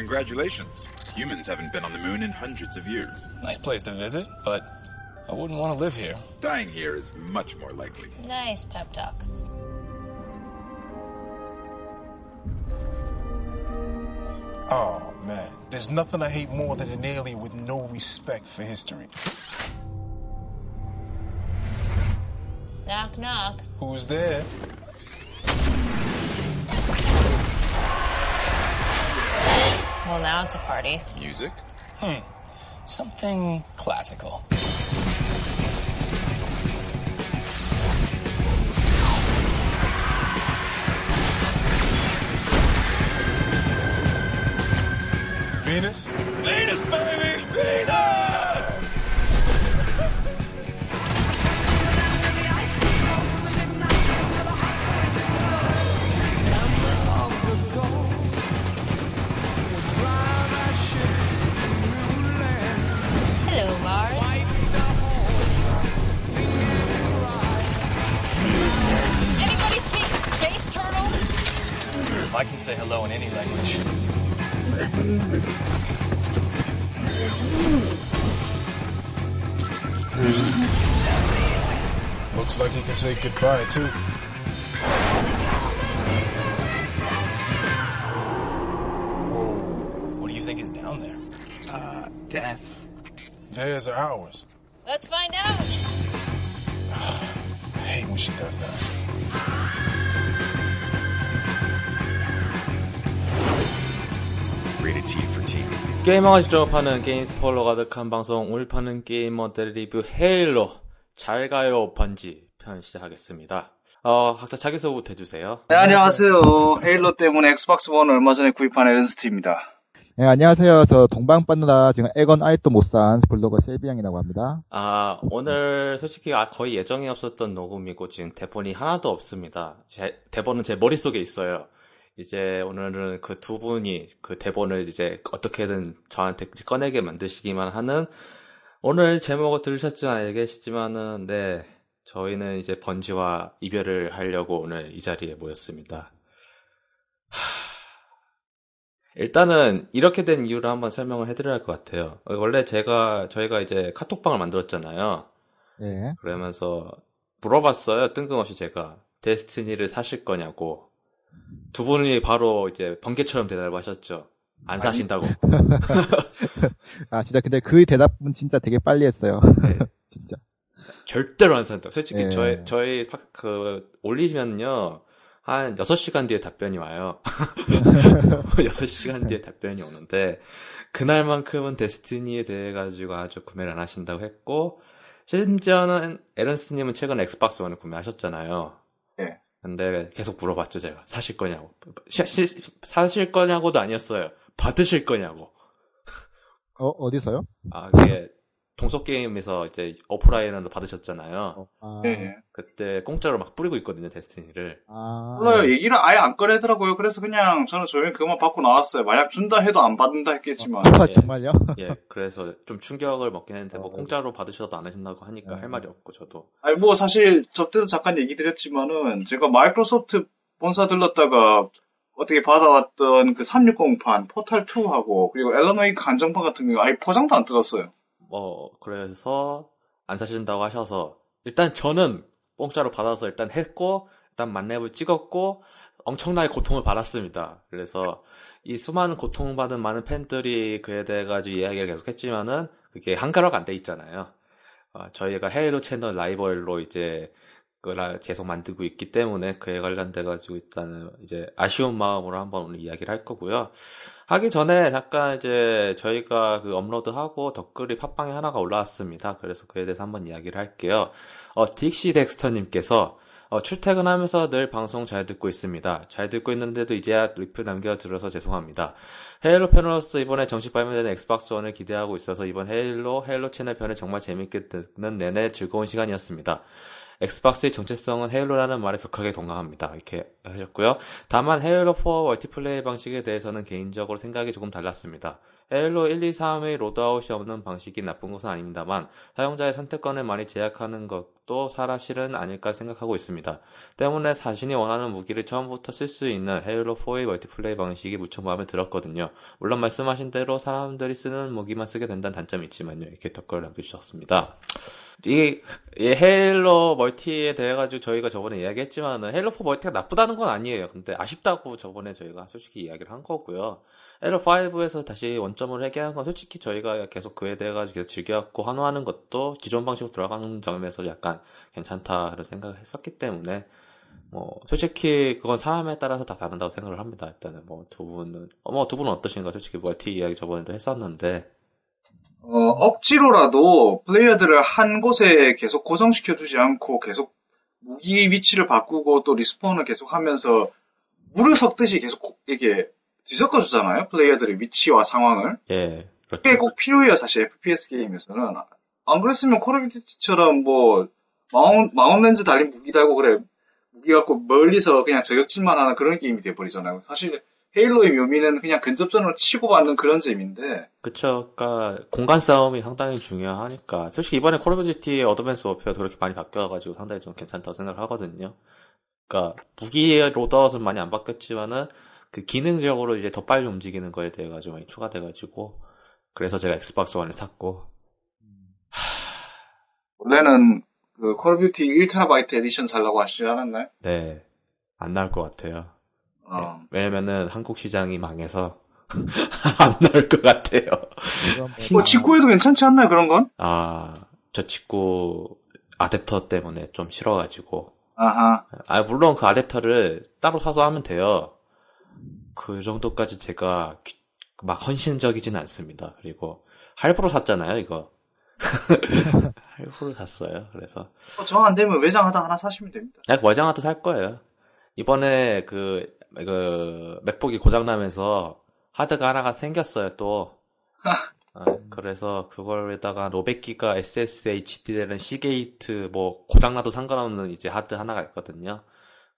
Congratulations. Humans haven't been on the moon in hundreds of years. Nice place to visit, but I wouldn't want to live here. Dying here is much more likely. Nice pep talk. Oh, man. There's nothing I hate more than an alien with no respect for history. Knock, knock. Who's there? Well, now it's a party. Music? Hmm. Something classical. Venus? Venus, I can say hello in any language. Looks like he can say goodbye, too. Whoa. What do you think is down there? Uh, death. Theirs are ours. Let's find out. I hate when she does that. 게이머가 직접 파는 게임 스포일러 가득한 방송 오늘 파는 게이머들 리뷰 헤일로 잘 가요 번지 편 시작하겠습니다. 어, 각자 자기소개부터 해주세요. 네, 안녕하세요. 헤일로 때문에 엑스박스 원 얼마 전에 구입한 에른스트입니다. 네, 안녕하세요. 저 동방 빠느라 지금 엑원 아직도 못 산 블로거 셀비양이라고 합니다. 아, 오늘 솔직히 아, 거의 예정이 없었던 녹음이고 지금 대본이 하나도 없습니다. 제, 대본은 제 머릿속에 있어요. 이제 오늘은 그 두 분이 그 대본을 이제 어떻게든 저한테 꺼내게 만드시기만 하는 오늘 제목을 들으셨지 알겠지만은 네 저희는 이제 번지와 이별을 하려고 오늘 이 자리에 모였습니다. 하... 일단은 이렇게 된 이유를 한번 설명을 해드려야 할 것 같아요. 원래 제가 저희가 이제 카톡방을 만들었잖아요. 예. 그러면서 물어봤어요. 뜬금없이 제가 데스티니를 사실 거냐고. 두 분이 바로 이제 번개처럼 대답을 하셨죠. 안 사신다고. 아, 진짜 근데 그 대답은 진짜 되게 빨리 했어요. 네. 진짜. 절대로 안 산다. 솔직히 예. 저희 저희 파- 그 올리시면요. 한 6시간 뒤에 답변이 와요. 6시간 뒤에 답변이 오는데 그날만큼은 데스티니에 대해 가지고 아주 구매를 안 하신다고 했고 심지어는 에른스트 님은 최근 엑스박스 원을 구매하셨잖아요. 예. 근데 계속 물어봤죠, 제가. 사실 거냐고. 시- 시- 사실 거냐고도 아니었어요. 받으실 거냐고. 어, 어디서요? 아, 그게 동서 게임에서 이제 오프라인으로 받으셨잖아요. 아, 예. 그때 공짜로 막 뿌리고 있거든요, 데스티니를. 아, 몰라요. 얘기를 아예 안 꺼내더라고요. 그래서 그냥 저는 조용히 그것만 받고 나왔어요. 만약 준다 해도 안 받는다 했겠지만. 아, 예. 정말요? 예, 그래서 좀 충격을 먹긴 했는데, 뭐 어. 공짜로 받으셔도 안 하신다고 하니까 네. 할 말이 없고, 저도. 아니 뭐 사실 저 때도 잠깐 얘기 드렸지만은 제가 마이크로소프트 본사 들렀다가 어떻게 받아왔던 그 360판 포탈 2하고 그리고 앨런 웨이크 한정판 같은 거 아예 포장도 안 뜯었어요. 뭐, 그래서 안 사신다고 하셔서, 일단 저는 공짜로 받아서 일단 했고, 일단 만렙을 찍었고, 엄청나게 고통을 받았습니다. 그래서 이 수많은 고통을 받은 많은 팬들이 그에 대해 가지고 이야기를 계속 했지만은, 그게 한가로가 안돼 있잖아요. 어, 저희가 헤일로 채널 라이벌로 이제, 그걸 계속 만들고 있기 때문에 그에 관련돼 가지고 일단은 이제 아쉬운 마음으로 한번 오늘 이야기를 할 거고요. 하기 전에 잠깐 이제 저희가 그 업로드하고 댓글이 팟빵에 하나가 올라왔습니다. 그래서 그에 대해서 한번 이야기를 할게요. 어, 딕시 덱스터님께서 어, 출퇴근하면서 늘 방송 잘 듣고 있습니다. 잘 듣고 있는데도 이제야 리플 남겨들어서 죄송합니다. 헤일로 팬으로서 이번에 정식 발매되는 엑스박스 원을 기대하고 있어서 이번 헤일로, 헤일로 채널 편을 정말 재밌게 듣는 내내 즐거운 시간이었습니다. 엑스박스의 정체성은 헤일로라는 말에 격하게 동감합니다. 이렇게 하셨고요. 다만 헤일로 4 멀티플레이 방식에 대해서는 개인적으로 생각이 조금 달랐습니다. 헤일로 1, 2, 3의 loadout이 없는 방식이 나쁜 것은 아닙니다만 사용자의 선택권을 많이 제약하는 것도 사실은 아닐까 생각하고 있습니다. 때문에 자신이 원하는 무기를 처음부터 쓸 수 있는 헤일로 4의 멀티플레이 방식이 무척 마음에 들었거든요. 물론 말씀하신 대로 사람들이 쓰는 무기만 쓰게 된다는 단점이 있지만요. 이렇게 댓글을 남겨주셨습니다. 이, 이 헤일로 멀티에 대해 가지고 저희가 저번에 이야기했지만은 헤일로 4 멀티가 나쁘다는 건 아니에요. 근데 아쉽다고 저번에 저희가 솔직히 이야기를 한 거고요. 헤일로 5에서 다시 원 점을 회귀한 건 솔직히 저희가 계속 그에 대해 가지고 즐겨갖고 환호하는 것도 기존 방식으로 들어가는 점에서 약간 괜찮다 그런 생각을 했었기 때문에 뭐 솔직히 그건 사람에 따라서 다 다른다고 생각을 합니다. 일단은 뭐 두 분은 뭐두 분은 어떠신가? 솔직히 멀티 이야기 저번에도 했었는데 어, 억지로라도 플레이어들을 한 곳에 계속 고정시켜 주지 않고 계속 무기 위치를 바꾸고 또 respawn을 계속 하면서 물을 섞듯이 계속 고- 이게 뒤섞어 주잖아요. 플레이어들의 위치와 상황을. 예 그렇죠. 그게 꼭 필요해요, 사실 FPS 게임에서는. 안 그랬으면 콜 오브 듀티처럼 뭐, 망원, 망원 렌즈 달린 무기 달고 그래. 무기 갖고 멀리서 그냥 저격질만 하는 그런 게임이 돼버리잖아요. 사실 헤일로의 묘미는 그냥 근접전으로 치고받는 그런 재미인데, 그쵸. 그니까, 공간 싸움이 상당히 중요하니까. 솔직히 이번에 콜 오브 듀티의 어드밴스 워페어도 그렇게 많이 바뀌어가지고 상당히 좀 괜찮다고 생각을 하거든요. 그니까, 무기의 loadout은 많이 안 바뀌었지만은, 그 기능적으로 이제 더 빨리 움직이는 거에 대해 가지고 많이 추가돼가지고, 그래서 제가 엑스박스 원을 샀고, 원래는 그 콜 오브 듀티 1TB 에디션 살라고 하시지 않았나요? 네. 안 나올 것 같아요. 어. 왜냐면은 한국 시장이 망해서, 안 나올 것 같아요. 이건 뭐 직구해도 괜찮지 않나요, 그런 건? 아, 저 직구 아댑터 때문에 좀 싫어가지고, 아하. 아, 물론 그 아댑터를 따로 사서 하면 돼요. 그 정도까지 제가 귀- 막 헌신적이진 않습니다. 그리고 할부로 샀잖아요, 이거. 할부로 샀어요. 그래서 정 안 되면 외장하드 하나 사시면 됩니다. 아, 외장하드도 살 거예요. 이번에 그, 그 맥북이 고장 나면서 하드가 하나가 생겼어요, 또. 아, 그래서 그걸에다가 500기가 SSHD 되는 시게이트 뭐 고장나도 상관없는 이제 하드 하나가 있거든요.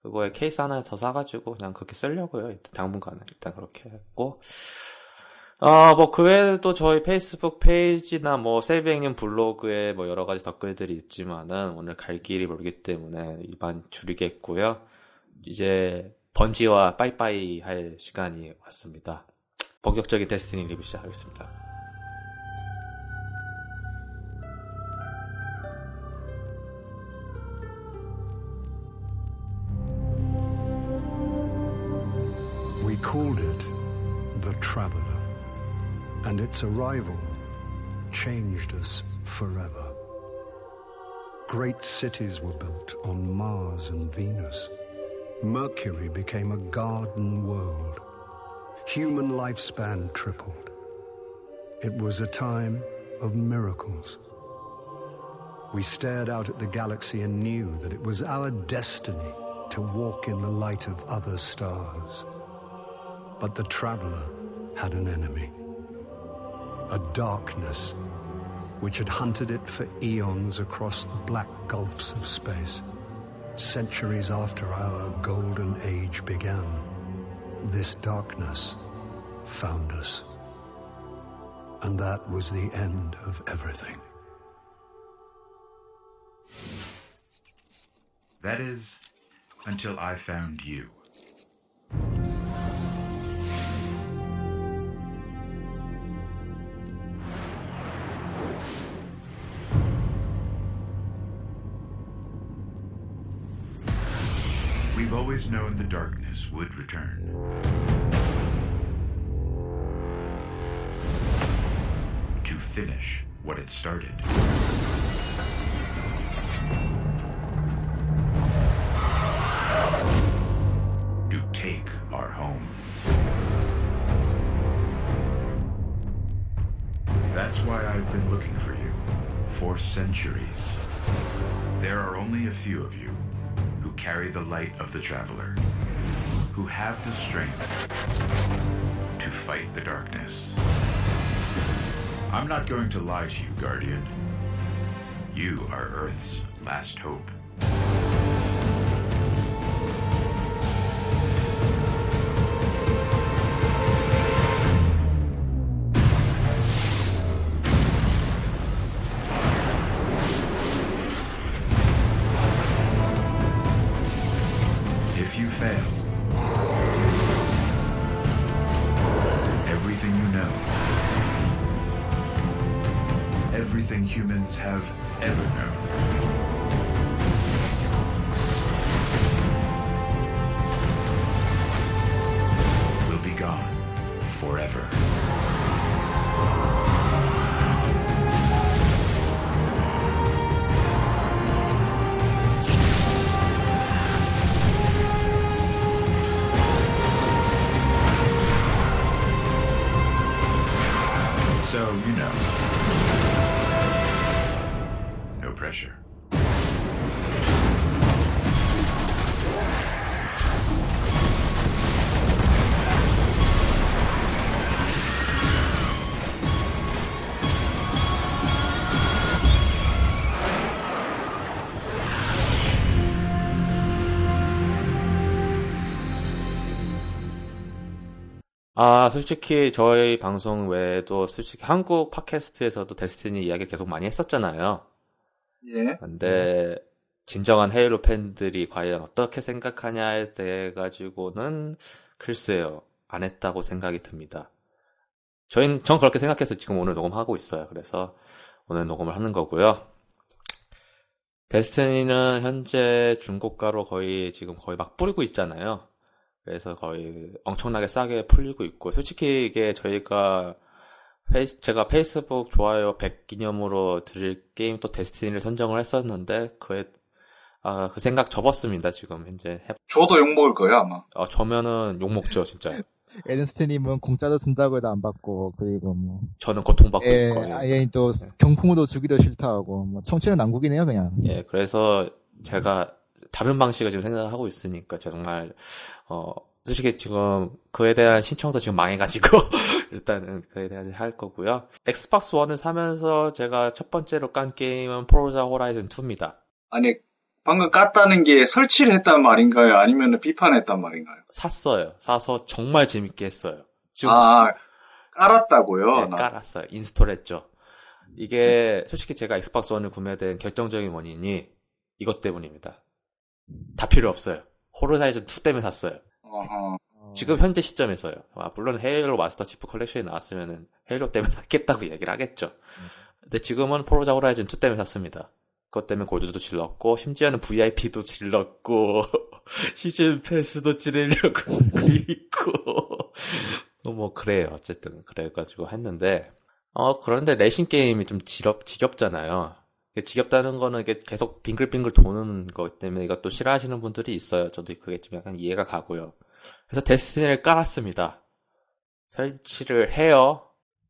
그거에 케이스 하나 더 사가지고 그냥 그렇게 쓰려고요. 일단 당분간은 일단 그렇게 했고. 아, 뭐, 그 외에도 저희 페이스북 페이지나 뭐, 셀비양님 블로그에 뭐, 여러 가지 댓글들이 있지만은, 오늘 갈 길이 멀기 때문에 이만 줄이겠고요. 이제, 번지와 빠이빠이 할 시간이 왔습니다. 본격적인 데스티니 리뷰 시작하겠습니다. Called it the Traveler, and its arrival changed us forever. Great cities were built on Mars and Venus. Mercury became a garden world. Human lifespan tripled. It was a time of miracles. We stared out at the galaxy and knew that it was our destiny to walk in the light of other stars. But the traveler had an enemy. A darkness which had hunted it for eons across the black gulfs of space. Centuries after our golden age began, this darkness found us. And that was the end of everything. That is, until I found you. Always known the darkness would return. To finish what it started. to take our home. That's why I've been looking for you for centuries. There are only a few of you carry the light of the traveler, who have the strength to fight the darkness. I'm not going to lie to you, Guardian. You are Earth's last hope. 아, 솔직히 저희 방송 외에도 솔직히 한국 팟캐스트에서도 데스티니 이야기 계속 많이 했었잖아요. 예. 근데 진정한 헤일로 팬들이 과연 어떻게 생각하냐에 대해 가지고는 글쎄요. 안 했다고 생각이 듭니다. 저희는 전 그렇게 생각해서 지금 오늘 녹음하고 있어요. 그래서 오늘 녹음을 하는 거고요. 데스티니는 현재 중고가로 거의 지금 거의 막 뿌리고 있잖아요. 그래서 거의 엄청나게 싸게 풀리고 있고 솔직히 이게 저희가 페이스, 제가 페이스북 좋아요 100 기념으로 드릴 게임 또 데스티니를 선정을 했었는데 그에 아, 그 생각 접었습니다 지금. 현재 해, 저도 욕먹을 거예요, 아마. 어, 저면은 욕 먹죠 진짜. 에른스트님은 공짜도 준다고 해도 안 받고 그리고 뭐. 저는 고통받고 예, 있고. 아예 또 경품으로 주기도 싫다 하고. 뭐 총체적 난국이네요 그냥. 예, 그래서 제가 다른 방식을 지금 생각하고 있으니까 정말 어 솔직히 지금 그에 대한 신청도 지금 망해가지고 일단은 그에 대한 할 거고요. 엑스박스 1을 사면서 제가 첫 번째로 깐 게임은 포르자 호라이즌 2입니다. 아니, 방금 깠다는 게 설치를 했단 말인가요? 아니면 비판했단 말인가요? 샀어요. 사서 정말 재밌게 했어요. 지금 아, 깔았다고요? 네, 나- 깔았어요. install했죠. 이게 솔직히 제가 엑스박스 1을 구매된 결정적인 원인이 이것 때문입니다. 다 필요 없어요. 호라이즌 2 때문에 샀어요. 어허. 지금 현재 시점에서요. 아, 물론 헤일로 마스터 치프 컬렉션이 나왔으면은 헤일로 때문에 샀겠다고 얘기를 하겠죠. 근데 지금은 포르자 호라이즌 2 때문에 샀습니다. 그것 때문에 골드도 질렀고 심지어는 VIP도 질렀고 season pass도 지르려고 하고 있고 뭐 그래요. 어쨌든 그래가지고 했는데 어 그런데 레이싱 게임이 좀 지겹 지겹잖아요. 지겹다는 거는 이게 계속 빙글빙글 도는 것 때문에 이것도 싫어하시는 분들이 있어요. 저도 그게 좀 약간 이해가 가고요. 그래서 데스티니를 깔았습니다. 설치를 해요.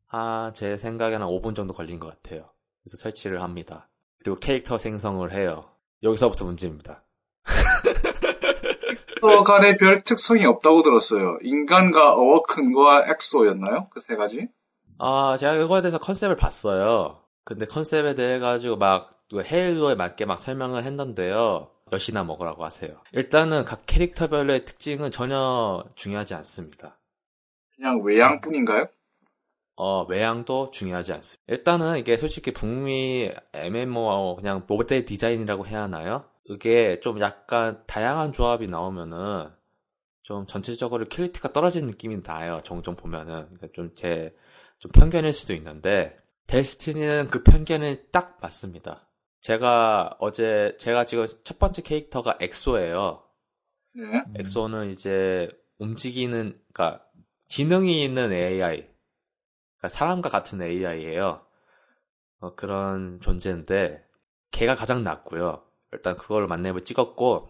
아, 제 생각에는 5분 정도 걸린 것 같아요. 그래서 설치를 합니다. 그리고 캐릭터 생성을 해요. 여기서부터 문제입니다. 또 간에 별 특성이 없다고 들었어요. 인간과 어워큰과 엑소였나요? 그 세 가지? 아, 제가 그거에 대해서 컨셉을 봤어요. 근데 컨셉에 대해 가지고 막그 헤일로에 맞게 막 설명을 했는데요. 몇이나 먹으라고 하세요. 일단은 각 캐릭터별의 특징은 전혀 중요하지 않습니다. 그냥 외양뿐인가요? 어, 외양도 중요하지 않습니다. 일단은 이게 솔직히 북미 MMO 그냥 모델 디자인이라고 해야 하나요? 이게 좀 약간 다양한 조합이 나오면은 좀 전체적으로 퀄리티가 떨어지는 느낌이 나요. 종종 보면은. 그러니까 좀 제, 좀 편견일 수도 있는데, 데스티니는 그 편견이 딱 맞습니다. 제가 어제, 제가 지금 첫 번째 캐릭터가 엑소예요. 네. 엑소는 이제 움직이는, 그러니까 지능이 있는 AI, 그러니까 사람과 같은 AI예요. 어, 그런 존재인데 걔가 가장 낫고요. 일단 그걸 만렙을 찍었고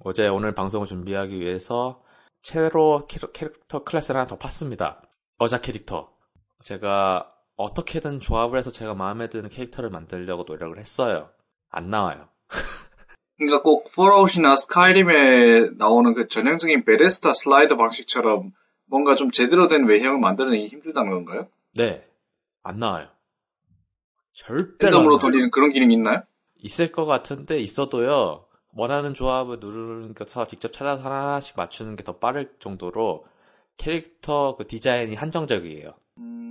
어제 오늘 방송을 준비하기 위해서 새로 캐- 캐릭터 클래스를 하나 더 팠습니다. 여자 캐릭터. 제가 어떻게든 조합을 해서 제가 마음에 드는 캐릭터를 만들려고 노력을 했어요. 안 나와요. 그러니까 꼭 폴아웃이나 스카이림에 나오는 그 전형적인 베데스다 슬라이드 방식처럼 뭔가 좀 제대로 된 외형을 만들어내기 힘들다는 건가요? 네, 안 나와요. 절대로 안 랜덤으로. 돌리는 그런 기능이 있나요? 있을 것 같은데 있어도요. 원하는 조합을 누르는 것서 직접 찾아서 하나씩 맞추는 게 더 빠를 정도로 캐릭터 그 디자인이 한정적이에요.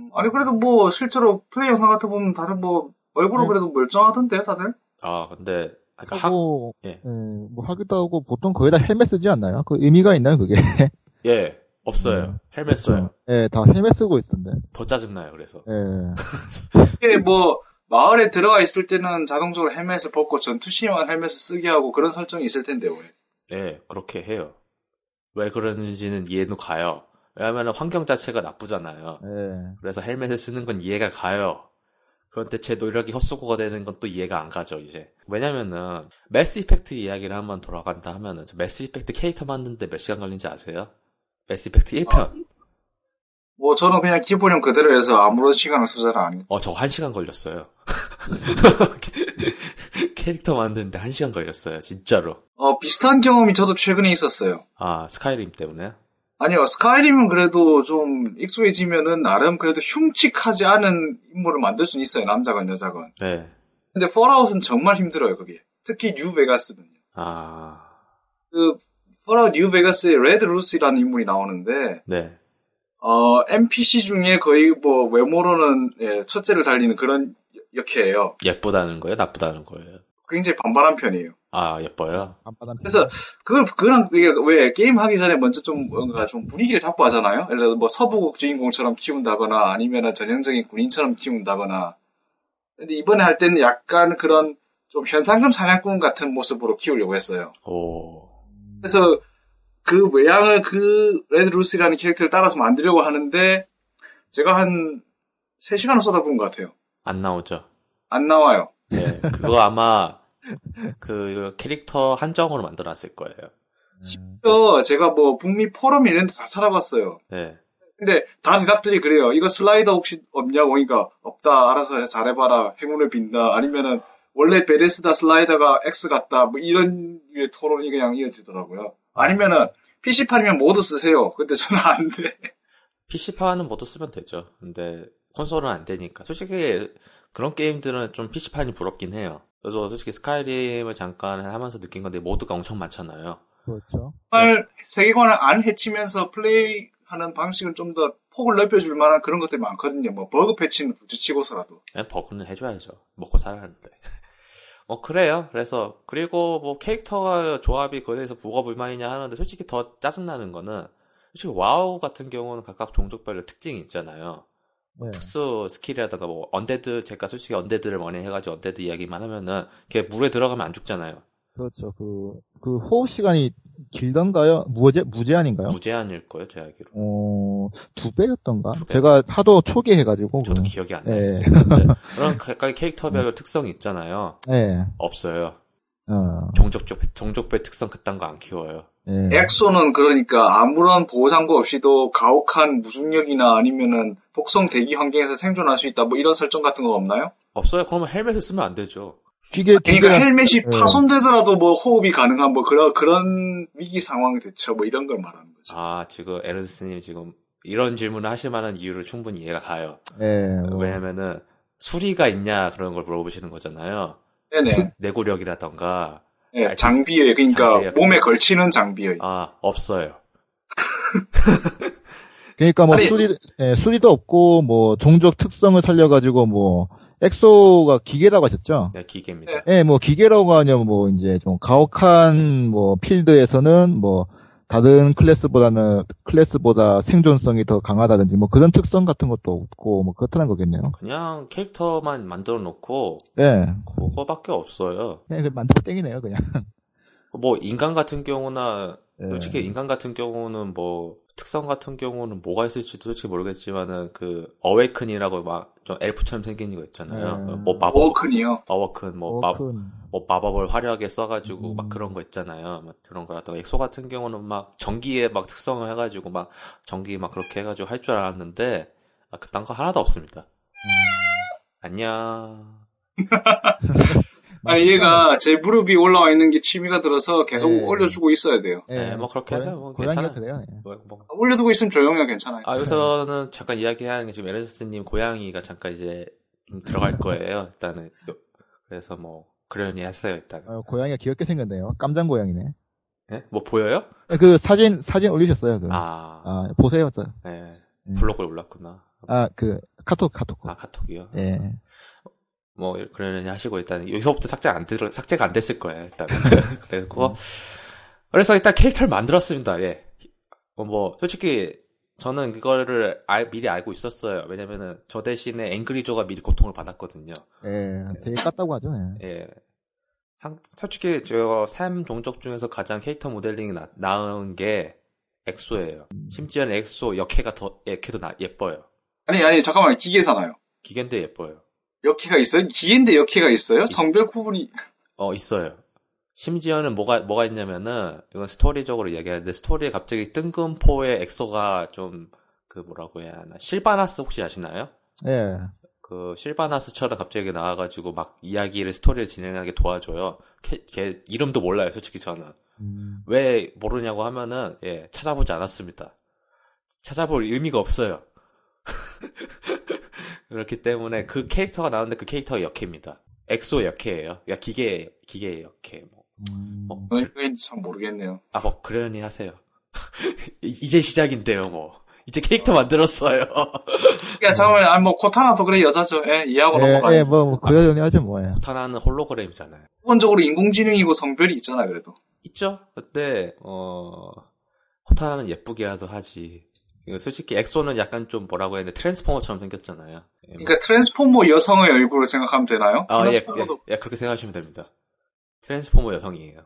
음, 아니 그래도 뭐 실제로 플레이 영상 같은 거 보면 다들 뭐 얼굴은 네. 그래도 멀쩡하던데요, 다들? 아 근데 그러니까 하- 하고 예. 예, 뭐 하기도 하고 보통 거의 다 헬멧 쓰지 않나요? 그 의미가 있나요 그게? 예 없어요. 음, 헬멧 써요. 예, 다 헬멧 쓰고 있던데. 더 짜증나요. 그래서 예. 이게 뭐 마을에 들어가 있을 때는 자동적으로 헬멧을 벗고 전투시만 헬멧을 쓰게 하고 그런 설정이 있을 텐데 왜? 네, 그렇게 해요. 왜 그러는지는 이해는 가요. 왜냐하면 환경 자체가 나쁘잖아요. 예. 그래서 헬멧을 쓰는 건 이해가 가요. 그런데 제 노력이 헛수고가 되는 건 또 이해가 안 가죠, 이제. 왜냐면은, 매스 이펙트 이야기를 한번 돌아간다 하면은, 저 매스 이펙트 캐릭터 만드는데 몇 시간 걸린지 아세요? 매스 이펙트 1편. 뭐 저는 그냥 기본형 그대로 해서 아무런 시간을 투자를 안 어, 저 1시간 걸렸어요. 캐릭터 만드는데 1시간 걸렸어요, 진짜로. 어, 비슷한 경험이 저도 최근에 있었어요. 아, 스카이림 때문에? 아니요, 스카이림은 그래도 좀 익숙해지면은 나름 그래도 흉측하지 않은 인물을 만들 수는 있어요, 남자건 여자건. 네. 근데 폴아웃은 정말 힘들어요, 그게. 특히 뉴 베가스는요. 아, 그, 폴아웃 뉴 베가스에 레드 루시라는 인물이 나오는데, 네. 어, NPC 중에 거의 뭐 외모로는 예, 첫째를 달리는 그런 여캐예요. 예쁘다는 거예요? 나쁘다는 거예요? 굉장히 반반한 편이에요. 아, 예뻐요? 그래서 그걸 그랑 이게 왜 게임 하기 전에 먼저 좀 뭔가 좀 분위기를 잡고 하잖아요. 예를 들어 뭐 서부극 주인공처럼 키운다거나 아니면은 전형적인 군인처럼 키운다거나. 근데 이번에 할 때는 약간 그런 좀 현상금 사냥꾼 같은 모습으로 키우려고 했어요. 오, 그래서 그 외양을 그 레드 루시라는 캐릭터를 따라서 만들려고 하는데 제가 한 3시간을 쏟아부은 것 같아요. 안 나오죠? 안 나와요. 네. 그거 아마, 그, 캐릭터 한정으로 만들어놨을 거예요. 어, 제가 뭐 북미 포럼 이런 데 다 찾아봤어요. 네. 근데 다 대답들이 그래요. 이거 슬라이더 혹시 없냐고 그러니까 없다. 알아서 잘해봐라. 행운을 빈다. 아니면은 원래 베레스다 슬라이더가 X 같다. 뭐 이런 류의 토론이 그냥 이어지더라고요. 아니면은 PC판이면 모두 쓰세요. 근데 저는 안 돼. PC판은 모두 쓰면 되죠. 근데 콘솔은 안 되니까. 솔직히 그런 게임들은 좀 PC판이 부럽긴 해요. 그래서 솔직히 스카이림을 잠깐 하면서 느낀 건데 모드가 엄청 많잖아요. 그렇죠. 정말 세계관을 안 해치면서 플레이하는 방식을 좀 더 폭을 넓혀줄 만한 그런 것들이 많거든요. 뭐 버그 패치는 둘째치고서라도. 네, 버그는 해줘야죠. 먹고 살아야하는데. 뭐 그래요. 그래서 그리고 뭐 캐릭터가 조합이 그래서 뭐가 불만이냐 하는데 솔직히 더 짜증나는 거는 솔직히 와우 같은 경우는 각각 종족별로 특징이 있잖아요. 네. 특수 스킬이라든가 뭐 언데드 제가 솔직히 언데드를 많이 해가지고 언데드 이야기만 하면은 걔 물에 들어가면 안 죽잖아요. 그렇죠. 그, 그 호흡 시간이 길던가요? 무제, 무제한인가요? 무제한일 거예요, 제 알기로. 어, 두 배였던가? 두 배. 제가 하도 초기 해가지고. 저도 그- 기억이 안 나요. 예. 지금. 네. 그런 각각의 캐릭터별 특성이 있잖아요. 예. 없어요. 어, 종족별 종족별 특성 그딴 거 안 키워요. 예. 엑소는 그러니까 아무런 보호장구 없이도 가혹한 무중력이나 아니면은 독성 대기 환경에서 생존할 수 있다. 뭐 이런 설정 같은 거 없나요? 없어요? 그러면 헬멧을 쓰면 안 되죠. 기계, 그러니까 기계, 헬멧이 예. 파손되더라도 뭐 호흡이 가능한 뭐 그런 그런 위기 상황 대처 뭐 이런 걸 말하는 거죠. 아, 지금 에르스님 지금 이런 질문을 하실 만한 이유를 충분히 이해가 가요. 예. 뭐, 왜냐면은 수리가 있냐 그런 걸 물어보시는 거잖아요. 네네. 내구력이라던가 예, 장비에 그러니까 장비에. 몸에 걸치는 장비에. 아 없어요. 그러니까 뭐 아니- 수리, 예, 수리도 없고, 뭐, 종족 특성을 살려가지고, 뭐, 엑소가 기계라고 하셨죠? 네, 기계입니다. 네. 예, 뭐, 기계라고 하냐면, 뭐, 이제 좀 가혹한, 뭐, 필드에서는, 뭐, 다른 클래스보다는, 클래스보다 생존성이 더 강하다든지, 뭐, 그런 특성 같은 것도 없고, 뭐, 그렇다는 거겠네요. 그냥 캐릭터만 만들어 놓고 예. 그거밖에 없어요. 그냥 그 만들고 땡이네요, 그냥. 뭐 인간 같은 경우나 예. 솔직히 인간 같은 경우는 뭐 특성 같은 경우는 뭐가 있을지도 솔직히 모르겠지만은 그 어웨이큰이라고 막 좀 엘프처럼 생긴 거 있잖아요. 네. 뭐 마법 워크니요. 어워큰 뭐, 마, 워큰. 뭐 마법을 화려하게 써가지고 음. 막 그런 거 있잖아요. 막 그런 거라든가 엑소 같은 경우는 막 전기에 막 특성을 해가지고 막 전기 막 그렇게 해가지고 할 줄 알았는데 아, 그딴 거 하나도 없습니다. 음. 안녕. 아 얘가 제 무릎 위에 올라와 있는 게 취미가 들어서 계속 네. 올려주고 있어야 돼요. 예. 네, 뭐 그렇게 고양- 하세요. 뭐 고양이가 괜찮아요. 그래요. 예. 뭐, 뭐. 올려두고 있으면 조용해요, 괜찮아요. 아, 여기서는 잠깐 이야기하는 게 지금 에르스트님 고양이가 잠깐 이제 좀 들어갈 거예요. 일단은. 그래서 뭐, 그러니 했어요, 일단. 어, 고양이가 귀엽게 생겼네요. 깜장 고양이네. 예? 뭐 보여요? 예, 그 사진, 사진 올리셨어요, 그. 아, 아, 보세요, 저. 네. 음. 블로그에 올랐구나. 아, 그, 카톡, 카톡. 아, 카톡이요? 예. 뭐, 그러니 하시고 일단, 여기서부터 삭제 안 들, 삭제가 안 됐을 거예요, 일단. 그래고, 그래서 일단 캐릭터를 만들었습니다, 예. 어, 뭐, 솔직히, 저는 그거를 알- 미리 알고 있었어요. 왜냐면은 저 대신에 앵그리조가 미리 고통을 받았거든요. 예, 되게 깠다고 하죠. 예. 예. 상- 솔직히 저 3종족 중에서 가장 캐릭터 모델링이 나, 나은 게 엑소예요. 심지어는 엑소 여캐가 더 여캐도 나, 예뻐요. 아니, 아니, 잠깐만, 기계잖아요. 기계인데 예뻐요. 여캐가 있어요? 기계인데 여캐가 있어요? 성별 구분이. 어 있어요. 심지어는 뭐가 뭐가 있냐면은 이건 스토리적으로 얘기하는데 스토리에 갑자기 뜬금포의 엑소가 좀 그 뭐라고 해야 하나 실바나스 혹시 아시나요? 예. 그 실바나스처럼 갑자기 나와가지고 막 이야기를 스토리를 진행하게 도와줘요. 걔, 걔 이름도 몰라요, 솔직히 저는. 음, 왜 모르냐고 하면은 예 찾아보지 않았습니다. 찾아볼 의미가 없어요. 그렇기 때문에 그 캐릭터가 나오는데 그 캐릭터가 여캐입니다. 엑소 여캐예요. 야 기계 기계 여캐. 뭐. 음, 뭐, 왜 왜인지 참 모르겠네요. 아, 뭐, 그러니 하세요. 이- 이제 시작인데요, 뭐. 이제 캐릭터 만들었어요. 야, 잠깐만, 아니, 뭐, 코타나도 그래, 여자죠. 예, 이해하고 예, 넘어가요. 예, 뭐, 뭐 그러려니 하죠, 뭐. 예. 코타나는 홀로그램이잖아요. 기본적으로 인공지능이고 성별이 있잖아요, 그래도. 있죠? 근데, 어, 코타나는 예쁘게라도 하지. 솔직히 엑소는 약간 좀 뭐라고 해야 되나 트랜스포머처럼 생겼잖아요. 예, 뭐. 그러니까 트랜스포머 여성의 얼굴을 생각하면 되나요? 아, 예, 예, 트랜스포머도 예, 그렇게 생각하시면 됩니다. 트랜스포머 여성이에요.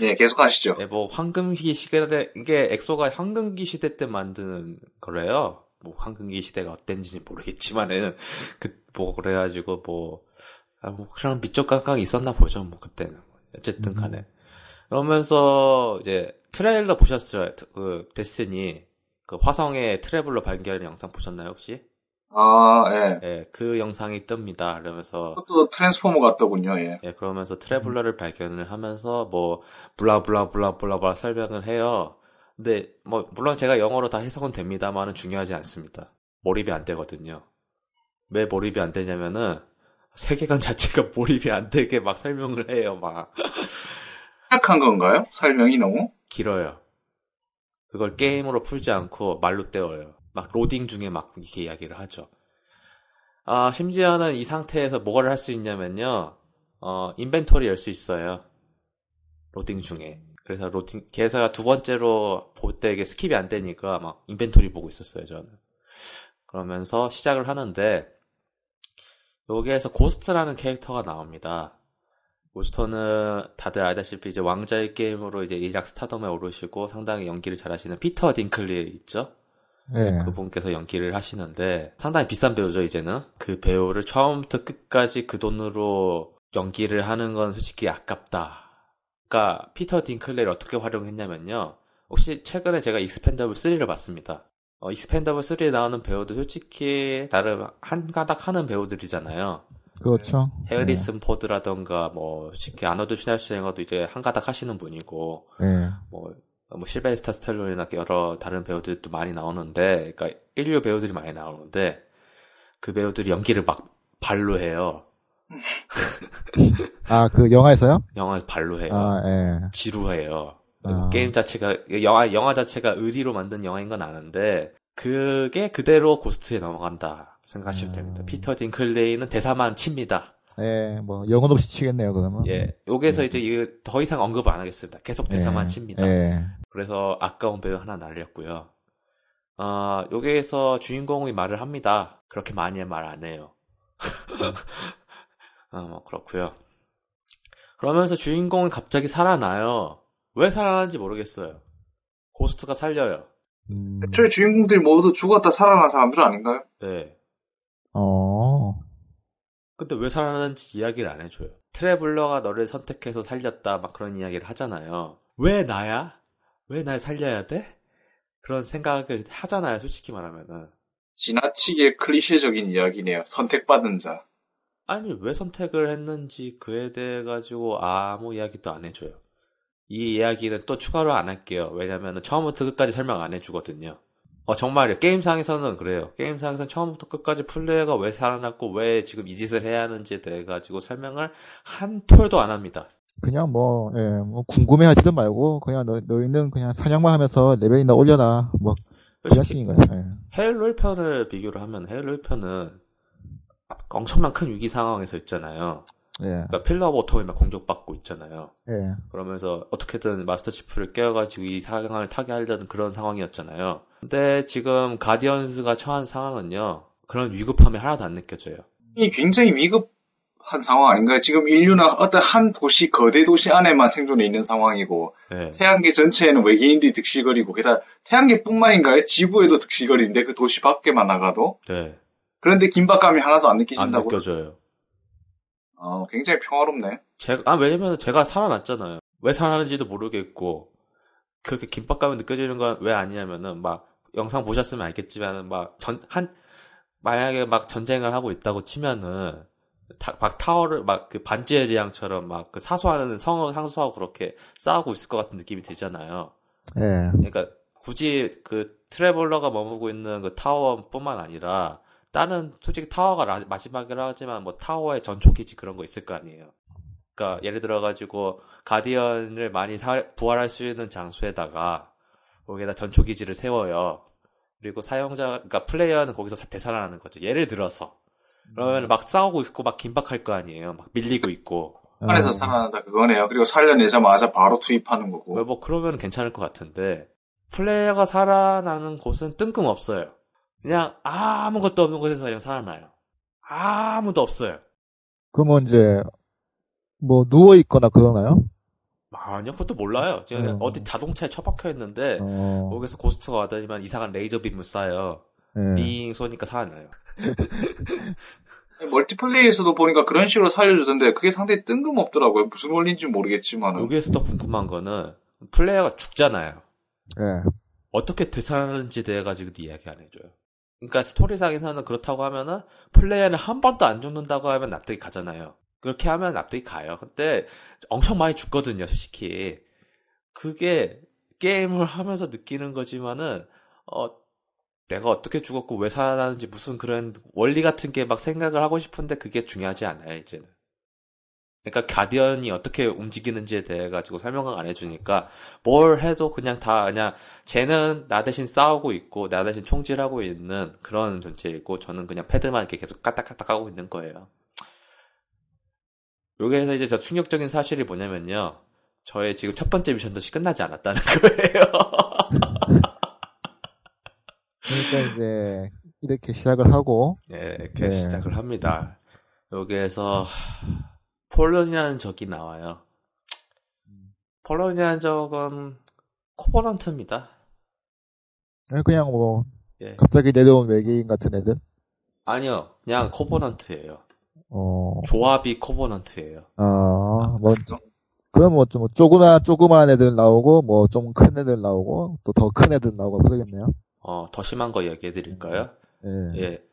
예, 계속 하시죠. 예, 뭐, 황금기 시대, 이게 엑소가 황금기 시대 때 만든 거래요. 뭐, 황금기 시대가 어땠는지 모르겠지만은, 그, 뭐, 그래가지고, 뭐, 아, 뭐, 그런 미적 감각이 있었나 보죠, 뭐, 그때는. 어쨌든 간에. 그러면서, 이제, 트레일러 보셨어요? 그, 데스티니. 그, 화성의 트래블러 발견 영상 보셨나요, 혹시? 아, 예. 예, 그 영상이 뜹니다. 그러면서, 그것도 트랜스포머 같더군요, 예. 예, 그러면서 트래블러를 발견을 하면서 뭐 블라블라 블라블라블라 설명을 해요. 근데 뭐 물론 제가 영어로 다 해석은 됩니다만은 중요하지 않습니다. 몰입이 안 되거든요. 왜 몰입이 안 되냐면은 세계관 자체가 몰입이 안 되게 막 설명을 해요. 막 생각한 건가요? 설명이 너무? 길어요. 그걸 게임으로 풀지 않고 말로 때워요. 막 로딩 중에 막 이렇게 이야기를 하죠. 아, 심지어는 이 상태에서 뭐를 할 수 있냐면요. 어, inventory 열 수 있어요. 로딩 중에. 그래서 로딩, 걔가 두 번째로 볼 때 이게 skip이 안 되니까 막 inventory 보고 있었어요, 저는. 그러면서 시작을 하는데, 여기에서 고스트라는 캐릭터가 나옵니다. 고스트는 다들 알다시피 이제 왕좌의 게임으로 이제 일약 스타덤에 오르시고 상당히 연기를 잘하시는 피터 딩클리지 있죠? 예. 그분께서 연기를 하시는데 상당히 비싼 배우죠 이제는 그 배우를 처음부터 끝까지 그 돈으로 연기를 하는 건 솔직히 아깝다. 그러니까 피터 딩클리지를 어떻게 활용했냐면요. 혹시 최근에 제가 익스펜더블 3를 봤습니다. 어, 익스펜더블 3에 나오는 배우들 솔직히 나름 한 가닥 하는 배우들이잖아요. 그렇죠. 해리슨 포드라던가 뭐 솔직히 아놀드 슈왈제네거도 이제 한 가닥 하시는 분이고 예. 뭐, 뭐 실베스터 스탤론이나 여러 다른 배우들도 많이 나오는데, 그러니까 일류 배우들이 많이 나오는데 그 배우들이 연기를 막 발로 해요. 아, 그 영화에서요? 영화 발로 해요. 아, 예. 지루해요. 아. 게임 자체가 영화 영화 자체가 의리로 만든 영화인 건 아는데 그게 그대로 고스트에 넘어간다 생각하시면 음. 됩니다. 피터 딩클리지는 대사만 칩니다. 예, 뭐, 영혼 없이 치겠네요, 그러면. 예, 여기서 이제 이거 더 이상 언급 안 하겠습니다. 계속 대사만 예. 칩니다. 예. 그래서 아까운 배우 하나 날렸고요. 아, 여기에서 주인공이 말을 합니다. 그렇게 많이 말 안 해요. 아, 뭐 그렇고요. 그러면서 주인공은 갑자기 살아나요. 왜 살아나는지 모르겠어요. 고스트가 살려요. 음, 애초에 주인공들이 모두 죽었다 살아난 사람들 아닌가요? 네. 어, 근데 왜 살아나는지 이야기를 안 해줘요. 트래블러가 너를 선택해서 살렸다, 막 그런 이야기를 하잖아요. 왜 나야? 왜 날 살려야 돼? 그런 생각을 하잖아요, 솔직히 말하면은. 지나치게 클리셰적인 이야기네요. 선택받은 자. 아니, 왜 선택을 했는지 그에 대해 가지고 아무 이야기도 안 해줘요. 이 이야기는 또 추가로 안 할게요. 왜냐면은 처음부터 끝까지 설명 안 해주거든요. 어, 정말요. 게임상에서는 그래요. 게임상에서는 처음부터 끝까지 플레이어가 왜 살아났고 왜 지금 이 짓을 해야 하는지에 대해 가지고 설명을 한 톨도 안 합니다. 그냥 뭐, 예, 뭐, 궁금해 하지도 말고, 그냥 너, 너희는 그냥 사냥만 하면서 레벨이나 올려라. 뭐, 그런 솔직히 식인 거예요. 예. 헤일로 1편을 비교를 하면 헤일로 1편은 엄청난 큰 위기 상황에서 있잖아요. 예. 그러니까 필러 오브 오텀이 막 공격받고 있잖아요. 예. 그러면서 어떻게든 마스터 치프를 깨워가지고 이 상황을 타개하려는 그런 상황이었잖아요. 근데 지금 가디언스가 처한 상황은요. 그런 위급함이 하나도 안 느껴져요. 이 굉장히 위급한 상황 아닌가요? 지금 인류는 어떤 한 도시, 거대 도시 안에만 생존해 있는 상황이고, 네. 태양계 전체에는 외계인들이 득실거리고, 게다가 태양계 뿐만인가요? 지구에도 득실거리는데 그 도시 밖에만 나가도? 네. 그런데 긴박감이 하나도 안안 느끼신다고? 느껴져요. 어, 굉장히 평화롭네. 제가, 아, 왜냐면 제가 살아났잖아요. 왜 살아났는지도 모르겠고, 그렇게 긴박감이 느껴지는 건 왜 아니냐면은, 막, 영상 보셨으면 알겠지만은, 막, 전, 한, 만약에 막 전쟁을 하고 있다고 치면은, 타- 막 타워를, 막 그 반지의 제왕처럼 막 그 사수하는 성을 상수하고 그렇게 싸우고 있을 것 같은 느낌이 들잖아요. 예. 그러니까 굳이 그 트래블러가 머무고 있는 그 타워뿐만 아니라 다른 솔직히 타워가 라- 마지막이라 하지만 뭐 타워의 전초기지 그런 거 있을 거 아니에요. 그러니까 예를 들어 가지고 가디언을 많이 사- 부활할 수 있는 장소에다가 거기에다 전초기지를 세워요. 그리고 사용자 그러니까 플레이어는 거기서 사- 되살아나는 거죠. 예를 들어서 그러면 막 싸우고 있고 막 긴박할 거 아니에요. 막 밀리고 있고. 안에서 어, 살아난다 그거네요. 그리고 살려내자마자 바로 투입하는 거고. 왜뭐 그러면 괜찮을 것 같은데 플레이어가 살아나는 곳은 뜬금 없어요. 그냥 아무것도 없는 곳에서 그냥 살아나요. 아무도 없어요. 그러면 이제 뭐 누워 있거나 그러나요? 아니요, 그것도 몰라요. 지금 어. 어디 자동차에 처박혀 있는데 어. 거기서 고스트가 와다니만 이상한 레이저 빔을 쏴요. 예. 빔 쏘니까 살아나요. multiplay에서도 보니까 그런 식으로 살려주던데 그게 상당히 뜬금없더라고요. 무슨 원리인지 모르겠지만은. 여기에서 더 궁금한 거는 플레이어가 죽잖아요. 예. 어떻게 되살아나는지 대해 가지고 이야기 안 해줘요. 그러니까 스토리상에서는 그렇다고 하면은 플레이어는 한 번도 안 죽는다고 하면 납득이 가잖아요. 그렇게 하면 납득이 가요. 근데 엄청 많이 죽거든요, 솔직히. 그게 게임을 하면서 느끼는 거지만은 어 내가 어떻게 죽었고 왜 살아나는지 무슨 그런 원리 같은 게 막 생각을 하고 싶은데 그게 중요하지 않아요, 이제는. 그러니까 가디언이 어떻게 움직이는지에 대해 가지고 설명을 안 해주니까 뭘 해도 그냥 다 그냥 쟤는 나 대신 싸우고 있고 나 대신 총질하고 있는 그런 존재이고 저는 그냥 패드만 이렇게 계속 까딱까딱 하고 있는 거예요. 여기에서 이제 저 충격적인 사실이 뭐냐면요. 저의 지금 첫 번째 미션도 끝나지 않았다는 거예요. 그러니까 이제 이렇게 시작을 하고 네, 이렇게 네. 시작을 합니다. 여기에서 폴른이라는 적이 나와요. 폴른이라는 적은 코버넌트입니다. 그냥 뭐 예. 갑자기 내려온 외계인 같은 애들. 아니요, 그냥 코버넌트예요. 어. 조합이 코버넌트예요. 아, 뭐 그럼 뭐 좀 조그나 조그만 애들 나오고 뭐 좀 큰 애들 나오고 또 더 큰 애들 나오고 그러겠네요. 어, 더 심한 거 얘기해 드릴까요? 예. 예.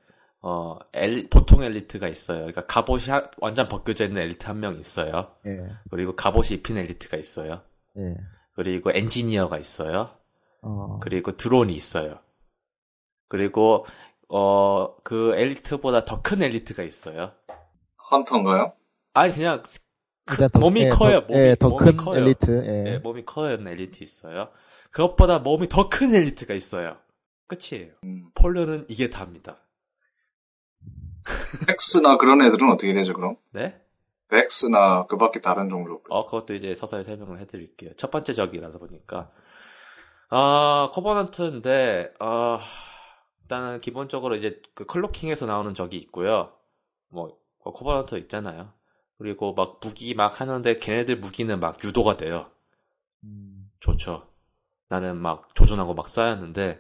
어, 엘, 보통 엘리트가 있어요. 그러니까 갑옷이 하- 완전 벗겨져 있는 엘리트 한 명 있어요. 예. 그리고 갑옷이 입힌 엘리트가 있어요. 예. 그리고 엔지니어가 있어요. 어. 그리고 드론이 있어요. 그리고 어, 그 엘리트보다 더 큰 엘리트가 있어요. 헌터인가요? 아니 그냥 크- 일단 더- 몸이 예, 커요. 더, 몸이, 예, 더 몸이 큰 커요. 엘리트. 예, 예. 몸이 커요 엘리트 있어요. 그것보다 몸이 더 큰 엘리트가 있어요. 끝이에요. 음. 폴른은 이게 답니다. 벡스나 그런 애들은 어떻게 되죠, 그럼? 네? 벡스나 그 밖에 다른 종족들. 어, 그것도 이제 서서히 설명을 해드릴게요. 첫 번째 적이라서 보니까. 아, 코버넌트인데, 아, 일단은 기본적으로 이제 그 클로킹에서 나오는 적이 있고요. 뭐, 뭐 코버넌트 있잖아요. 그리고 막 무기 막 하는데 걔네들 무기는 막 유도가 돼요. 음. 좋죠. 나는 막 조준하고 막 쏴였는데,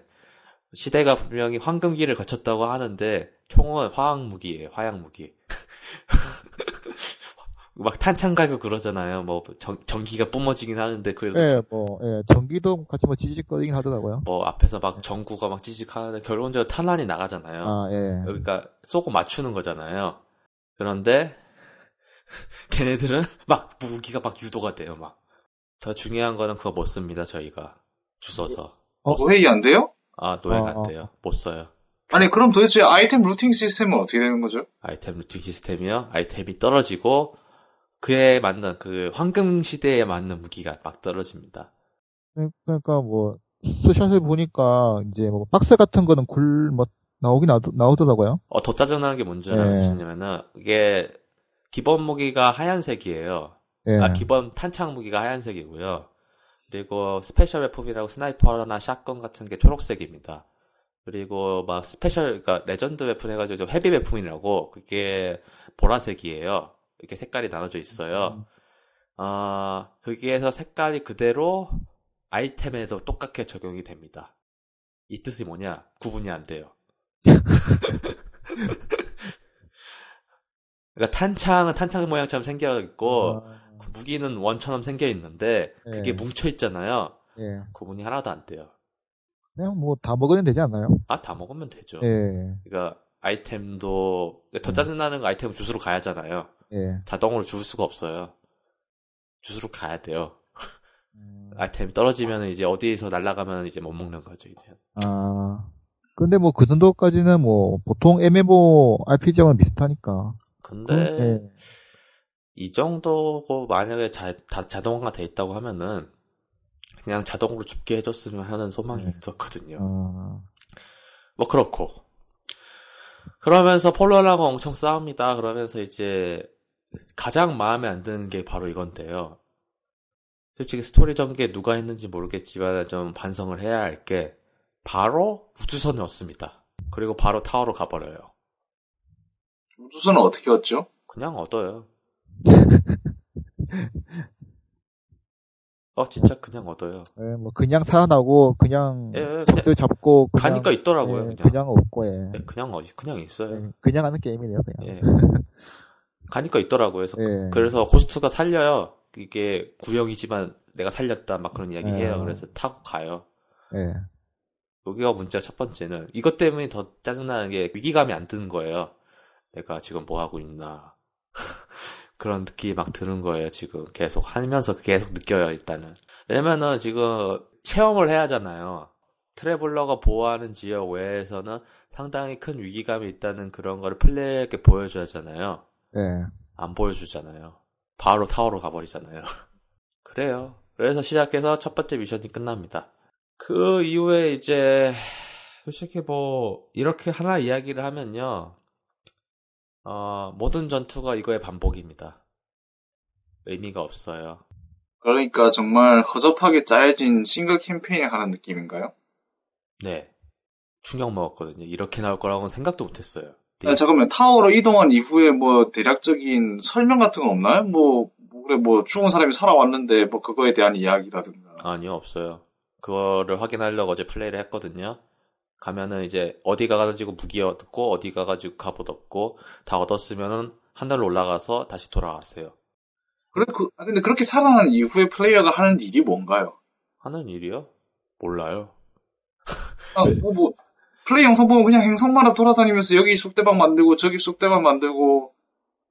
시대가 분명히 황금기를 거쳤다고 하는데, 총은 화학 무기예요, 화약 무기. 막 탄창 갈고 그러잖아요. 뭐 전, 전기가 뿜어지긴 하는데 그래도 예, 뭐, 예, 전기도 같이 뭐 찌직거리긴 하더라고요. 뭐 앞에서 막 전구가 막 찌직하는데 결론적으로 탄환이 나가잖아요. 아, 예. 그러니까 쏘고 맞추는 거잖아요. 그런데 걔네들은 막 무기가 막 유도가 돼요. 막 더 중요한 거는 그거 못 씁니다. 저희가 주워서 노획이 안 돼요? 아 노예가 어, 안 어. 돼요. 못 써요. 아니, 그럼 도대체 아이템 루팅 시스템은 어떻게 되는 거죠? 아이템 루팅 시스템이요. 아이템이 떨어지고 그에 맞는 그 황금 시대에 맞는 무기가 막 떨어집니다. 그러니까 뭐 스샷을 보니까 이제 뭐 박스 같은 거는 굴 뭐 나오긴 나오, 나오더라고요. 어, 더 짜증나는 게 뭔지 네. 아시냐면은, 이게, 기본 무기가 하얀색이에요. 예. 아, 기본 탄창 무기가 하얀색이고요. 그리고 special weapon이라고 sniper나 shotgun 같은 게 초록색입니다. 그리고 막 special, 그러니까 legend weapon 해가지고 좀 heavy weapon이라고 그게 보라색이에요. 이렇게 색깔이 나눠져 있어요. 아, 거기에서 색깔이 그대로 아이템에도 똑같게 적용이 됩니다. 이 뜻이 뭐냐? 구분이 안 돼요. 그러니까 탄창은 탄창 모양처럼 생겨 있고 그 무기는 원처럼 생겨 있는데 그게 예. 뭉쳐 있잖아요. 예. 구분이 하나도 안 돼요. 그냥 뭐 다 먹으면 되지 않나요? 아, 다 먹으면 되죠. 예. 그러니까 아이템도 더 짜증나는 거 아이템은 주스로 가야 하잖아요. 예. 자동으로 줄 수가 없어요. 주스로 가야 돼요. 음. 아이템이 떨어지면 이제 어디에서 날아가면 이제 못 먹는 거죠, 이제. 아. 근데 뭐 그 정도까지는 뭐 보통 MMO RPG하고는 비슷하니까. 근데 예. 이 정도고 만약에 자, 다 자동화가 돼 있다고 하면은 그냥 자동으로 죽게 해줬으면 하는 소망이 네. 있었거든요. 아. 뭐 그렇고 그러면서 폴로라고 엄청 싸웁니다. 그러면서 이제 가장 마음에 안 드는 게 바로 이건데요. 솔직히 스토리 전개에 누가 했는지 모르겠지만 좀 반성을 해야 할 게 바로 우주선을 얻습니다. 그리고 바로 타워로 가버려요. 우주선은 어떻게 얻죠? 그냥 얻어요. 어 진짜 그냥 얻어요. 예, 뭐 그냥 살아나고 그냥 예, 예, 적들 잡고 그냥 가니까 있더라고요. 예, 그냥 그냥 없고 예. 예, 그냥 어 그냥 있어요. 예, 그냥 하는 게임이네요, 그냥. 예. 가니까 있더라고요. 그래서 예. 그래서 고스트가 살려요. 이게 구형이지만 내가 살렸다 막 그런 이야기 예. 해요. 그래서 타고 가요. 예. 여기가 문제가 첫 번째는 이것 때문에 더 짜증나는 게 위기감이 안 드는 거예요. 내가 지금 뭐 하고 있나 그런 느낌이 막 드는 거예요. 지금 계속 하면서 계속 느껴요. 일단은 왜냐면은 지금 체험을 해야 하잖아요. 트래블러가 보호하는 지역 외에서는 상당히 큰 위기감이 있다는 그런 거를 플레이어에게 보여줘야 하잖아요. 예. 안 보여주잖아요. 바로 타워로 가버리잖아요. 그래요. 그래서 시작해서 첫 번째 미션이 끝납니다. 그 이후에 이제 솔직히 뭐 이렇게 하나 이야기를 하면요. 어, 모든 전투가 이거의 반복입니다. 의미가 없어요. 그러니까 정말 허접하게 짜여진 싱글 캠페인을 하는 느낌인가요? 네. 충격 먹었거든요. 이렇게 나올 거라고는 생각도 못했어요. 아, 잠깐만 타워로 이동한 이후에 뭐 대략적인 설명 같은 건 없나요? 뭐, 뭐 그래 뭐 죽은 사람이 살아왔는데 뭐 그거에 대한 이야기라든가. 아니요, 없어요. 그거를 확인하려고 어제 플레이를 했거든요. 가면은 이제 어디 가가지고 무기 얻고 어디 가가지고 갑옷 얻고 다 얻었으면은 하늘로 올라가서 다시 돌아왔어요. 그래 그 아, 근데 그렇게 살아난 이후에 플레이어가 하는 일이 뭔가요? 하는 일이요? 몰라요. 아, 뭐, 뭐 플레이 영상 보면 그냥 행성마다 돌아다니면서 여기 쑥대박 만들고 저기 쑥대박 만들고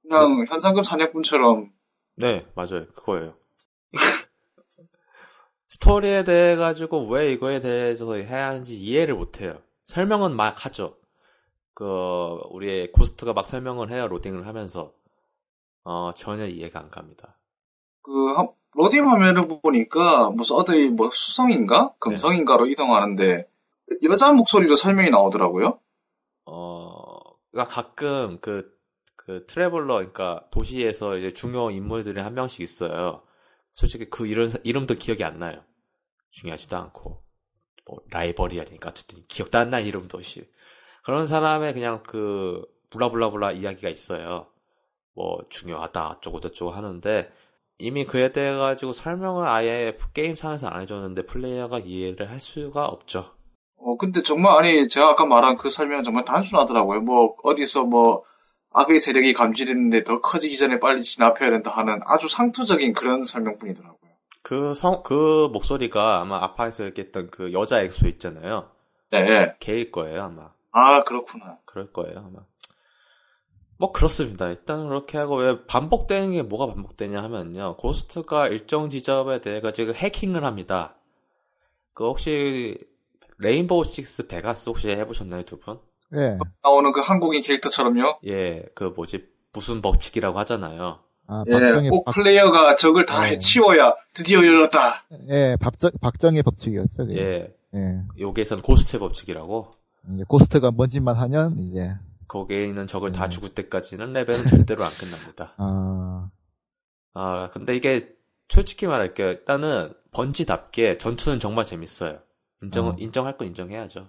그냥 현상금 사냥꾼처럼 네, 맞아요. 그거예요. 스토리에 대해 가지고 왜 이거에 대해서 해야 하는지 이해를 못해요. 설명은 막 하죠. 그 우리의 고스트가 막 설명을 해요. 로딩을 하면서 어 전혀 이해가 안 갑니다. 그 한- 로딩 화면을 보니까 무슨 어디 뭐 수성인가 금성인가로 이동하는데 여자 목소리로 설명이 나오더라고요. 어, 그러니까 가끔 그, 그 트래블러, 그러니까 도시에서 이제 중요 인물들이 한 명씩 있어요. 솔직히 그 이름, 이름도 기억이 안 나요. 중요하지도 않고. 뭐, 라이벌이 아니까. 어쨌든 기억도 안 나, 이름도 씨. 그런 사람의 그냥 그, 블라블라블라 이야기가 있어요. 뭐, 중요하다, 어쩌고저쩌고 하는데, 이미 그에 대해 가지고 설명을 아예 게임 상에서 안 해줬는데 플레이어가 이해를 할 수가 없죠. 어, 근데 정말, 아니, 제가 아까 말한 그 설명은 정말 단순하더라고요. 뭐, 어디서 뭐, 악의 세력이 감지됐는데 더 커지기 전에 빨리 진압해야 된다 하는 아주 상투적인 그런 설명뿐이더라고요. 그 성, 그 목소리가 아마 알파에서 얘기했던 그 여자 엑소 있잖아요. 네, 예. 걔일 거예요, 아마. 아, 그렇구나. 그럴 거예요, 아마. 뭐, 그렇습니다. 일단 그렇게 하고, 왜 반복되는 게 뭐가 반복되냐 하면요. 고스트가 일정 지점에 대해 가지고 해킹을 합니다. 그 혹시, 레인보우 식스 베가스 혹시 해보셨나요, 두 분? 예. 나오는 그 한국인 캐릭터처럼요. 예, 그 뭐지, 무슨 법칙이라고 하잖아요. 아, 예, 박정희, 꼭 박, 플레이어가 적을 다 네. 해치워야 드디어 열렸다. 예, 박정, 박정희 법칙이었죠. 그게. 예, 예. 여기에선 고스트의 법칙이라고. 이제 고스트가 뭔 짓만 하면 이제 거기에 있는 적을 다 음. 죽을 때까지는 레벨은 절대로 안 끝납니다. 아, 아, 근데 이게 솔직히 말할게요. 일단은 번지답게 전투는 정말 재밌어요. 인정, 어. 인정할 건 인정해야죠.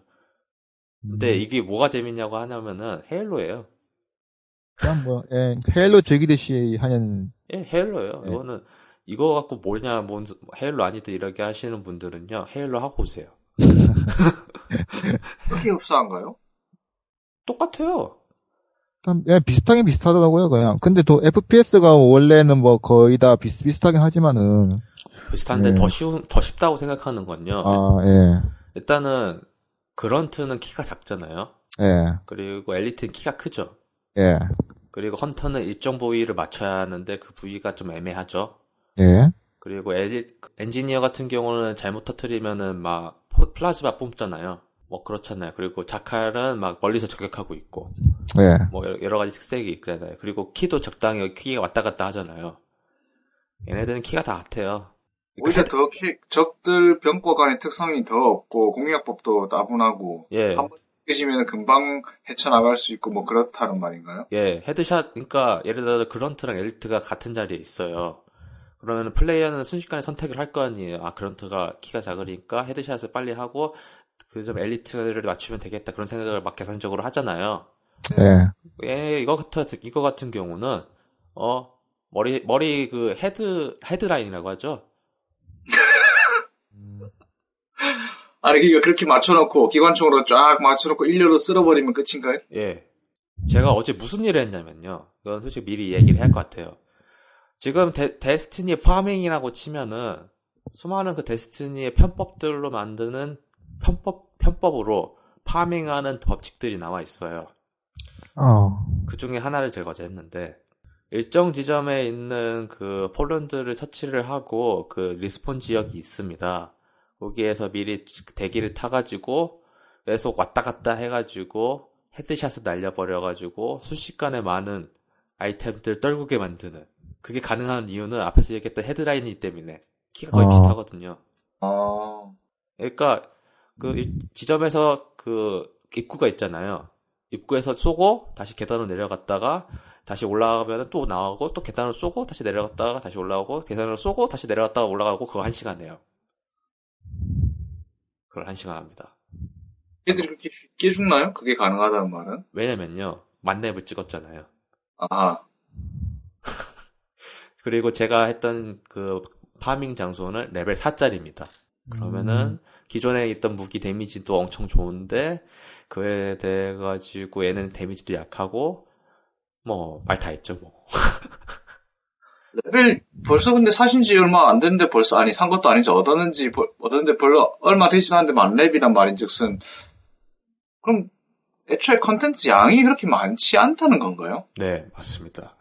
음, 근데 이게 뭐가 재밌냐고 하냐면은 헤일로예요. 그냥 뭐, 예, 헤일로 즐기듯이 하는, 예, 헤일로예요. 네. 이거는 이거 갖고 뭐냐, 뭔 헤일로 아니다 이렇게 하시는 분들은요, 헤일로 하고 오세요. 그렇게 흡사한가요? 똑같아요. 참, 예, 비슷하긴 비슷하더라고요, 그냥. 근데 또 FPS가 원래는 뭐 거의 다 비슷비슷하긴 하지만은, 비슷한데 네. 더 쉬운, 더 쉽다고 생각하는 건요. 아, 예, 일단은 그런트는 키가 작잖아요. 예, 그리고 엘리트는 키가 크죠. 예, 그리고 헌터는 일정 부위를 맞춰야 하는데 그 부위가 좀 애매하죠. 예, 그리고 엘리, 엔지니어 같은 경우는 잘못 터트리면은 막 포- 플라즈마 뿜잖아요. 뭐 그렇잖아요. 그리고 자칼은 막 멀리서 저격하고 있고 예. 뭐 여러, 여러 가지 특색이 있잖아요. 그리고 키도 적당히 키가 왔다 갔다 하잖아요. 얘네들은 키가 다 같아요. 오히려 더 키- 적들 병과 간의 특성이 더 없고 공략법도 따분하고 예, 한번 깨지면 금방 헤쳐나갈 수 있고 뭐 그렇다는 말인가요? 예, headshot, 그러니까 예를 들어 그런트랑 엘리트가 같은 자리에 있어요. 그러면 플레이어는 순식간에 선택을 할 거 아니에요. 아, 그런트가 키가 작으니까 headshot을 빨리 하고 그 좀 엘리트를 맞추면 되겠다. 그런 생각을 막 계산적으로 하잖아요. 예. 예, 이거 같은 이거 같은 경우는 어 머리 머리 그 head 헤드라인이라고 하죠. 아니 이거 그렇게 맞춰놓고 기관총으로 쫙 맞춰놓고 일렬로 쓸어버리면 끝인가요? 예. 제가 어제 무슨 일을 했냐면요. 이건 솔직히 미리 얘기를 할 것 같아요. 지금 데, 데스티니 farming이라고 치면은 수많은 그 데스티니의 편법들로 만드는 편법 편법으로 farming하는 법칙들이 나와 있어요. 어, 그 중에 하나를 제가 어제 했는데 일정 지점에 있는 그 폴른들을 터치를 하고 그 respawn 지역이 있습니다. 거기에서 미리 대기를 타가지고 계속 왔다 갔다 해가지고 headshot을 날려버려가지고 순식간에 많은 아이템들 떨구게 만드는 그게 가능한 이유는 앞에서 얘기했던 헤드라인이기 때문에 키가 거의 어. 비슷하거든요. 아, 그러니까 그 이- 지점에서 그 입구가 있잖아요. 입구에서 쏘고 다시 계단으로 내려갔다가 다시 올라가면 또 나오고 또 계단으로 쏘고 다시 내려갔다가 다시 올라오고 계단으로 쏘고 다시 내려갔다가 올라가고 그거 한 시간 해요. 그걸 한 시간 합니다. 얘들이 그렇게 쉽게 죽나요? 그게 가능하다는 말은? 왜냐면요 만렙을 찍었잖아요. 아, 그리고 제가 했던 그 farming 장소는 레벨 4짜리입니다. 그러면은 기존에 있던 무기 damage도 엄청 좋은데 그에 대해 가지고 얘는 damage도 약하고 뭐 말 다 했죠 뭐. 레벨 벌써 근데 사신 지 얼마 안 됐는데 벌써 아니 산 것도 아니죠 얻었는지 벌- 얻었는데 별로 얼마 되지도 않는데 만렙이란 말인즉슨 그럼 애초에 컨텐츠 양이 그렇게 많지 않다는 건가요? 네 맞습니다.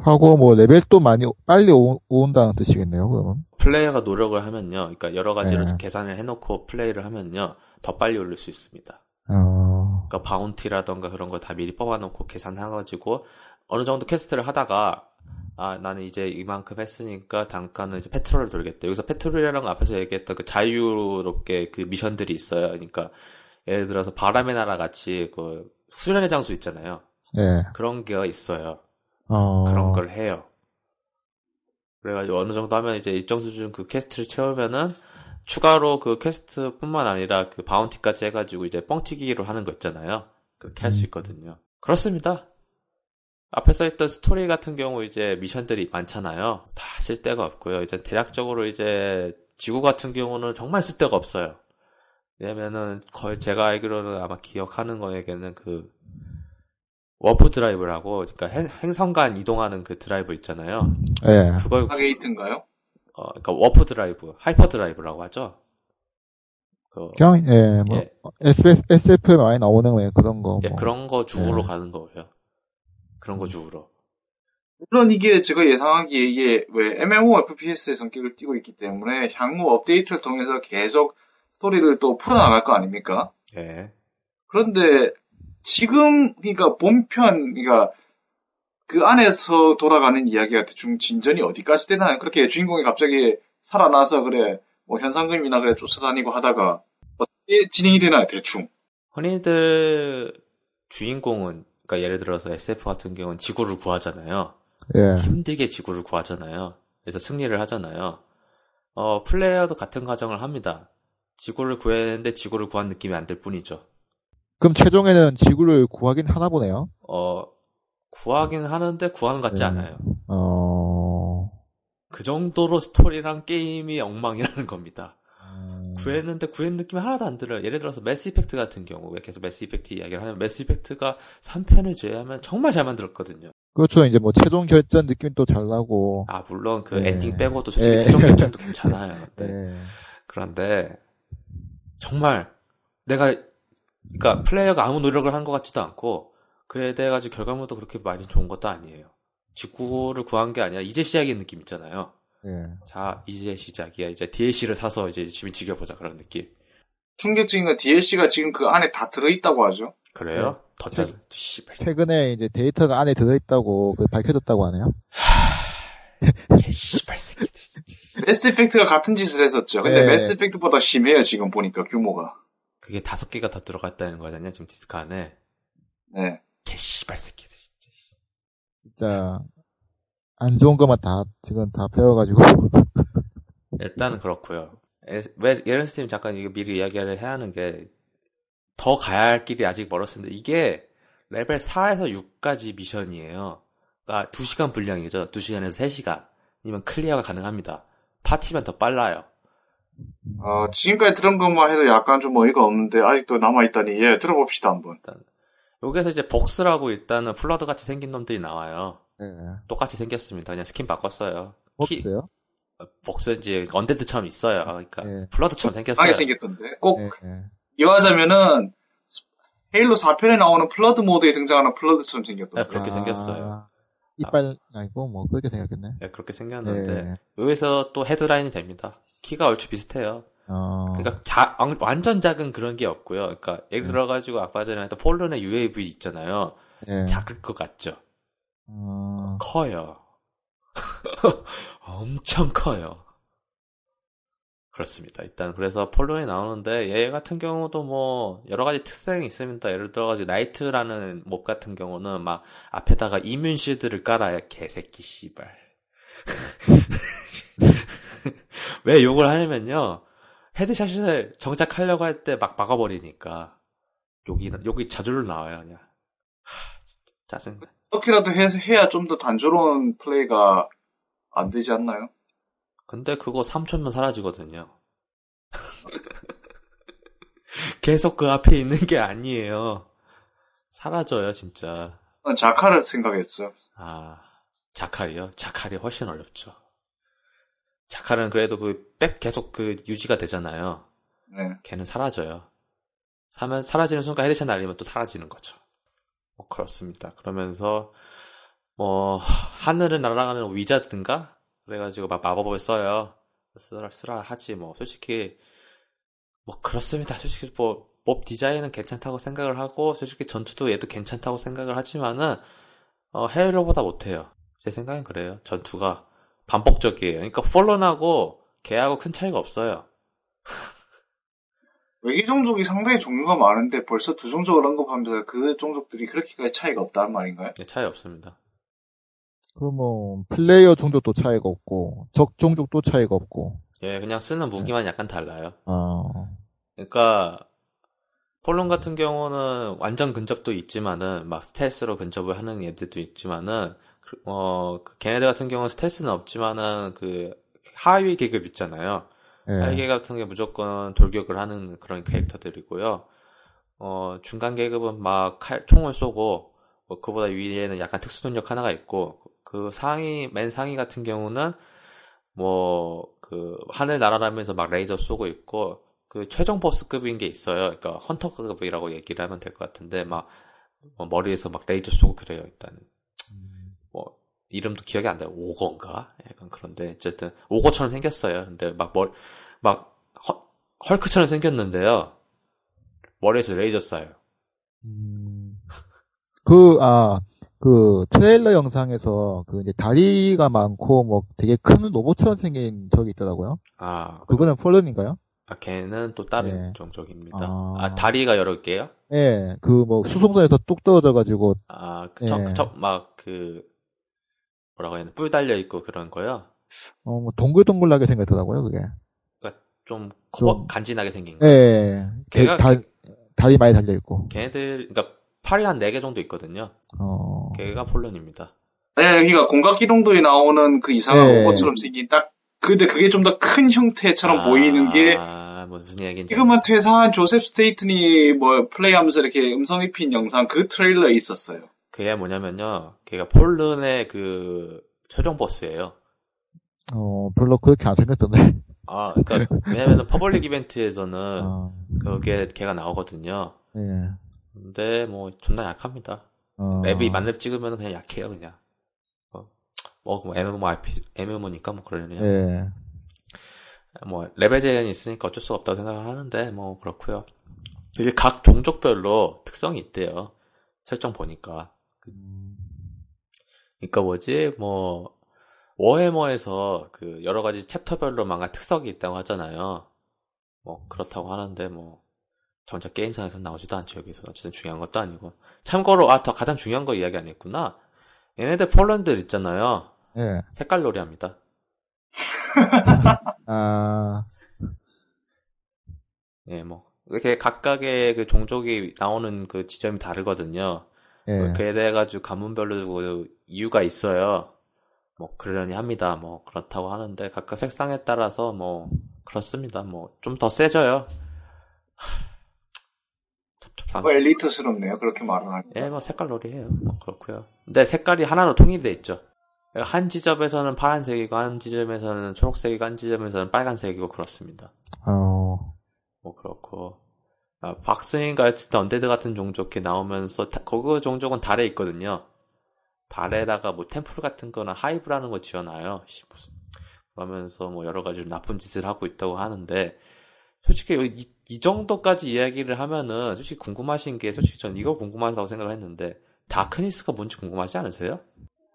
하고 뭐 레벨도 많이 빨리 오, 온다는 뜻이겠네요, 그러면. 플레이어가 노력을 하면요, 그러니까 여러 가지로 네. 계산을 해놓고 플레이를 하면요 더 빨리 올릴 수 있습니다. 어, 그러니까 bounty라던가 그런 거다 미리 뽑아놓고 계산해가지고 어느 정도 quest를 하다가 아 나는 이제 이만큼 했으니까 단가는 이제 patrol을 돌겠다. 여기서 patrol이라는 거 앞에서 얘기했던 그 자유롭게 그 미션들이 있어요. 그러니까 예를 들어서 바람의 나라 같이 그 수련의 장소 있잖아요. 예. 그런 게 있어요. 어, 그런 걸 해요. 그래가지고 어느 정도 하면 이제 일정 수준 그 quest를 채우면은 추가로 그 quest뿐만 아니라 그 bounty까지 해가지고 이제 뻥튀기로 하는 거 있잖아요. 그렇게 할 수 있거든요. 그렇습니다. 앞에서 했던 스토리 같은 경우 이제 미션들이 많잖아요. 다 쓸 데가 없고요. 이제 대략적으로 이제 지구 같은 경우는 정말 쓸 데가 없어요. 왜냐면은 거의 제가 알기로는 아마 기억하는 거에게는 그 warp drive라고 그러니까 행- 행성 간 이동하는 그 드라이브 있잖아요. 예. 그걸 하게이트인가요? 어 그러니까 warp drive, hyperdrive라고 하죠. 그 그냥, 예, 뭐, 예, SF, SF에 많이 나오는 왜 그런 거. 예, 뭐. 그런 거 주우러 예. 가는 거예요. 그런 거 주우러. 물론 이게 제가 예상하기에 이게 왜 MMORPG의 성격을 띠고 있기 때문에 향후 업데이트를 통해서 계속 스토리를 또 풀어나갈 거 아닙니까? 예. 그런데 지금 그러니까 본편 그러니까 그 안에서 돌아가는 이야기가 대충 진전이 어디까지 되나요? 그렇게 주인공이 갑자기 살아나서 그래 뭐 현상금이나 그래 쫓아다니고 하다가 어떻게 진행이 되나요? 대충 흔히들 주인공은 그러니까 예를 들어서 SF 같은 경우는 지구를 구하잖아요. 예. 힘들게 지구를 구하잖아요. 그래서 승리를 하잖아요. 어, 플레이어도 같은 과정을 합니다. 지구를 구했는데 지구를 구한 느낌이 안 들 뿐이죠. 그럼 최종에는 지구를 구하긴 하나 보네요. 어, 구하긴 하는데 구하는 것 같지 네. 않아요. 어, 그 정도로 스토리랑 게임이 엉망이라는 겁니다. 음. 구했는데 구했 느낌이 하나도 안 들어요. 예를 들어서 매스 이펙트 같은 경우, 왜 계속 매스 이펙트 이야기를 하면 매스 이펙트가 3편을 제외하면 정말 잘 만들었거든요. 그렇죠. 이제 뭐 최종 결전 느낌 도 잘 나고. 아, 물론 그 네. 엔딩 빼고도 솔직히 네. 최종 결정도 괜찮아요. 네. 예. 그런데 정말 내가 그러니까 플레이어가 아무 노력을 한 것 같지도 않고 그에 대해 가지고 결과물도 그렇게 많이 좋은 것도 아니에요. 지구를 구한 게 아니라 이제 시작인 느낌 있잖아요. 예. 자 이제 시작이야. 이제 DLC를 사서 이제 집에 지겨보자 그런 느낌. 충격적인 건 DLC가 지금 그 안에 다 들어있다고 하죠. 그래요? 더 짜, 씨발. 최근에 이제 데이터가 안에 들어있다고 그 밝혀졌다고 하네요. 개 씨발 새끼들. 매스 이펙트가 같은 짓을 했었죠. 근데 네. 매스 이펙트보다 심해요, 지금 보니까 규모가. 그게 다섯 개가 더 들어갔다는 거잖아요. 지금 디스크 안에. 네. 개 씨발 새끼들. 진짜 안 좋은 것만 다 지금 다 배워가지고. 일단은 그렇고요. 에- 왜 예런스팀 잠깐 이거 미리 이야기를 해야 하는 게 더 가야 할 길이 아직 멀었는데 이게 레벨 4에서 6까지 미션이에요. 그러니까 2시간 분량이죠. 2시간에서 3시간. 이면 clear가 가능합니다. 파티면 더 빨라요. 어, 지금까지 들은 것만 해도 약간 좀 어이가 없는데, 아직도 남아 있다니, 예, 들어봅시다, 한번. 여기서 이제 벡스라고 일단은 플러드 같이 생긴 놈들이 나와요. 예. 똑같이 생겼습니다. 그냥 스킨 바꿨어요. 키- 없어요? 벡스 이제 undead 처럼 있어요. 그러니까 예. 플러드처럼 생겼어요. 하게 생겼던데. 꼭, 예, 예. 이어하자면은, 헤일로 4편에 나오는 플러드 모드에 등장하는 플러드처럼 생겼던데. 네, 그렇게 아, 생겼어요. 이빨 아니고 뭐 그렇게 생겼겠네. 네, 그렇게 생겼는데 예. 여기서 또 헤드라인이 됩니다. 키가 얼추 비슷해요. 어. 그러니까 자- 왕- 완전 작은 그런 게 없고요. 그러니까 예를 네. 들어가지고 아까 전에 했던 폴론의 UAV 있잖아요. 예. 작을 것 같죠. 어. 커요. 엄청 커요. 그렇습니다. 일단 그래서 폴른이 나오는데 얘 같은 경우도 뭐 여러 가지 특성이 있습니다. 예를 들어 가지고 나이트라는 mob 같은 경우는 막 앞에다가 immune shield를 깔아요. 개새끼 씨발. 왜 욕을 하냐면요. headshot을 정착하려고 할 때 막 막아버리니까 욕이 욕이 자주로 나와요. 그냥 하, 짜증나. 그렇게라도 해, 해야 좀 더 단조로운 플레이가 안 되지 않나요? 근데 그거 3초면 사라지거든요. 계속 그 앞에 있는 게 아니에요. 사라져요, 진짜. 난 자칼을 생각했어. 아, 자칼이요? 자칼이 훨씬 어렵죠. 자칼은 그래도 그, 백 계속 그 유지가 되잖아요. 네. 걔는 사라져요. 사면, 사라지는 순간 headshot 날리면 또 사라지는 거죠. 뭐, 그렇습니다. 그러면서, 뭐, 하늘을 날아가는 위자든가? 그래가지고 막 마법을 써요. 쓰라, 쓰라 하지, 뭐, 솔직히, 뭐, 그렇습니다. 솔직히 뭐, 몹 디자인은 괜찮다고 생각을 하고, 솔직히 전투도 얘도 괜찮다고 생각을 하지만은, 어, 헤일로보다 못해요. 제 생각엔 그래요. 전투가 반복적이에요. 그러니까 폴런하고 걔하고 큰 차이가 없어요. 외계 종족이 상당히 종류가 많은데 벌써 두 종족을 언급하면서 그 종족들이 그렇게까지 차이가 없다는 말인가요? 네, 차이 없습니다. 그뭐 플레이어 종족도 차이가 없고 적 종족도 차이가 없고. 예, 그냥 쓰는 무기만 약간 달라요. 아. 그러니까 폴론 같은 경우는 완전 근접도 있지만은 막 스텔스로 근접을 하는 애들도 있지만은 그- 어, 그 걔네들 같은 경우는 스텔스는 없지만은 그 하위 계급 있잖아요. 예. 계급 같은 게 무조건 돌격을 하는 그런 캐릭터들이고요. 어, 중간 계급은 막 칼, 총을 쏘고 뭐 그보다 위에는 약간 특수 능력 하나가 있고 그 상위 맨 상위 같은 경우는 뭐 그 하늘 날아다니면서 막 레이저 쏘고 있고 그 최종 보스급인 게 있어요. 그러니까 헌터급이라고 얘기를 하면 될 것 같은데 막뭐 머리에서 막 레이저 쏘고 그래요. 일단 뭐 이름도 기억이 안 나요. 오거인가? 약간 그런데 어쨌든 오거처럼 생겼어요. 근데 막 머리 막 헐- 헐크처럼 생겼는데요. 머리에서 레이저 쏴요. 그, 아, 그, 트레일러 영상에서, 그, 이제 다리가 많고, 뭐, 되게 큰 로봇처럼 생긴 적이 있더라고요. 아 그거는 폴런인가요? 아, 걔는 또 다른 예. 종족입니다. 아. 아, 다리가 여러 개요? 예, 그뭐 수송선에서 뚝 떨어져가지고 아, 그, 예. 저, 저, 막, 그, 뭐라고 해야 되나, 뿔 달려 있고 그런 거요? 어, 뭐 동글동글하게 생겼더라고요, 그게. 그니까 좀, 좀- 커, 간지나게 생긴 거. 예, 개- 걔가- 다, 다리 많이 달려 있고. 걔네들, 그니까, 팔이 한 4개 정도 있거든요. 어, 걔가 폴론입니다. 네, 여기가 공각 기동도에 나오는 그 이상한 네. 로봇처럼 생긴 딱, 근데 그게 좀 더 큰 형태처럼 보이는 게, 아, 뭐 무슨 얘기인지. 지금은 퇴사한 조셉 스테이튼이 뭐 플레이하면서 이렇게 음성 입힌 영상 그 트레일러에 있었어요. 그게 뭐냐면요. 걔가 폴른의 그, 최종 보스예요 어, 별로 그렇게 안 생겼던데. 아, 그니까, 왜냐면은 public event에서는, 어, 그게 걔가 나오거든요. 예. 근데 뭐 존나 약합니다. 어, 렙이 만렙 찍으면 그냥 약해요 그냥. 어, 뭐, 뭐 MMORP, MMO니까 뭐 그러려니. 예. 뭐 레벨 제한이 있으니까 어쩔 수가 없다고 생각을 하는데 뭐 그렇고요. 이게 각 종족별로 특성이 있대요. 설정 보니까. 그러니까 뭐지 뭐 워해머에서 그 여러 가지 챕터별로 뭔가 특성이 있다고 하잖아요. 뭐 그렇다고 하는데 뭐 정작 게임상에서 나오지도 않죠 여기서 어쨌든 중요한 것도 아니고 참고로 아 더 가장 중요한 거 이야기 안 했구나. 얘네들 폴른들 있잖아요. 예. 색깔 놀이 합니다. 아, 예, 뭐 이렇게 각각의 그 종족이 나오는 그 지점이 다르거든요. 예. 그에 대해 가지고 가문별로 그 이유가 있어요. 뭐 그러려니 합니다. 뭐 그렇다고 하는데 각각 색상에 따라서 뭐 그렇습니다. 뭐 좀 더 세져요. 뭐 엘리트스럽네요. 그렇게 말을 하니까. 예, 뭐 색깔 놀이해요. 뭐 그렇고요. 근데 색깔이 하나로 통일돼 있죠. 한 지점에서는 파란색이고 한 지점에서는 초록색이고 한 지점에서는 빨간색이고 그렇습니다. 어, 뭐 그렇고 아, 벡스인 같은 undead 같은 종족 이 나오면서 다- 그거 종족은 달에 있거든요. 달에다가 뭐 temple 같은 거나 하이브라는 거 지어놔요. 씨, 무슨 그러면서 뭐 여러 가지 나쁜 짓을 하고 있다고 하는데 솔직히 이, 이 정도까지 이야기를 하면은 솔직히 궁금하신 게 솔직히 전 이거 궁금하다고 생각을 했는데 Darkness가 뭔지 궁금하지 않으세요?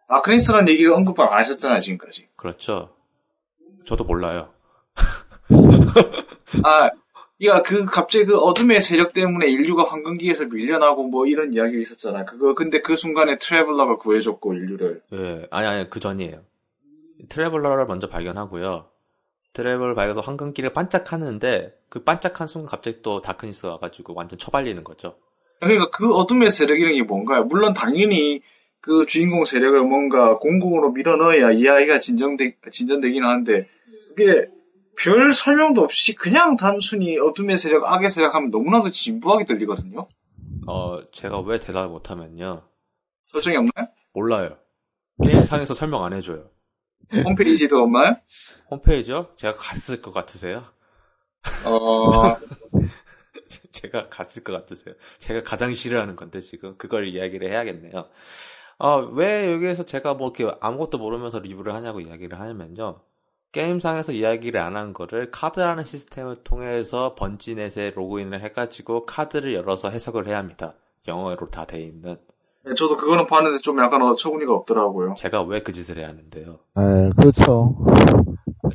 Darkness라는 얘기를 언급을 안 하셨잖아요, 지금까지. 그렇죠. 저도 몰라요. 아, 이가 그 갑자기 그 어둠의 세력 때문에 인류가 황금기에서 밀려나고 뭐 이런 이야기가 있었잖아요. 그거 근데 그 순간에 Traveler가 구해줬고 인류를. 예, 아니, 아니, 그 전이에요. Traveler를 먼저 발견하고요. Traveler를 발견해서 황금기를 반짝하는데, 그 반짝한 순간 갑자기 또 Darkness 와가지고 완전 처발리는 거죠. 그러니까 그 어둠의 세력이라는 게 뭔가요? 물론 당연히 그 주인공 세력을 뭔가 공공으로 밀어넣어야 이야기가 진정되, 진전되긴 하는데 그게 별 설명도 없이 그냥 단순히 어둠의 세력, 악의 세력 하면 너무나도 진부하게 들리거든요. 어, 제가 왜 대답을 못하면요. 설정이 없나요? 몰라요. 게임상에서 설명 안 해줘요. 홈페이지도 없나요? 홈페이지요? 제가 갔을 것 같으세요? 어, 제가 갔을 것 같으세요? 제가 가장 싫어하는 건데 지금 그걸 이야기를 해야겠네요. 어, 왜 여기에서 제가 뭐 이렇게 아무것도 모르면서 리뷰를 하냐고 이야기를 하냐면요. 게임상에서 이야기를 안 한 거를 카드라는 시스템을 통해서 번지넷에 로그인을 해가지고 카드를 열어서 해석을 해야 합니다. 영어로 다 돼 있는. 네, 저도 그거는 봤는데 좀 약간 어처구니가 없더라고요. 제가 왜 그 짓을 해야 하는데요. 예, 그렇죠.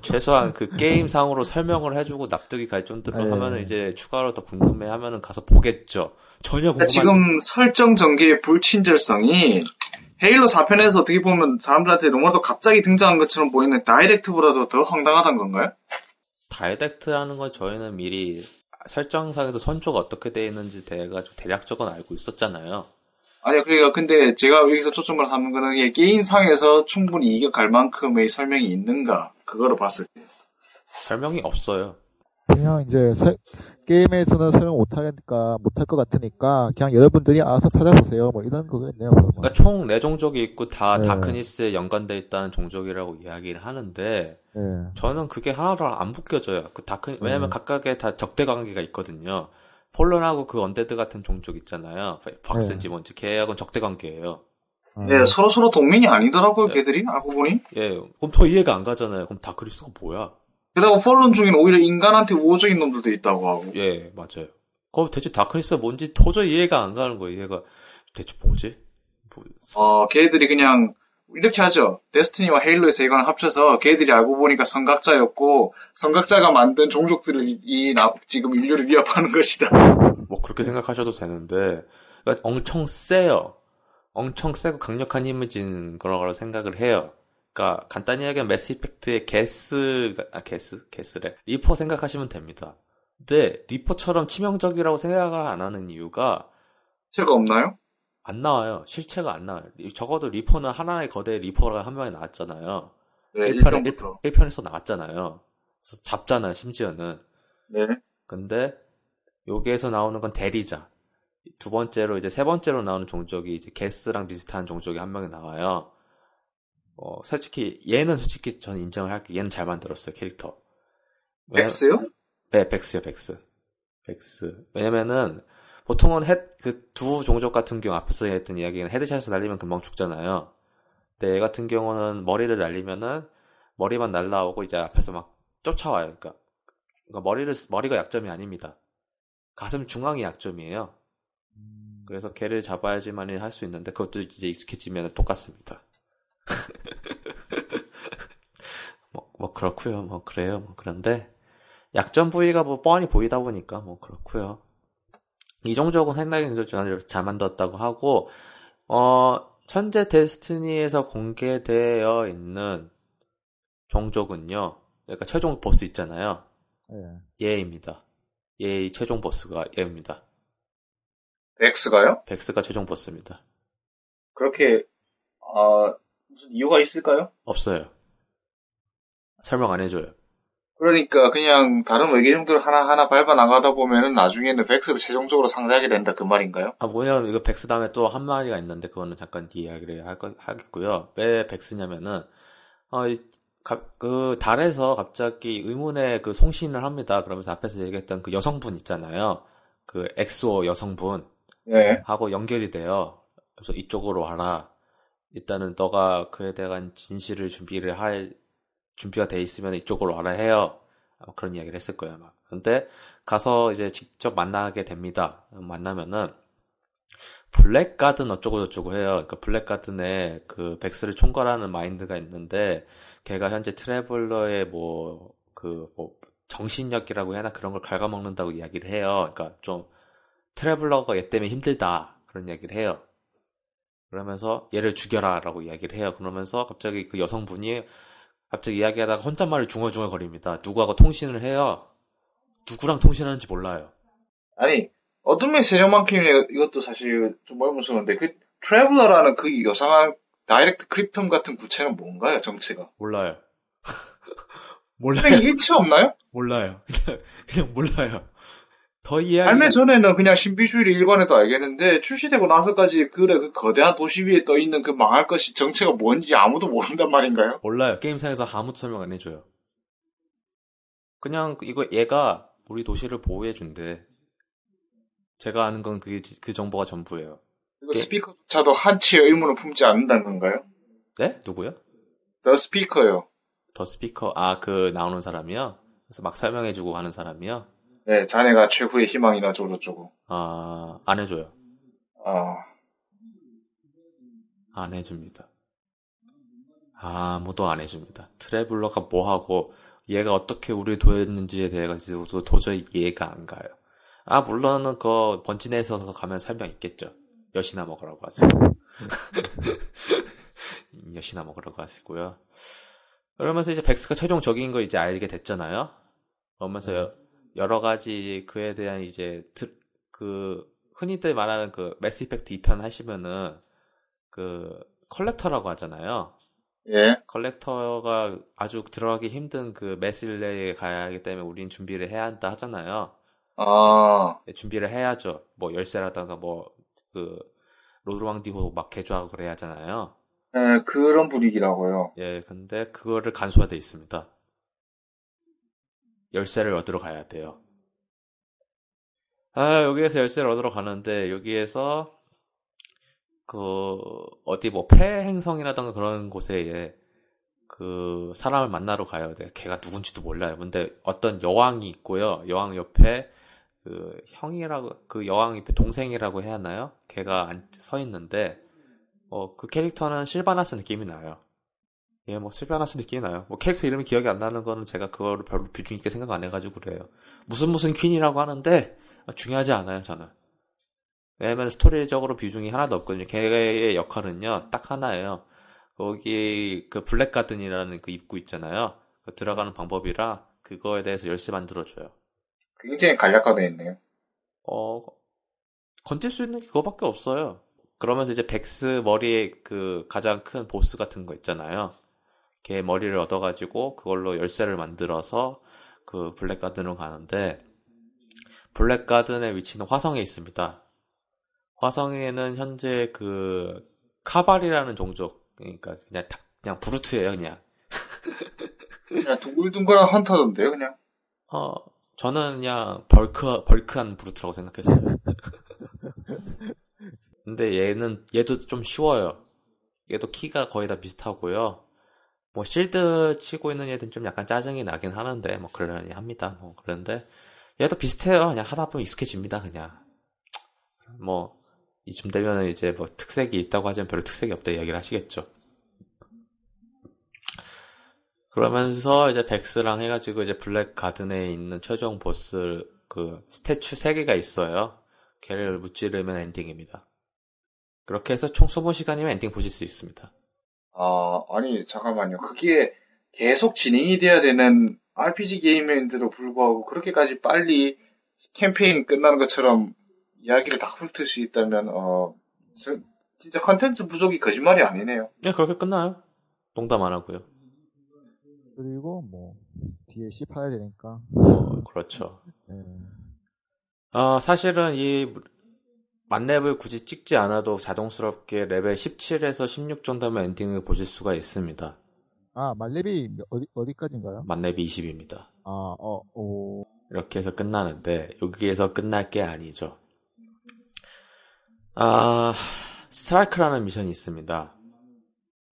최소한 그 게임상으로 설명을 해주고 납득이 갈 정도로 네. 하면은 이제 추가로 더 궁금해 하면은 가서 보겠죠. 전혀 궁금하지 지금 설정 전개의 불친절성이 헤일로 4편에서 어떻게 보면 사람들한테 너무나도 갑자기 등장한 것처럼 보이는 다이렉트보다도 더 황당하단 건가요? 다이렉트라는 건 저희는 미리 설정상에서 선조가 어떻게 되어 있는지 대해가지고 대략적으로 알고 있었잖아요. 아니요, 그러니까 근데 제가 여기서 초점을 하는 거는 이게 게임상에서 충분히 이겨갈 만큼의 설명이 있는가 그거로 봤을 때. 설명이 없어요. 그냥 이제 서- 게임에서는 설명 못하니까 못할 것 같으니까 그냥 여러분들이 알아서 찾아보세요. 뭐 이런 거겠네요. 그러면. 그러니까 총네 종족이 있고 다 네. 다크니스에 연관돼 있다는 종족이라고 이야기를 하는데 예. 저는 그게 하나도 안 묶여져요. 그 다크 왜냐면 음. 각각의 다 적대 관계가 있거든요. 폴른하고 그 undead 같은 종족 있잖아요. 벡스인지 뭔지 걔하고는 적대 관계예요. 아, 네, 서로 서로 동맹이 아니더라고요, 네. 걔들이 알고 보니. 예, 그럼 더 이해가 안 가잖아요. 그럼 Darkness가 뭐야? 게다가 폴른 중에는 오히려 인간한테 우호적인 놈들도 있다고 하고. 예, 맞아요. 그럼 대체 Darkness가 뭔지 도저히 이해가 안 가는 거예요. 얘가 대체 뭐지? 뭐, 어, 걔들이 그냥 이렇게 하죠. 데스티니와 헤일로에서 이걸 합쳐서 걔들이 알고 보니까 선각자였고 선각자가 만든 종족들을 이, 이 나- 지금 인류를 위협하는 것이다. 뭐 그렇게 생각하셔도 되는데 그러니까 엄청 세요. 엄청 세고 강력한 힘을 지닌 거라고 생각을 해요. 그러니까 간단히 얘기하면 매스 이펙트의 게스 아 게스 게스래 리퍼 생각하시면 됩니다. 근데 리퍼처럼 치명적이라고 생각을 안 하는 이유가 죄가 없나요? 안 나와요. 실체가 안 나와요. 적어도 리퍼는 하나의 거대 리퍼가 한 명이 나왔잖아요. 네, 1편에, 1편부터. 1편 에서 나왔잖아요. 그래서 잡잖아요, 심지어는. 네. 근데 여기에서 나오는 건 대리자. 두 번째로 이제 세 번째로 나오는 종족이 이제 Geth랑 비슷한 종족이 한 명이 나와요. 어, 솔직히 얘는 솔직히 저는 인정을 할게요. 얘는 잘 만들었어요 캐릭터. 왜냐- Vex요? 네, Vex요, Vex. Vex. 왜냐면은, 보통은 그 두 종족 같은 경우, 앞에서 했던 이야기는 headshot을 날리면 금방 죽잖아요. 근데 얘 같은 경우는 머리를 날리면은, 머리만 날라오고 이제 앞에서 막 쫓아와요. 그러니까, 그러니까 머리를, 쓰- 머리가 약점이 아닙니다. 가슴 중앙이 약점이에요. 그래서 걔를 잡아야지만 할수 있는데, 그것도 이제 익숙해지면 똑같습니다. 뭐, 뭐, 그렇고요 뭐, 그래요. 뭐, 그런데, 약점 부위가 뭐 뻔히 보이다 보니까 뭐 그렇고요. 이 종족은 상당히 잘- 잘 만들었다고 하고 어 현재 데스티니에서 공개되어 있는 종족은요. 그러니까 최종 보스 있잖아요. 예. 얘입니다. 얘의 최종 보스가 얘입니다. 백스가요? 백스가 최종 보스입니다. 그렇게 아 무슨 이유가 있을까요? 없어요. 설명 안 해줘요. 그러니까 그냥 다른 외계종들 하나하나 밟아 나가다 보면은 나중에는 백스를 최종적으로 상대하게 된다 그 말인가요? 아, 뭐냐면, 이거 Vex 다음에 또 한 마리가 있는데, 그거는 잠깐 뒤 이야기를 할 거, 하겠고요. 왜 Vex냐면은, 어, 이- 가- 그, 달에서 갑자기 의문의 그 송신을 합니다. 그러면서 앞에서 얘기했던 그 여성분 있잖아요. 그 엑소 여성분. 네. 하고 연결이 돼요. 그래서 이쪽으로 와라. 일단은 너가 그에 대한 진실을 준비를 할, 준비가 돼 있으면 이쪽으로 와라 해요. 그런 이야기를 했을 거예요, 아마. 근데 가서 이제 직접 만나게 됩니다. 만나면은 블랙가든 어쩌고 저쩌고 해요. 그러니까 블랙가든에 그 백스를 총괄하는 마인드가 있는데 걔가 현재 트래블러의 뭐 그 뭐 정신력이라고 해나 그런 걸 갉아먹는다고 이야기를 해요. 그러니까 좀 트래블러가 얘 때문에 힘들다 그런 이야기를 해요. 그러면서 얘를 죽여라라고 이야기를 해요. 그러면서 갑자기 그 여성분이 갑자기 이야기하다가 혼잣말을 중얼중얼 거립니다. 누구하고 통신을 해요. 누구랑 통신하는지 몰라요. 아니 어둠의 세력만큼이 이것도 사실 좀 멀무스러운데 그 Traveler라는 그 요상한 Didact Cryptum 같은 구체는 뭔가요 정체가? 몰라요. 몰라요. 일체 없나요? 몰라요. 그냥, 그냥 몰라요. 더 이야기. 발매 전에는 그냥 신비주의를 일관해도 알겠는데 출시되고 나서까지 그래 그 거대한 도시 위에 떠 있는 그 망할 것이 정체가 뭔지 아무도 모른단 말인가요? 몰라요. 게임상에서 아무도 설명 안 해줘요. 그냥 이거 얘가 우리 도시를 보호해 준대. 제가 아는 건 그 그 정보가 전부예요. 그리고 예. 스피커조차도 한치의 의문을 품지 않는다는 건가요? 네? 누구요? 더 스피커요. 더 스피커. 아, 그 나오는 사람이요? 그래서 막 설명해주고 하는 사람이요? 네, 자네가 최후의 희망이나 저저쩌고. 아, 안 해줘요. 아, 안 해줍니다. 아무도 안 해줍니다. 트래블러가 뭐하고 얘가 어떻게 우리를 도했는지에 대해 가지고도 도저히 이해가 안 가요. 아 물론은 그 번지네에서 가면 설명 있겠죠. 여시나 먹으라고 하세요. 여시나 먹으라고 하시고요. 그러면서 이제 백스가 최종적인 거 이제 알게 됐잖아요. 그러면서 여- 여러 가지 그에 대한 이제 드- 그 흔히들 말하는 그 Mass Effect 2편 하시면은 그 Collector라고 하잖아요. 예. Collector가 아주 들어가기 힘든 그 Mass Relay에 가야 하기 때문에 우린 준비를 해야 한다 하잖아요. 아, 네, 준비를 해야죠. 뭐 열쇠라다가 뭐 그 로드왕디호 막 개조하고 그래야 하잖아요. 예, 그런 분위기라고요. 예, 근데 그거를 간소화돼 있습니다. 열쇠를 얻으러 가야 돼요. 아, 여기에서 열쇠를 얻으러 가는데 여기에서 그 어디 뭐 폐행성이라던가 그런 곳에 예, 그 사람을 만나러 가요. 내가 걔가 누군지도 몰라요. 근데 어떤 여왕이 있고요. 여왕 옆에 그 형이라고 그 여왕 옆에 동생이라고 해야 하나요? 걔가 앉- 서 있는데 어, 그 캐릭터는 실바나스 느낌이 나요. 예, 뭐 실바나스 느낌이 나요. 뭐 캐릭터 이름이 기억이 안 나는 거는 제가 그거를 별로 비중 있게 생각 안 해가지고 그래요. 무슨 무슨 퀸이라고 하는데 중요하지 않아요, 저는. 왜냐면 스토리적으로 비중이 하나도 없거든요. 걔의 역할은요, 딱 하나예요. 거기 그 블랙 가든이라는 그 입구 있잖아요. 그 들어가는 방법이라 그거에 대해서 열쇠 만들어줘요. 굉장히 간략화되어 있네요. 어, 건질 수 있는 게 그거밖에 없어요. 그러면서 이제 Vex 머리에 그 가장 큰 보스 같은 거 있잖아요. 걔 머리를 얻어가지고 그걸로 열쇠를 만들어서 그 Black Garden으로 가는데 Black Garden의 위치는 화성에 있습니다. 화성에는 현재 그 Cabal이라는 종족 그러니까 그냥 다- 그냥 Brute예요 그냥. 그냥 둥글둥글한 Hunter던데요, 그냥. 어 저는 그냥 bulk bulk한 Brute라고 생각했어요. 근데 얘는 얘도 좀 쉬워요. 얘도 키가 거의 다 비슷하고요. 뭐 실드 치고 있는 애들은 좀 약간 짜증이 나긴 하는데 뭐 그러려니 합니다. 뭐 그런데 얘도 비슷해요. 그냥 하다 보면 익숙해집니다. 그냥 뭐 이쯤 되면 이제 뭐 특색이 있다고 하지만 별로 특색이 없다 이야기를 하시겠죠. 그러면서 이제 백스랑 해가지고 이제 블랙 가든에 있는 최종 보스 그 스태츄 3개가 있어요. 걔를 무찌르면 엔딩입니다. 그렇게 해서 총 20시간이면 엔딩 보실 수 있습니다. 아, 아니, 잠깐만요. 그게 계속 진행이 돼야 되는 RPG 게임인데도 불구하고 그렇게까지 빨리 캠페인 끝나는 것처럼 이야기를 다 훑을 수 있다면, 어, 저- 진짜 컨텐츠 부족이 거짓말이 아니네요. 네, 그렇게 끝나요. 농담 안 하고요. 그리고 뭐 DLC 팔아야 되니까. 뭐, 그렇죠. 예. 어, 사실은 이 만렙을 굳이 찍지 않아도 자동스럽게 레벨 17에서 16 정도면 엔딩을 보실 수가 있습니다. 아 만렙이 몇- 어디 어디까지인가요? 만렙이 20입니다. 아, 어, 오. 이렇게 해서 끝나는데 여기에서 끝날 게 아니죠. 아 스트라이크라는 미션이 있습니다.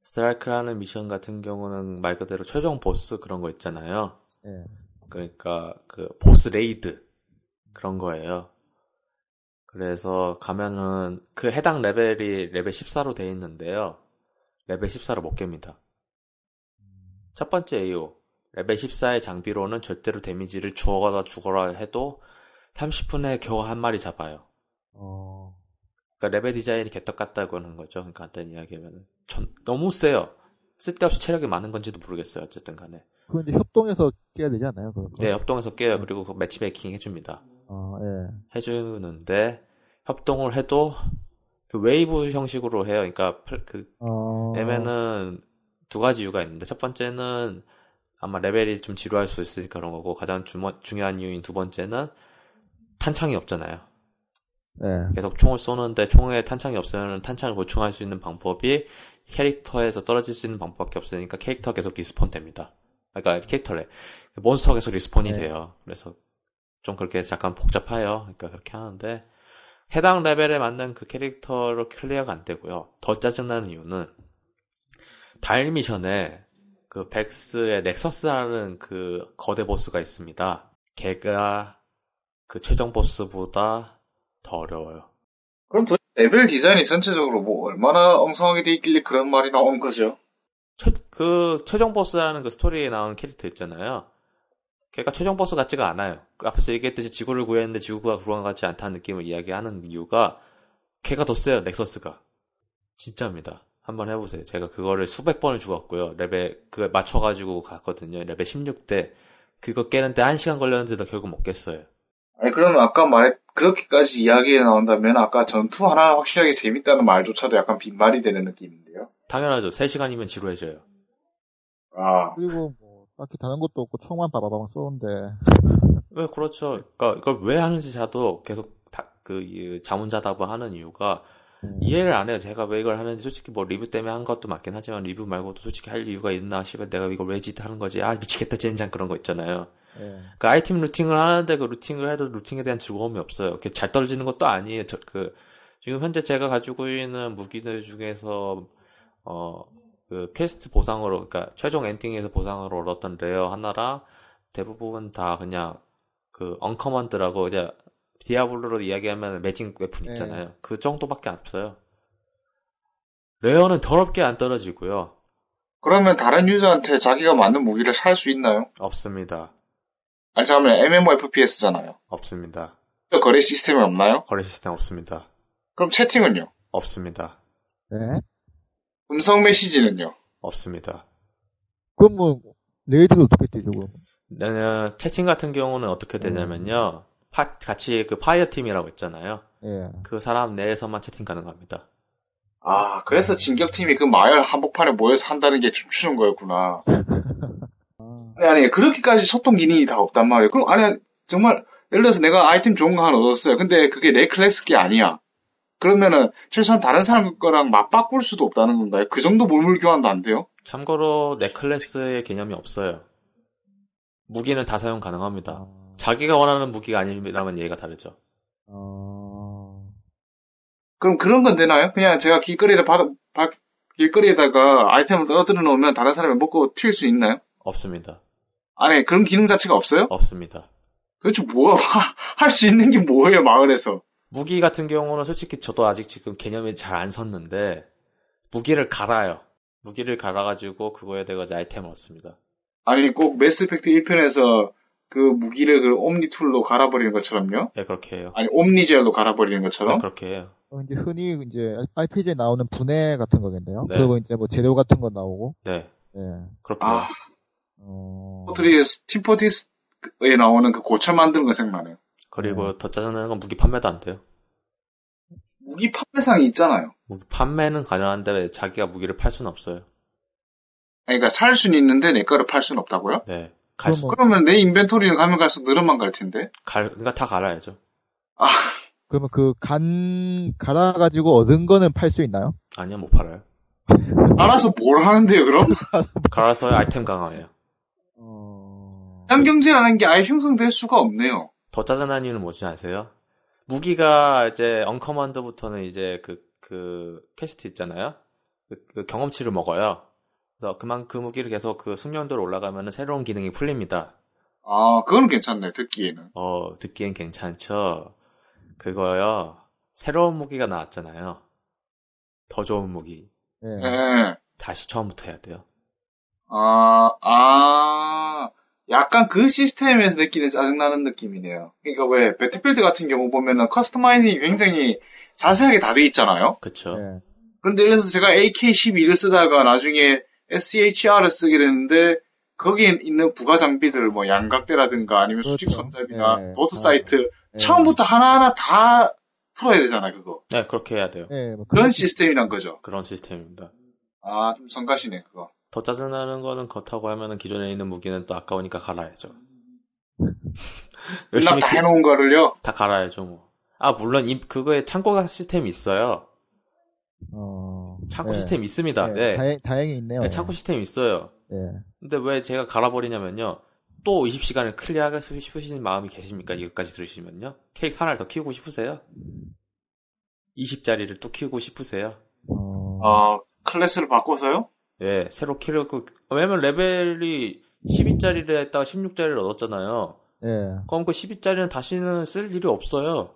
스트라이크라는 미션 같은 경우는 말 그대로 최종 보스 그런 거 있잖아요. 예. 그러니까 그 보스 raid 그런 거예요. 그래서 가면은 그 해당 레벨이 레벨 14로 돼 있는데요. 레벨 14로 못 깹니다. 첫 번째 이유. 레벨 14의 장비로는 절대로 데미지를 죽어라 죽어라 해도 30분에 겨우 한 마리 잡아요. 어. 그러니까 레벨 디자인이 개떡 같다고 하는 거죠. 그러니까 간단히 이야기하면 전 너무 세요. 쓸데없이 체력이 많은 건지도 모르겠어요. 어쨌든 간에. 그건 이제 협동해서 깨야 되지 않나요? 그거? 네, 협동해서 깨요. 그리고 그 matchmaking 해줍니다. 아, 예. 해주는데 협동을 해도 그 웨이브 형식으로 해요. 그러니까 플- 그 어. 애매는 두 가지 이유가 있는데 첫 번째는 아마 레벨이 좀 지루할 수 있으니까 그런 거고 가장 주머- 중요한 이유인 두 번째는 탄창이 없잖아요. 예. 계속 총을 쏘는데 총에 탄창이 없으면 탄창을 보충할 수 있는 방법이 캐릭터에서 떨어질 수 있는 방법밖에 없으니까 캐릭터 계속 respawn 됩니다. 그러니까 캐릭터래 몬스터가 계속 respawn이 네. 돼요. 그래서 좀 그렇게 약간 복잡해요. 그러니까 그렇게 하는데 해당 레벨에 맞는 그 캐릭터로 clear가 안 되고요. 더 짜증나는 이유는 다일 미션에 그 Vex의 Nexus라는 그 거대 보스가 있습니다. 걔가 그 최종 보스보다 더 어려워요. 그럼 도대체 레벨 디자인이 전체적으로 뭐 얼마나 엉성하게 돼 있길래 그런 말이 나온 거죠? 최, 그 최종 보스라는 그 스토리에 나오는 캐릭터 있잖아요. 걔가 최종 보스 같지가 않아요. 그 앞에서 얘기했듯이 지구를 구했는데 지구가 구원같지 않다는 느낌을 이야기하는 이유가 걔가 더 세요. Nexus가. 진짜입니다. 한번 해보세요. 제가 그거를 수백 번을 죽었고요. 레벨 그거 맞춰가지고 갔거든요. 레벨 16대 그거 깨는데 한 시간 걸렸는데도 결국 못 깼어요. 아니, 그러면 아까 말했, 그렇게까지 이야기가 나온다면 아까 전투 하나 확실하게 재밌다는 말조차도 약간 빈말이 되는 느낌인데요? 당연하죠. 3시간이면 지루해져요. 아, 그리고 뭐 딱히 다른 것도 없고 총만 바바방 쏘는데 왜 그렇죠. 그러니까 이걸 왜 하는지 저도 계속 다, 그 이, 자문자답을 하는 이유가 음. 이해를 안 해요. 제가 왜 이걸 하는지 솔직히 뭐 리뷰 때문에 한 것도 맞긴 하지만 리뷰 말고도 솔직히 할 이유가 있나 싶어 내가 이걸 왜 짓 하는 거지? 아 미치겠다 젠장 그런 거 있잖아요. 예. 그 아이템 looting을 하는데 그 looting을 해도 looting에 대한 즐거움이 없어요. 이렇게 잘 떨어지는 것도 아니에요. 저, 그 지금 현재 제가 가지고 있는 무기들 중에서 어 그 퀘스트 보상으로 그러니까 최종 엔딩에서 보상으로 얻었던 rare 하나랑 대부분 다 그냥 그 uncommon이라고 이제 디아블로로 이야기하면 magic weapon 네. 있잖아요. 그 정도밖에 없어요. rare는 더럽게 안 떨어지고요. 그러면 다른 유저한테 자기가 맞는 무기를 살 수 있나요? 없습니다. 아니, 잠깐만, MMOFPS잖아요. 없습니다. 거래 시스템이 없나요? 거래 시스템 없습니다. 그럼 채팅은요? 없습니다. 네. 음성 메시지는요? 없습니다. 그럼 뭐 raid가 어떻게 되죠? 그럼? 네, 채팅 같은 경우는 어떻게 되냐면요. 파- 같이 그 fireteam이라고 있잖아요. 예. 그 사람 내에서만 채팅 가능합니다. 아, 그래서 진격팀이 그 마을 한복판에 모여서 한다는 게 춤추는 거였구나. 아니, 아니, 그렇게까지 소통 기능이 다 없단 말이에요. 그럼, 아니, 정말, 예를 들어서 내가 아이템 좋은 거 하나 얻었어요. 근데 그게 내 클래스 게 아니야. 그러면은, 최소한 다른 사람 거랑 맞바꿀 수도 없다는 건가요? 그 정도 물물 교환도 안 돼요? 참고로 넥클래스의 개념이 없어요. 무기는 다 사용 가능합니다. 자기가 원하는 무기가 아니라면 얘기가 다르죠. 어... 그럼 그런 건 되나요? 그냥 제가 길거리에다 받아, 바- 길거리에다가 아이템을 떨어뜨려 놓으면 다른 사람이 먹고 튈 수 있나요? 없습니다. 아니, 그런 기능 자체가 없어요? 없습니다. 도대체 뭐가, 할수 있는 게 뭐예요, 마을에서? 무기 같은 경우는 솔직히 저도 아직 지금 개념이 잘 안 섰는데 무기를 갈아요. 무기를 갈아가지고 그거에 대해 가지고 아이템을 얻습니다. 아니, 꼭 매스 이펙트 1편에서 그 무기를 그 omni-tool로 갈아버리는 것처럼요? 네 그렇게 해요. 아니, omni-gel로 갈아버리는 네, 것처럼? 그렇게 해요. 어, 이제 흔히 이제 RPG에 나오는 분해 같은 거겠네요. 네. 그리고 이제 뭐 재료 같은 거 나오고. 네 예. 그렇게. 아, 어... 포트리 팀 포트리스에 나오는 그 고철 만드는 거 생각나네요. 그리고 더 짜증나는 건 무기 판매도 안 돼요. 무기 판매상이 있잖아요. 무기 판매는 가능한데 왜 자기가 무기를 팔 수는 없어요. 아니, 그러니까 살 수는 있는데 내 거를 팔 수는 없다고요? 네. 갈 수, 그러면 내 inventory를 가면 갈수록 늘어만 갈 텐데. 갈, 그러니까 다 갈아야죠. 아, 그러면 그 간 갈아 가지고 얻은 거는 팔 수 있나요? 아니요, 못 팔아요. 갈아서 뭘 하는데요, 그럼? 갈아서 아이템 강화해요. 어... 양경제라는 게 아예 형성될 수가 없네요. 더 짜증난 이유는 뭔지 아세요? 무기가 이제 uncommon부터는 이제 그, 그, 퀘스트 있잖아요? 그, 그 경험치를 먹어요. 그래서 그만 그 무기를 계속 그 숙련도로 올라가면 새로운 기능이 풀립니다. 아, 그건 괜찮네, 듣기에는. 어, 듣기엔 괜찮죠? 그거요. 새로운 무기가 나왔잖아요. 더 좋은 무기. 예. 예. 다시 처음부터 해야 돼요. 아, 아, 약간 그 시스템에서 느끼는 짜증나는 느낌이네요. 그러니까 왜, 배틀필드 같은 경우 보면은 커스터마이징이 굉장히 자세하게 다 돼 있잖아요? 그쵸? 예. 그런데 예를 들어서 제가 AK-12를 쓰다가 나중에 SCHR을 쓰게 됐는데, 거기에 있는 부가 장비들, 뭐, 양각대라든가 아니면 그렇죠. 수직 손잡이나 예. 도트 아, 사이트, 예. 처음부터 하나하나 다 풀어야 되잖아요, 그거. 네, 그렇게 해야 돼요. 예, 뭐 그런 시스템이란 거죠. 그런 시스템입니다. 아, 좀 성가시네, 그거. 더 짜증나는 거는 그렇다고 하면은 기존에 있는 무기는 또 아까우니까 갈아야죠. 연락 다 키- 해놓은 거를요? 다 갈아야죠, 뭐. 아, 물론, 이, 그거에 창고 시스템이 있어요. 어... 창고 예. 시스템이 있습니다. 예, 네. 다행, 다행히 있네요. 네, 창고 시스템이 있어요. 예. 근데 왜 제가 갈아버리냐면요. 또 20시간을 clear하고 싶으신 마음이 계십니까? 이것까지 들으시면요. 캐릭 하나를 더 키우고 싶으세요? 20짜리를 또 키우고 싶으세요? 어... 아, class를 바꿔서요? 예, 새로 키우고, 왜냐면 레벨이 12짜리를 했다가 16짜리를 얻었잖아요. 예. 그럼 그 12짜리는 다시는 쓸 일이 없어요.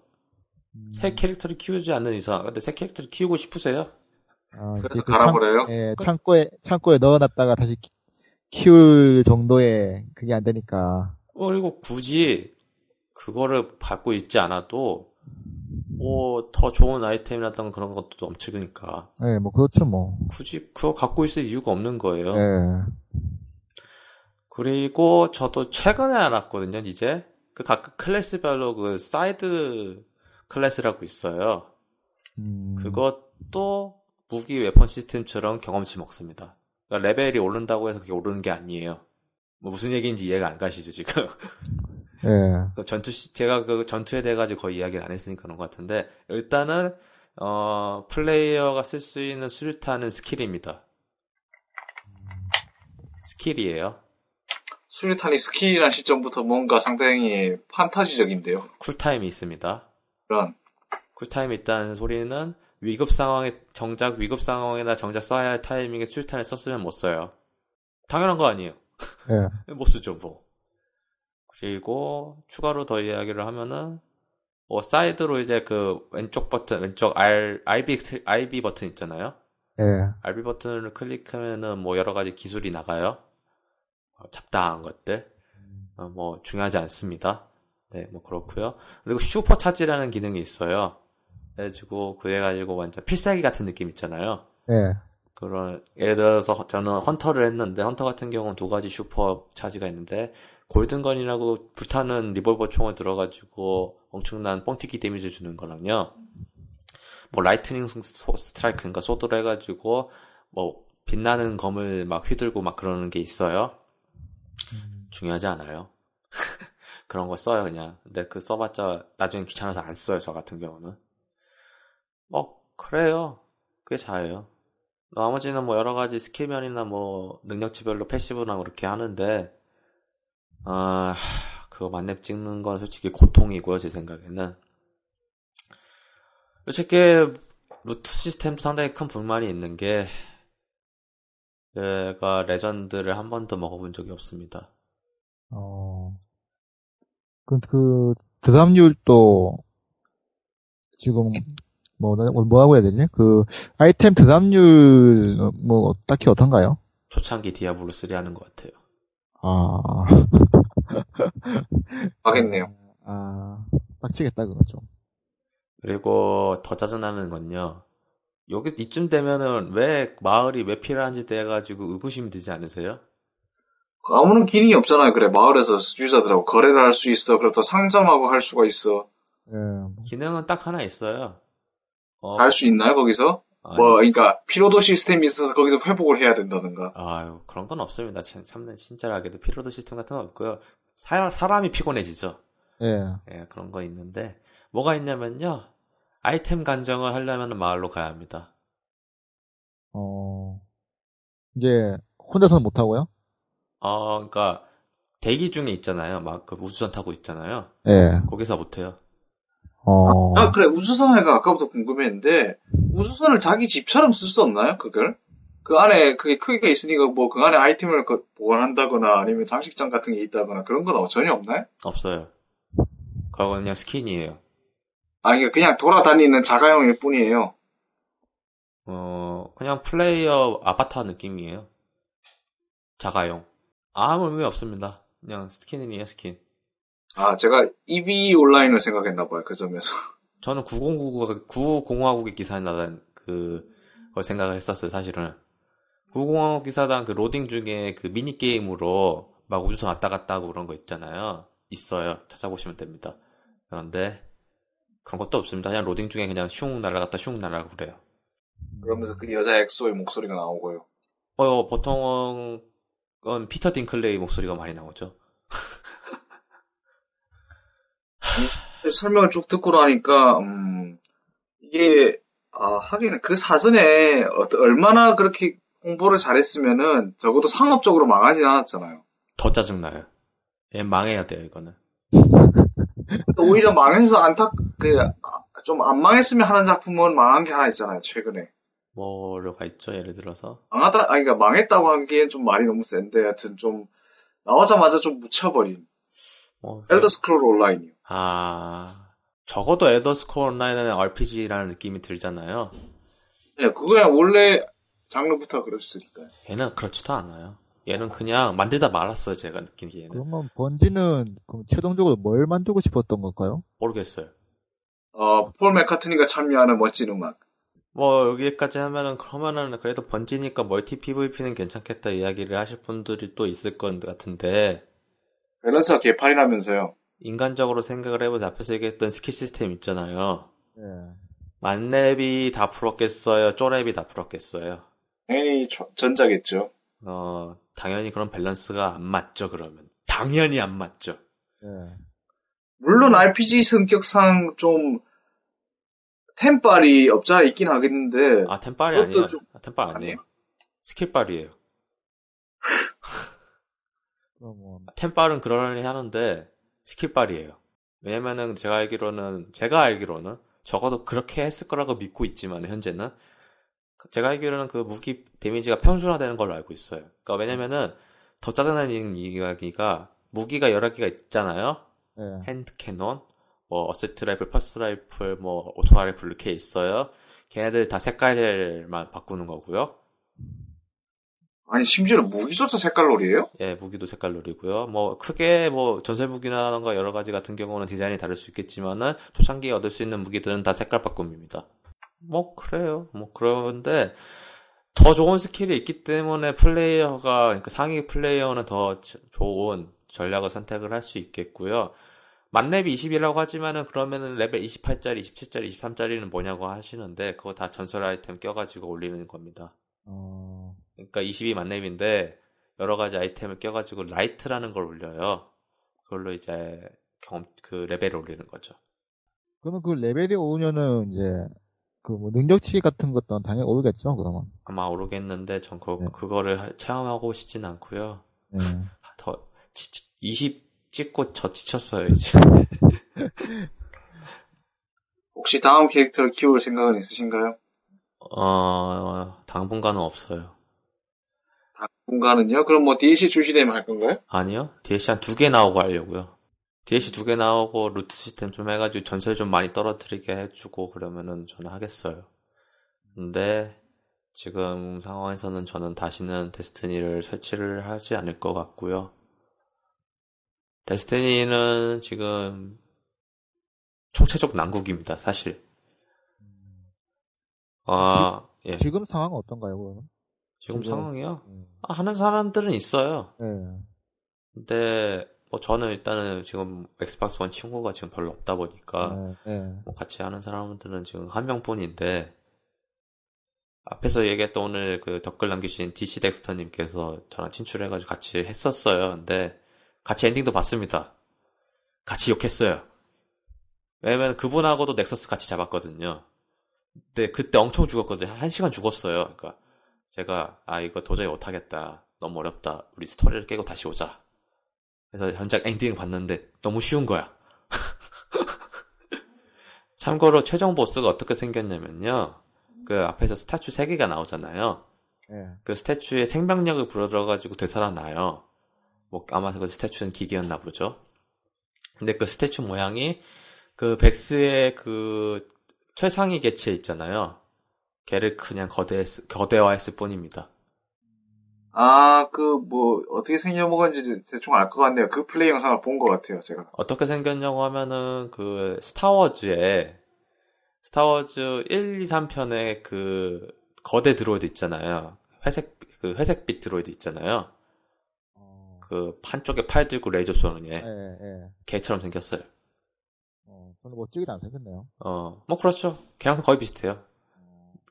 음. 새 캐릭터를 키우지 않는 이상. 근데 새 캐릭터를 키우고 싶으세요? 아, 그래서 그 갈아버려요? 창, 예, 창고에, 창고에 넣어놨다가 다시 키- 키울 정도의 그게 안 되니까. 어, 그리고 굳이 그거를 받고 있지 않아도 뭐 더 좋은 아이템이라든가 그런 것도 넘치니까 예, 뭐, 그렇죠, 뭐. 굳이 그거 갖고 있을 이유가 없는 거예요. 예. 그리고 저도 최근에 알았거든요, 이제. 그 각 class별로 그 side class라고 있어요. 음, 그것도 무기 weapon 시스템처럼 경험치 먹습니다. 그러니까 레벨이 오른다고 해서 그게 오르는 게 아니에요. 뭐 무슨 얘기인지 이해가 안 가시죠, 지금? 예. 그 전투 시, 제가 그 전투에 대해 가지고 거의 이야기를 안 했으니까 그런 것 같은데 일단은 어 플레이어가 쓸 수 있는 수류탄은 skill입니다. skill이에요. 수류탄이 skill이란 시점부터 뭔가 상당히 판타지적인데요. cool time이 있습니다. 그런. cool time이 있다는 소리는 위급 상황에 정작 위급 상황이나 정작 써야 할 타이밍에 수류탄을 썼으면 못 써요. 당연한 거 아니에요. 예. 못 쓰죠, 뭐. 그리고 추가로 더 이야기를 하면은 뭐 사이드로 이제 그 왼쪽 버튼, 왼쪽 R, LB, LB 버튼 있잖아요. 예. RB 버튼을 클릭하면은 뭐 여러 가지 기술이 나가요. 어, 잡다한 것들. 어, 뭐 중요하지 않습니다. 네, 뭐 그렇고요. 그리고 super charge라는 기능이 있어요. 그래가지고 그래가지고 완전 필살기 같은 느낌 있잖아요. 예. 그런 예를 들어서 저는 hunter를 했는데 헌터 같은 경우는 두 가지 super charge가 있는데 Golden Gun이라고 불타는 리볼버 총을 들어가지고 엄청난 뻥튀기 damage 주는 거랑요. 뭐 lightning 소- 스트라이크 그러니까 sword로 해가지고 뭐 빛나는 검을 막 휘둘고 막 그러는 게 있어요. 중요하지 않아요. 그런 거 써요 그냥. 근데 그 써봤자 나중에 귀찮아서 안 써요 저 같은 경우는. 뭐 그래요. 꽤 잘해요. 나머지는 뭐 여러 가지 skill면이나 뭐 능력치별로 passive나 그렇게 하는데 아 그거 만렙 찍는 건 솔직히 고통이고요 제 생각에는 솔직히 loot 시스템도 상당히 큰 불만이 있는 게 제가 legend를 한 번도 먹어본 적이 없습니다. 어. 그, 그, drop률도, 지금, 뭐, 나- 뭐라고 해야 되지? 그, 아이템 drop률, 어, 뭐, 딱히 어떤가요? 초창기 디아블로 3 하는 것 같아요. 아, 하겠네요. 아, 빡치겠다, 그거 좀. 그리고 더 짜증나는 건요. 여기 이쯤 되면은 왜 마을이 왜 필요한지 돼가지고 의구심이 들지 않으세요? 아무런 기능이 없잖아요. 그래 마을에서 유저들하고 거래를 할 수 있어. 그렇다 상점하고 할 수가 있어. 예, 뭐, 기능은 딱 하나 있어요. 어, 할 수 있나요 거기서? 뭐 그러니까 피로도 시스템이 있어서 거기서 회복을 해야 된다든가. 아유 그런 건 없습니다. 참, 참 친절하게도 피로도 시스템 같은 건 없고요. 사, 사람이 피곤해지죠. 예, 예, 그런 거 있는데 뭐가 있냐면요. 아이템 간정을 하려면 마을로 가야 합니다. 어, 이제, 혼자서는 못 하고요? 어, 그러니까 대기 중에 있잖아요. 막 그 우주선 타고 있잖아요. 예, 거기서 못 해요. 어, 아 그래 우주선에가 아까부터 궁금했는데 우주선을 자기 집처럼 쓸 수 없나요? 그걸? 그 안에 그게 크기가 있으니까 뭐 그 안에 아이템을 그 보관한다거나 아니면 장식장 같은 게 있다거나 그런 건 전혀 없나요? 없어요. 그거 그냥 skin이에요. 아 이게 그냥 돌아다니는 자가용일 뿐이에요. 어, 그냥 플레이어 아바타 느낌이에요. 자가용. 아무 의미 없습니다. 그냥 skin이에요, skin. 아 제가 EVE 온라인을 생각했나 봐요 그 점에서. 저는 구공 구가, 구공화국의 기사단, 그, 걸 생각을 했었어요, 사실은. 구공화국 기사단 그 로딩 중에 그 미니 게임으로 막 우주선 왔다 갔다 하고 그런 거 있잖아요. 있어요. 찾아보시면 됩니다. 그런데, 그런 것도 없습니다. 그냥 로딩 중에 그냥 슝 날아갔다 슝 날아가고 그래요. 그러면서 그 여자 엑소의 목소리가 나오고요. 어, 보통은, 건 피터 딩클레이 목소리가 많이 나오죠. 설명을 쭉 듣고 나니까 음, 이게 아, 하긴 그 사전에 얼마나 그렇게 홍보를 잘했으면은 적어도 상업적으로 망하진 않았잖아요. 더 짜증나요. 얘 망해야 돼요, 이거는. 오히려 망해서 안타 그좀 안 망했으면 하는 작품은 망한 게 하나 있잖아요. 최근에 뭐가 있죠, 예를 들어서. 망하다 아니 그러니까 망했다고 하기엔 좀 말이 너무 센데 하여튼 좀 나오자마자 좀 묻혀버린 뭐, 엘더 스크롤 온라인이요. 아, 적어도 에더스코어 온라인은 RPG라는 느낌이 들잖아요. 네, 그거야 원래 장르부터 그랬으니까요. 얘는 그렇지도 않아요. 얘는 그냥 만들다 말았어요, 제가 느끼기에는. 그러면 번지는 그럼 최종적으로 뭘 만들고 싶었던 걸까요? 모르겠어요. 어, 폴 맥카트니가 참여하는 멋진 음악. 뭐, 여기까지 하면은, 그러면은, 그래도 번지니까 multi PVP는 괜찮겠다 이야기를 하실 분들이 또 있을 것 같은데, 밸런스가 개판이라면서요. 인간적으로 생각을 해보자. 앞에서 얘기했던 스킬 시스템 있잖아요. 예. 만렙이 다 풀었겠어요? 쪼랩이 다 풀었겠어요? 당연히 저- 전자겠죠. 어, 당연히 그런 밸런스가 안 맞죠, 그러면. 당연히 안 맞죠. 예. 물론 RPG 성격상 좀 템빨이 없잖아 있긴 하겠는데 아, 템빨이 아니에요. 좀- 아, 템빨 아니에요. 아니에요? skill빨이에요. 그러면, 템빨은 그러려니 하는데, 스킬빨이에요. 왜냐면은 제가 알기로는, 제가 알기로는, 적어도 그렇게 했을 거라고 믿고 있지만, 현재는. 제가 알기로는 그 무기 데미지가 평준화되는 걸로 알고 있어요. 그러니까 왜냐면은, 더 짜증나는 이야기가, 무기가 여러 개가 있잖아요? 예. hand cannon, 뭐 assault rifle, pulse rifle, 뭐 auto rifle 이렇게 있어요. 걔네들 다 색깔만 바꾸는 거고요. 아니 심지어 무기조차 색깔놀이에요? 예, 무기도 색깔놀이고요. 뭐 크게 뭐 전설 무기라던가 여러 가지 같은 경우는 디자인이 다를 수 있겠지만은 초창기에 얻을 수 있는 무기들은 다 색깔 바꿈입니다. 뭐 그래요. 뭐 그런데 더 좋은 스킬이 있기 때문에 플레이어가 그러니까 상위 플레이어는 더 저- 좋은 전략을 선택을 할 수 있겠고요. 만렙이 20이라고 하지만은 그러면은 레벨 28짜리, 27짜리, 23짜리는 뭐냐고 하시는데 그거 다 전설 아이템 껴가지고 올리는 겁니다. 어, 그러니까 22 만렙인데 여러 가지 아이템을 껴가지고 라이트라는 걸 올려요. 그걸로 이제 경험 그 레벨을 올리는 거죠. 그러면 그 레벨이 오면은 이제 그 뭐 능력치 같은 것도 당연히 오르겠죠, 그러면. 아마 오르겠는데 전 그, 네. 그거를 하- 체험하고 싶진 않고요. 예. 더20 찍고 저 지쳤어요 이제. 혹시 다음 캐릭터를 키울 생각은 있으신가요? 어 당분간은 없어요. 당분간은요? 그럼 뭐 DLC 출시되면 할 건가요? 아니요 DLC 한 두 개 나오고 하려고요. DLC 두 개 나오고 루트 시스템 좀 해가지고 전설 좀 많이 떨어뜨리게 해주고 그러면은 저는 하겠어요. 근데 지금 상황에서는 저는 다시는 데스티니를 설치를 하지 않을 것 같고요. 데스티니는 지금 총체적 난국입니다, 사실. 아, 예. 지금 상황은 어떤가요, 그러면? 지금 지금- 상황이요? 음. 아, 하는 사람들은 있어요. 예. 근데 뭐 저는 일단은 지금 엑스박스 원 친구가 지금 별로 없다 보니까 예, 예. 뭐 같이 하는 사람들은 지금 한 명뿐인데 앞에서 얘기했던 오늘 그 댓글 남기신 DC 덱스터님께서 저랑 친출해가지고 같이 했었어요. 근데 같이 엔딩도 봤습니다. 같이 욕했어요. 왜냐면 그분하고도 넥서스 같이 잡았거든요. 근데 그때 엄청 죽었거든요. 한 시간 죽었어요. 그러니까 제가 아 이거 도저히 못하겠다. 너무 어렵다. 우리 스토리를 깨고 다시 오자. 그래서 현장 엔딩을 봤는데 너무 쉬운 거야. 참고로 최종 보스가 어떻게 생겼냐면요. 그 앞에서 스타츄 3개가 나오잖아요. 예. 그 스태츄에 생명력을 불어들어가지고 되살아나요. 뭐 아마 그 스태츄는 기계였나 보죠. 근데 그 스태츄 모양이 그 백스의 그 최상위 개체 있잖아요. 걔를 그냥 거대 거대화했을 뿐입니다. 아, 그, 뭐, 어떻게 생겨먹었는지 대충 알 것 같네요. 그 플레이 영상을 본 것 같아요, 제가. 어떻게 생겼냐고 하면은 그 스타워즈에 스타워즈 1, 2, 3편에 그 거대 droid 있잖아요. 회색 그 회색빛 droid 있잖아요. 어, 그 한쪽에 팔 들고 레이저 쏘는 예, 애. 예. 걔처럼 생겼어요. 어, 별로 멋지게 안 생겼네요. 어, 뭐 그렇죠. 걔랑 거의 비슷해요.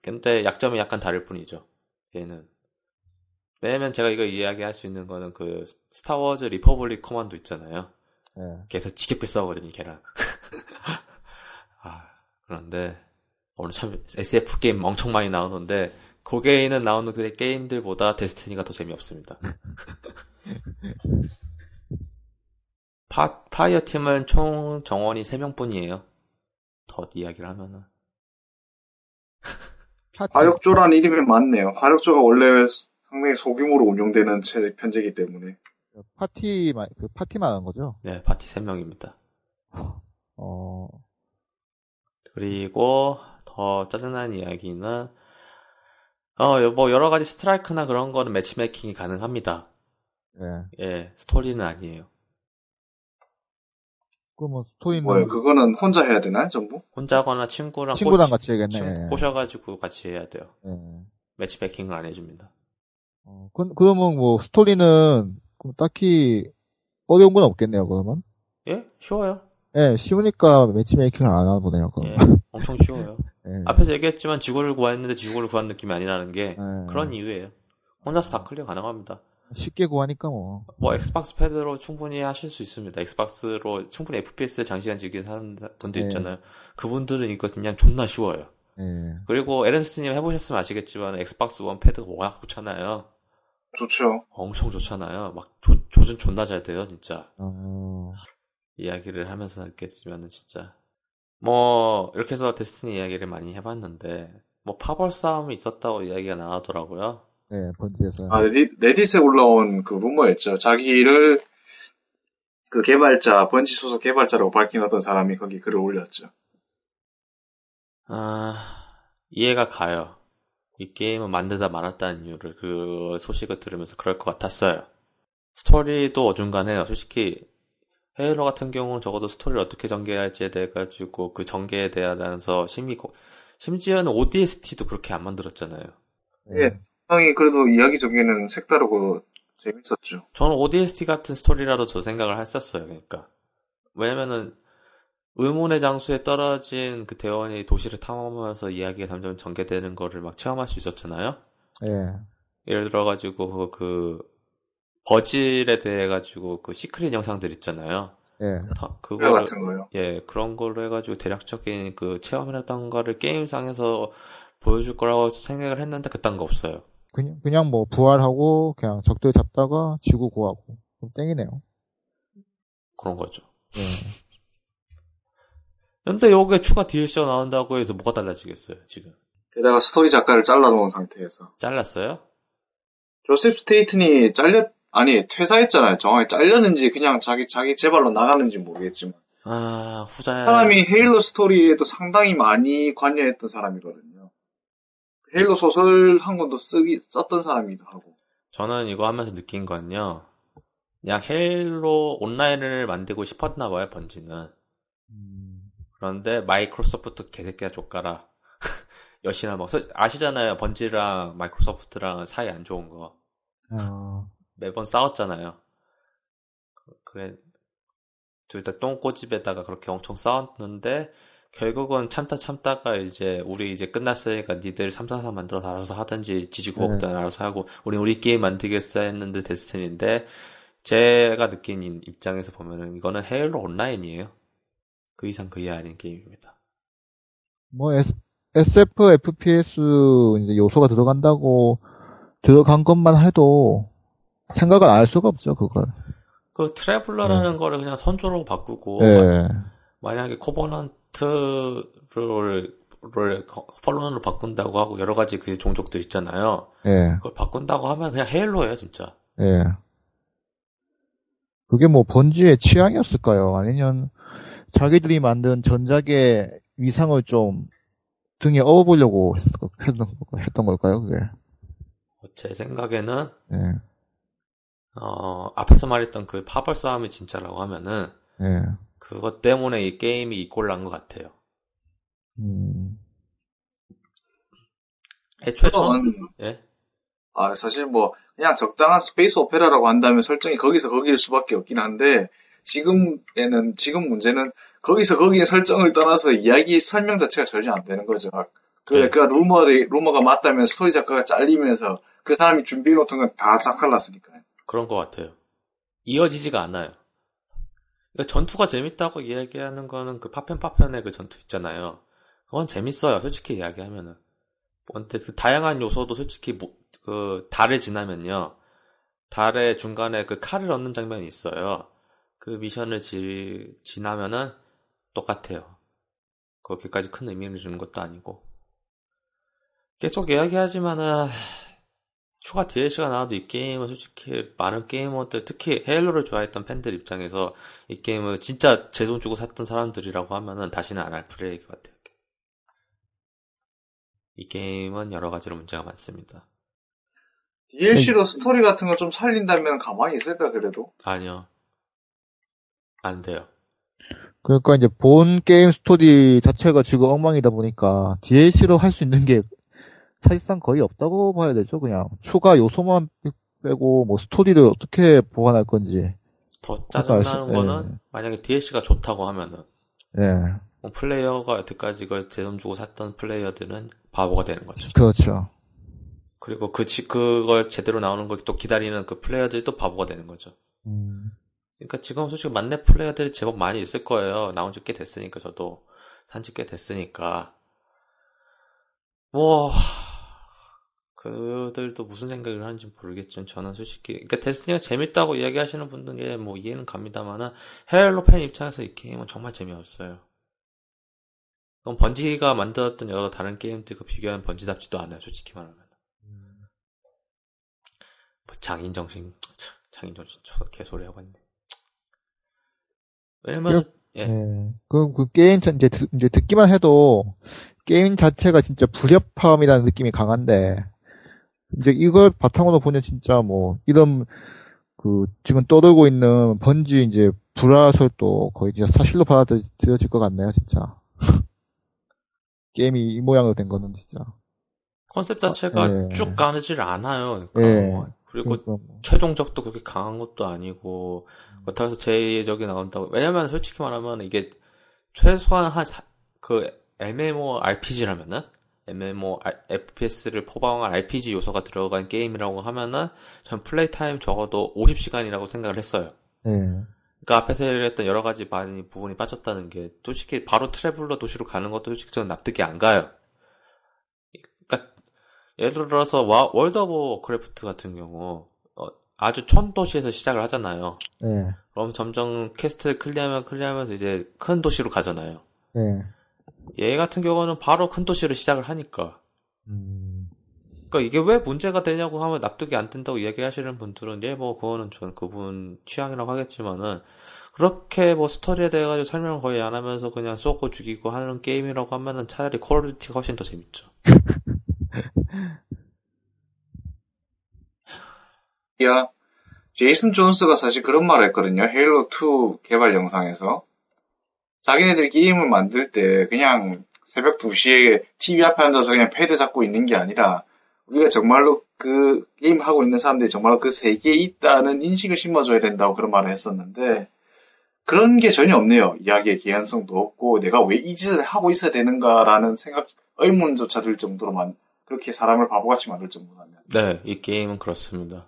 근데 약점이 약간 다를 뿐이죠. 얘는. 왜냐면 제가 이거 이야기할 수 있는 거는 그 스타워즈 Republic Commando 있잖아요. 예. 걔에서 지겹게 싸우거든요, 걔랑. 아, 그런데 오늘 참 SF 게임 엄청 많이 나오는데 거기에 나오는 그 게임들보다 데스티니가 더 재미없습니다. 파, fire team은 총 정원이 3명뿐이에요. 더 이야기를 하면은. 화력조라는 이름이 맞네요. 화력조가 원래 상당히 소규모로 운영되는 체- 편제이기 때문에. 파티만, 그 파티만 한 거죠? 네, 파티 3명입니다. 어, 그리고 더 짜증나는 이야기는 어, 뭐 여러 가지 스트라이크나 그런 거는 매치메이킹이 가능합니다. 예. 예, 스토리는 아니에요. 그러면 스토리는 뭐예요? 그거는 혼자 해야 되나요, 전부? 혼자거나 친구랑 친구랑 꼬- 같이 해야겠네. 친- 예. 꼬셔가지고 같이 해야 돼요. 예. matchmaking을 안 해줍니다. 어, 그, 그러면 뭐 스토리는 딱히 어려운 건 없겠네요, 그러면? 예, 쉬워요. 예, 쉬우니까 matchmaking을 안 하나 보네요, 그럼. 예, 엄청 쉬워요. 예. 앞에서 얘기했지만 지구를 구했는데 지구를 구한 느낌이 아니라는 게 예. 그런 이유예요. 혼자서 다 clear 가능합니다. 쉽게 구하니까 뭐. 뭐 엑스박스 패드로 충분히 하실 수 있습니다. 엑스박스로 충분히 FPS 장시간 즐기는 사람 분들 네. 있잖아요. 그분들은 이거 그냥 존나 쉬워요. 예. 그리고 에렌스트님 해보셨으면 아시겠지만 엑스박스 원 패드가 워낙 좋잖아요. 좋죠. 엄청 좋잖아요. 막 조, 조준 존나 잘 돼요, 진짜. 어, 이야기를 하면서 느꼈지만은 진짜. 뭐 이렇게 해서 데스티니 이야기를 많이 해봤는데 뭐 파벌 싸움이 있었다고 이야기가 나오더라고요. 예, 번지에서. 아, 레디, 레딧 에 올라온 그 루머였죠. 자기를 그 개발자, 번지 소속 개발자라고 밝힌 어떤 사람이 거기 글을 올렸죠. 아 이해가 가요. 이 게임은 만들다 말았다는 이유를 그 소식을 들으면서 그럴 것 같았어요. 스토리도 어중간해요. 솔직히 헤일로 같은 경우는 적어도 스토리를 어떻게 전개할지에 대해 가지고 그 전개에 대해서 심히 고- 심지어는 ODST도 그렇게 안 만들었잖아요. 예. 상당히 그래도 이야기 전개는 색다르고 재밌었죠. 저는 ODST 같은 스토리라도 저 생각을 했었어요. 그러니까 왜냐면은 의문의 장소에 떨어진 그 대원이 도시를 탐험하면서 이야기가 점점 전개되는 거를 막 체험할 수 있었잖아요. 예. 예를 들어가지고 그 버질에 대해 가지고 그 시크릿 영상들 있잖아요. 예. 다- 그거 같은 거요. 예 그런 걸로 해가지고 대략적인 그 체험이라던가를 게임상에서 보여줄 거라고 생각을 했는데 그딴 거 없어요. 그냥, 그냥 뭐 부활하고 그냥 적들 잡다가 지구 구하고. 좀 땡이네요. 그런 거죠. 예. 근데 여기에 추가 DLC가 나온다고 해서 뭐가 달라지겠어요, 지금? 게다가 스토리 작가를 잘라놓은 상태에서. 잘랐어요? 조셉 스테이튼이 잘렸, 아니, 퇴사했잖아요. 정확히 잘렸는지 그냥 자기, 자기 제발로 나갔는지 모르겠지만. 아, 후자야. 사람이 헤일로 스토리에도 상당히 많이 관여했던 사람이거든요. 헤일로 소설 한 권도 쓰기, 썼던 사람이기도 하고. 저는 이거 하면서 느낀 건요. 그냥 헤일로 온라인을 만들고 싶었나 봐요, 번지는. 그런데 마이크로소프트 개새끼야 좆까라. 역시나 막, 서- 아시잖아요. 번지랑 마이크로소프트랑 사이 안 좋은 거. 어, 매번 싸웠잖아요. 그- 그래, 둘 다 똥꼬집에다가 그렇게 엄청 싸웠는데, 결국은 참다 참다가 이제, 우리 이제 끝났으니까 니들 344 만들어서 알아서 하든지, 지지고 네. 먹든 알아서 하고, 우리 우리 게임 만들겠어 했는데 데스티니인데, 제가 느낀 이- 입장에서 보면은, 이거는 헤일로 온라인이에요. 그 이상 그 이하 아닌 게임입니다. 뭐 S, SF, FPS 이제 요소가 들어간다고 들어간 것만 해도 생각을 안할 수가 없죠, 그걸. 그 트래블러라는 거를 그냥 선조로 바꾸고, 예. 만약에 코버넌 트를 를 펄론으로 바꾼다고 하고 여러 가지 그 종족들 있잖아요. 예. 그걸 바꾼다고 하면 그냥 헤일로예요, 진짜. 예. 그게 뭐 번지의 취향이었을까요? 아니면 자기들이 만든 전작의 위상을 좀 등에 업어보려고 했, 했던, 했던 걸까요, 그게? 제 생각에는 예. 어, 앞에서 말했던 그 파벌 싸움이 진짜라고 하면은 예. 그것 때문에 이 게임이 이꼴 난 것 같아요. 음, 애초에 처음 예? 아, 사실 뭐, 그냥 적당한 space opera라고 한다면 설정이 거기서 거기일 수밖에 없긴 한데, 지금에는, 지금 문제는 거기서 거기의 설정을 떠나서 이야기 설명 자체가 전혀 안 되는 거죠. 그, 네. 그 루머를, 루머가 맞다면 스토리 작가가 잘리면서 그 사람이 준비해놓던 건 다 작살났으니까요. 그런 것 같아요. 이어지지가 않아요. 전투가 재밌다고 이야기하는 거는 그 파편파편의 그 전투 있잖아요. 그건 재밌어요. 솔직히 이야기하면은. 근데 그 다양한 요소도 솔직히 무- 그 달을 지나면요. 달의 중간에 그 칼을 얻는 장면이 있어요. 그 미션을 지, 지나면은 똑같아요. 그렇게까지 큰 의미를 주는 것도 아니고. 계속 이야기하지만은 추가 DLC가 나와도 이 게임은 솔직히 많은 게이머들 특히 헤일로를 좋아했던 팬들 입장에서 이 게임을 진짜 제 돈 주고 샀던 사람들이라고 하면은 다시는 안 할 플레이일 것 같아요. 이 게임은 여러 가지로 문제가 많습니다. DLC로 스토리 같은 거 좀 살린다면 가만히 있을까, 그래도? 아니요. 안 돼요. 그러니까 이제 본 게임 스토리 자체가 지금 엉망이다 보니까 DLC로 할 수 있는 게 사실상 거의 없다고 봐야 되죠. 그냥 추가 요소만 빼고 뭐 스토리를 어떻게 보완할 건지. 더 짜증나는 알수- 거는 예. 만약에 DLC가 좋다고 하면은 예, 뭐 플레이어가 여태까지 이걸 제돈 주고 샀던 플레이어들은 바보가 되는 거죠. 그렇죠. 그리고 그, 지- 그걸 제대로 나오는 걸 또 기다리는 그 플레이어들도 바보가 되는 거죠. 음, 그러니까 지금 솔직히 만렙 플레이어들이 제법 많이 있을 거예요. 나온 지 꽤 됐으니까 저도 산지 꽤 됐으니까 뭐 그들도 무슨 생각을 하는지 모르겠지만 저는 솔직히 그러니까 데스티니가 재밌다고 이야기하시는 분들에 뭐 이해는 갑니다만은 헤일로 팬 입장에서 이 게임은 정말 재미없어요. 그럼 번지가 만들었던 여러 다른 게임들과 비교하면 번지답지도 않아요. 솔직히 말하면. 뭐 장인 정신, 참, 장인 정신 저 개소리 하고 있네. 왜냐면 예. 예. 그, 그 게임 전- 이제, 듣- 이제 듣기만 해도 게임 자체가 진짜 불협화음이라는 느낌이 강한데 이제 이걸 바탕으로 보면 진짜 뭐 이런 그 지금 떠돌고 있는 번지 이제 불화설도 거의 진짜 사실로 받아들여질 것 같네요 진짜 게임이 이 모양으로 된 거는 진짜 컨셉 자체가 예. 쭉 가느질 않아요. 그러니까 예. 뭐 그리고 그러니까 뭐. 최종적도 그렇게 강한 것도 아니고 그렇다고 해서 제적이 나온다고 왜냐면 솔직히 말하면 이게 최소한 한 그 MMORPG라면은 MMO FPS를 표방한 RPG 요소가 들어간 게임이라고 하면은 전 play time 적어도 50시간이라고 생각을 했어요. 예. 그러니까 앞에서 얘기했던 여러 가지 많이 부분이 빠졌다는 게 솔직히 바로 Traveler 도시로 가는 것도 솔직히 저는 납득이 안 가요. 그러니까 예를 들어서 와- 월드 오브 워크래프트 같은 경우 어, 아주 촌 도시에서 시작을 하잖아요. 예. 그럼 점점 quest를 clear하면 clear하면서 이제 큰 도시로 가잖아요. 예. 얘 같은 경우는 바로 큰 도시로 시작을 하니까. 음. 그러니까 이게 왜 문제가 되냐고 하면 납득이 안 된다고 이야기하시는 분들은 예 뭐 그거는 전 그분 취향이라고 하겠지만은 그렇게 뭐 스토리에 대해 가지고 설명을 거의 안 하면서 그냥 쏘고 죽이고 하는 게임이라고 하면은 차라리 듀티가 훨씬 더 재밌죠. 야, 제이슨 존스가 사실 그런 말을 했거든요. 헤일로 2 개발 영상에서. 자기네들이 게임을 만들 때 그냥 새벽 2시에 TV 앞에 앉아서 그냥 패드 잡고 있는 게 아니라 우리가 정말로 그 게임 하고 있는 사람들이 정말로 그 세계에 있다는 인식을 심어줘야 된다고 그런 말을 했었는데 그런 게 전혀 없네요. 이야기의 개연성도 없고 내가 왜 이 짓을 하고 있어야 되는가라는 생각 의문조차 들 정도로만 그렇게 사람을 바보같이 만들 정도라면 네, 이 게임은 그렇습니다.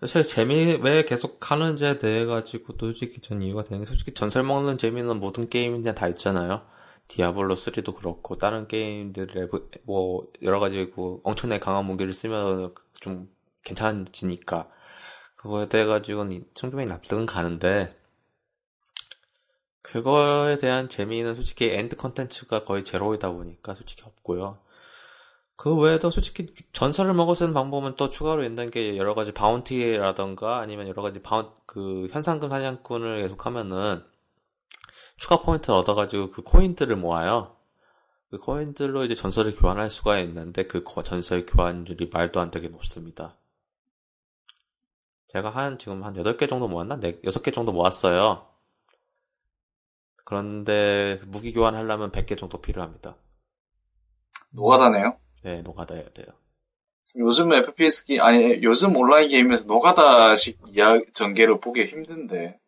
사실 재미 왜 계속 하는지에 대해 가지고도 솔직히 전 이유가 되는 게 솔직히 전설 먹는 재미는 모든 게임인데 다 있잖아요. 디아블로 3도 그렇고 다른 게임들의 뭐 여러 가지 그 엄청나게 강한 무기를 쓰면 좀 괜찮아지니까 그거에 대해 가지고는 충분히 납득은 가는데 그거에 대한 재미는 솔직히 end 컨텐츠가 거의 제로이다 보니까 솔직히 없고요. 그 외에도 솔직히 전설을 먹어 쓰는 방법은 또 추가로 있는 게 여러 가지 bounty라던가 아니면 여러 가지 바운 그 현상금 사냥꾼을 계속 하면은 추가 포인트를 얻어가지고 그 코인들을 모아요. 그 코인들로 이제 전설을 교환할 수가 있는데 그 거- 전설 교환율이 말도 안 되게 높습니다. 제가 한 지금 한 8개 정도 모았나? 네, 6개 정도 모았어요. 그런데 무기 교환하려면 100개 정도 필요합니다. 노가다네요. 네, 노가다해야 돼요. 요즘 FPS 게 아니 요즘 온라인 게임에서 노가다식 이야 전개를 보기 힘든데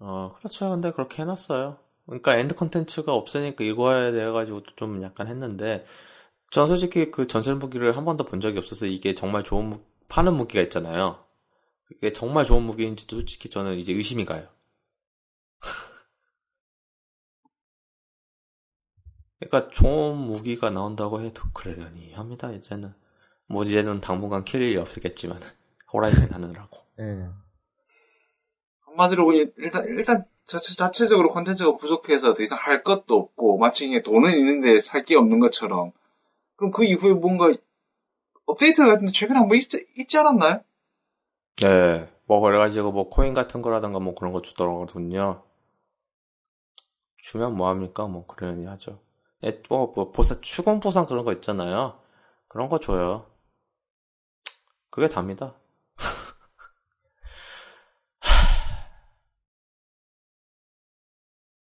어, 그렇죠. 근데 그렇게 해놨어요. 그러니까 end 컨텐츠가 없으니까 이거에 대해 가지고 좀 약간 했는데, 저 솔직히 그 전설 무기를 한 번도 본 적이 없어서 이게 정말 좋은 무, 파는 무기가 있잖아요. 이게 정말 좋은 무기인지도 솔직히 저는 이제 의심이 가요. 그러니까 좋은 무기가 나온다고 해도 그러려니 합니다, 이제는. 뭐 이제는 당분간 킬 일이 없겠지만, 호라이즌 하느라고. 예. 한마디로 일단 일단 자체, 자체적으로 콘텐츠가 부족해서 더 이상 할 것도 없고 마치 이게 돈은 있는데 살 게 없는 것처럼 그럼 그 이후에 뭔가 업데이트 같은데 최근에 한번 있지, 있지 않았나요? 네, 뭐 그래가지고 뭐 코인 같은 거라던가 뭐 그런 거 주더라거든요. 주면 뭐 합니까? 뭐 그러니 하죠. 예, 뭐, 뭐 보상 추공 보상 그런 거 있잖아요. 그런 거 줘요. 그게 답니다.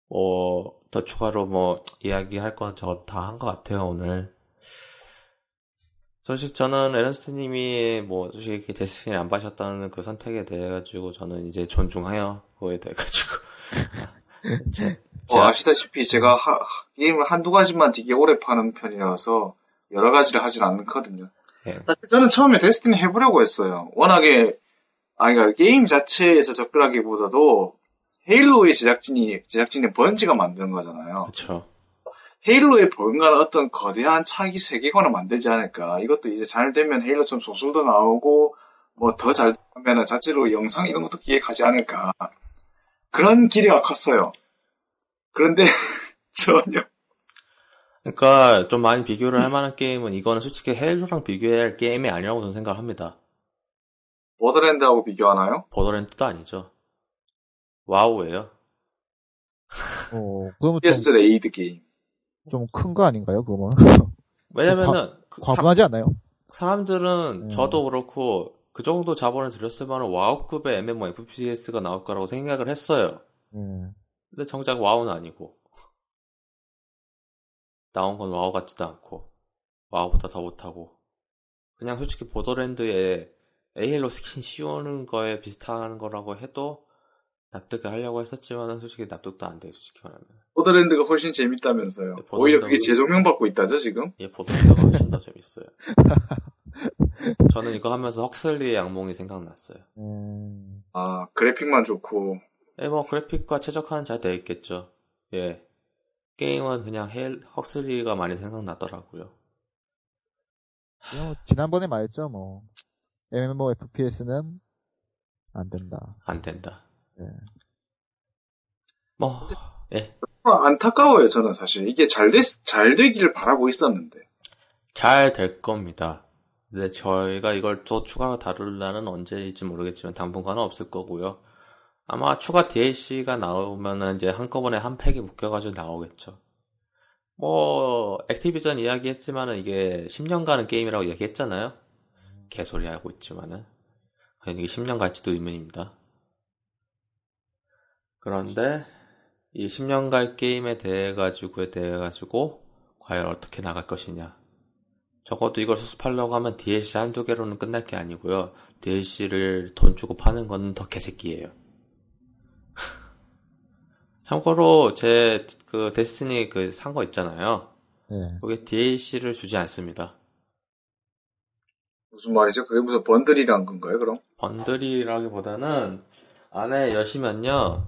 뭐, 더 추가로 뭐, 이야기할 건 저 다 한 것 같아요, 오늘. 솔직히 저는 에런스트 님이 뭐 솔직히 데스티니 안 봐셨다는 그 선택에 대해 가지고 저는 이제 존중해요 그거에 대해 가지고 제, 뭐 아시다시피 제가 하- 게임을 한두 가지만 되게 오래 파는 편이라서 여러 가지를 하진 않거든요. 예. 사실 저는 처음에 데스티니 해보려고 했어요. 워낙에 아니 그러니까 게임 자체에서 접근하기보다도 헤일로의 제작진이 제작진이 번지가 만드는 거잖아요. 그렇죠 헤일로에 뭔가 어떤 거대한 차기 세계관을 만들지 않을까. 이것도 이제 잘 되면 헤일로처럼 소설도 나오고, 뭐 더 잘 되면 자체로 영상 이런 것도 기획하지 않을까. 그런 기대가 컸어요. 그런데 전혀. 그러니까 좀 많이 비교를 할 만한 게임은 이거는 솔직히 헤일로랑 비교해야 할 게임이 아니라고 저는 생각을 합니다 보더랜드하고 비교하나요? 보더랜드도 아니죠 와우예요 어, 그러면 좀, FPS raid 게임. 좀 큰 거 아닌가요, 그거면? 왜냐면은 그 사, 과분하지 않나요? 사람들은 네. 저도 그렇고 그 정도 자본을 들였으면 와우급의 MMO FPS가 나올 거라고 생각을 했어요. 예. 근데 정작 와우는 아니고 나온 건 와우 같지도 않고 와우보다 더 못하고 그냥 솔직히 보더랜드에 에일로 스킨 씌우는 거에 비슷한 거라고 해도 납득을 하려고 했었지만은 솔직히 납득도 안 돼, 솔직히 말하면. 보더랜드가 훨씬 재밌다면서요. 네, 오히려 그게 보더랜드가- 재조명 받고 있다죠, 지금? 예, 보더랜드가 훨씬 더 재밌어요. 저는 이거 하면서 헉슬리의 악몽이 생각났어요. 음, 아, 그래픽만 좋고. 예, 뭐 그래픽과 최적화는 잘 되어 있겠죠. 예. 게임은 그냥 헬, 헉슬리가 많이 생각나더라고요. 뭐 지난번에 말했죠, 뭐. MMO FPS는 안 된다. 안 된다. 예. 뭐, 예. 아, 안타까워요, 저는 사실. 이게 잘 됐, 잘 되기를 바라고 있었는데. 잘 될 겁니다. 근데 저희가 이걸 또 추가로 다룰 날은 언제일지 모르겠지만 당분간은 없을 거고요. 아마 추가 DLC가 나오면은 이제 한꺼번에 한 팩이 묶여가지고 나오겠죠. 뭐, 액티비전 이야기 했지만은 이게 10년간은 게임이라고 얘기했잖아요. 개소리 하고 있지만은. 이게 10년 갈지도 의문입니다. 그런데 이 10년 갈 게임에 대해 가지고에 대해 가지고 과연 어떻게 나갈 것이냐. 적어도 이걸 수습하려고 하면 DLC 한두 개로는 끝날 게 아니고요. DLC를 돈 주고 파는 건 더 개새끼예요. 참고로 제 그 데스티니 그 산 거 있잖아요. 예. 그게 DLC를 주지 않습니다. 무슨 말이죠? 그게 무슨 번들이란 건가요, 그럼? 번들이라기보다는 안에 여시면요.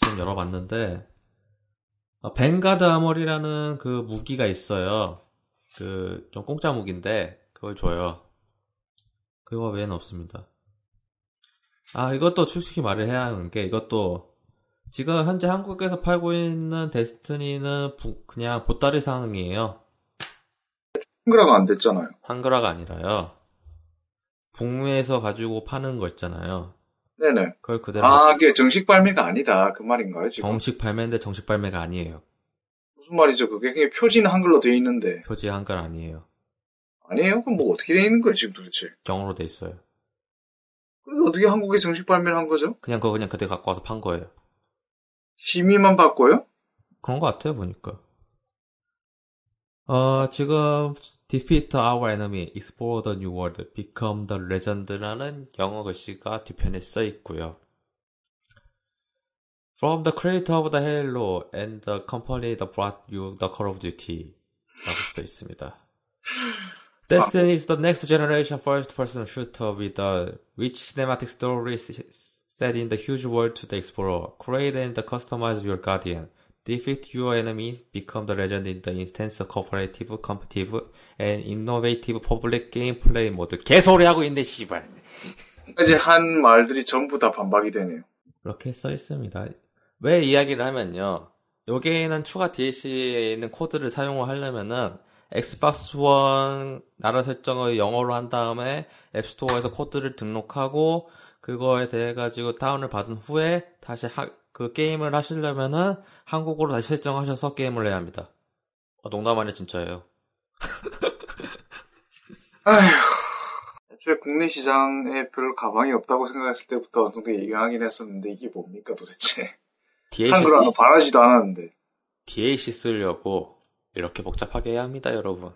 지금 열어봤는데 어, 뱅가드 아머리라는 그 무기가 있어요. 그 좀 공짜 무기인데 그걸 줘요. 그거 외에는 없습니다. 아 이것도 솔직히 말을 해야 하는 게 이것도 지금 현재 한국에서 팔고 있는 데스티니는 부- 그냥 보따리 상황이에요. 한글화가 안 됐잖아요. 한글화가 아니라요. 북미에서 가지고 파는 거 있잖아요. 네네. 그걸 그대로 아, 그게 정식 발매가 아니다. 그 말인가요, 지금? 정식 발매인데 정식 발매가 아니에요. 무슨 말이죠? 그게 그냥 표지는 한글로 돼 있는데. 표지 한글 아니에요. 아니에요? 그럼 뭐 어떻게 돼 있는 거예요, 지금 도대체? 영어로 돼 있어요. 그래서 어떻게 한국에 정식 발매를 한 거죠? 그냥 그거 그냥 그대 갖고 와서 판 거예요. 심의만 받고요? 그런 거 같아요, 보니까. 어, 지금 Defeat our enemy, explore the new world, become the legend라는 영어 글씨가 뒤편에 써 있고요. From the creator of the Halo and the company that brought you the Call of Duty 라고 써 있습니다. Destiny is the next generation first-person shooter with a rich cinematic story set in the huge world to the explorer. Create and customize your guardian. Defeat your enemy, become the legend in the intense cooperative, competitive, and innovative public gameplay mode. 개소리 하고 있네, 씨발. 이제 한 말들이 전부 다 반박이 되네요. 그렇게 써 있습니다. 왜 이야기를 하면요. 여기에는 추가 DLC에 있는 코드를 사용을 하려면은 엑스박스 원 나라 설정을 영어로 한 다음에 앱스토어에서 코드를 등록하고 그거에 대해 가지고 다운을 받은 후에 다시 하- 그 게임을 하시려면은 한국어로 다시 설정하셔서 게임을 해야 합니다. 어, 농담 아니라 진짜예요. 아휴. 애초에 국내 시장에 별 가방이 없다고 생각했을 때부터 어느 정도 얘기하긴 했었는데 이게 뭡니까 도대체. DLC, 한글화는 바라지도 않았는데. DLC 쓰려고 이렇게 복잡하게 해야 합니다, 여러분.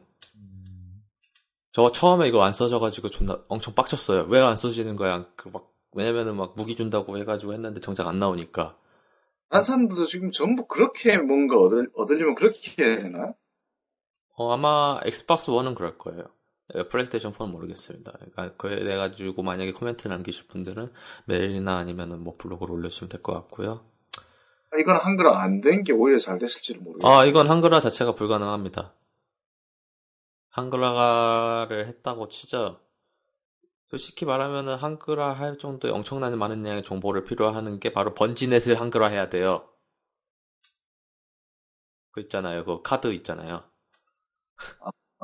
저 처음에 이거 안 써져가지고 존나 엄청 빡쳤어요. 왜 안 써지는 거야? 그 막, 왜냐면은 막 무기 준다고 해가지고 했는데 정작 안 나오니까. 딴 사람들도 지금 전부 그렇게 뭔가 얻을, 얻으려면 그렇게 해야 되나? 어, 아마 엑스박스 1은 그럴 거예요. 예, 플레이스테이션 4는 모르겠습니다. 그러니까 그에 대해 가지고 만약에 코멘트 남기실 분들은 메일이나 아니면은 뭐 블로그로 올려주시면 될 것 같고요. 이건 한글화 안 된 게 오히려 잘 됐을지도 모르겠어요. 아, 이건 한글화 자체가 불가능합니다. 한글화를 했다고 치죠. 솔직히 말하면은 한글화 할 정도의 엄청나게 많은 양의 정보를 필요하는 게 바로 번지넷을 한글화 해야 돼요. 그 있잖아요. 그 카드 있잖아요.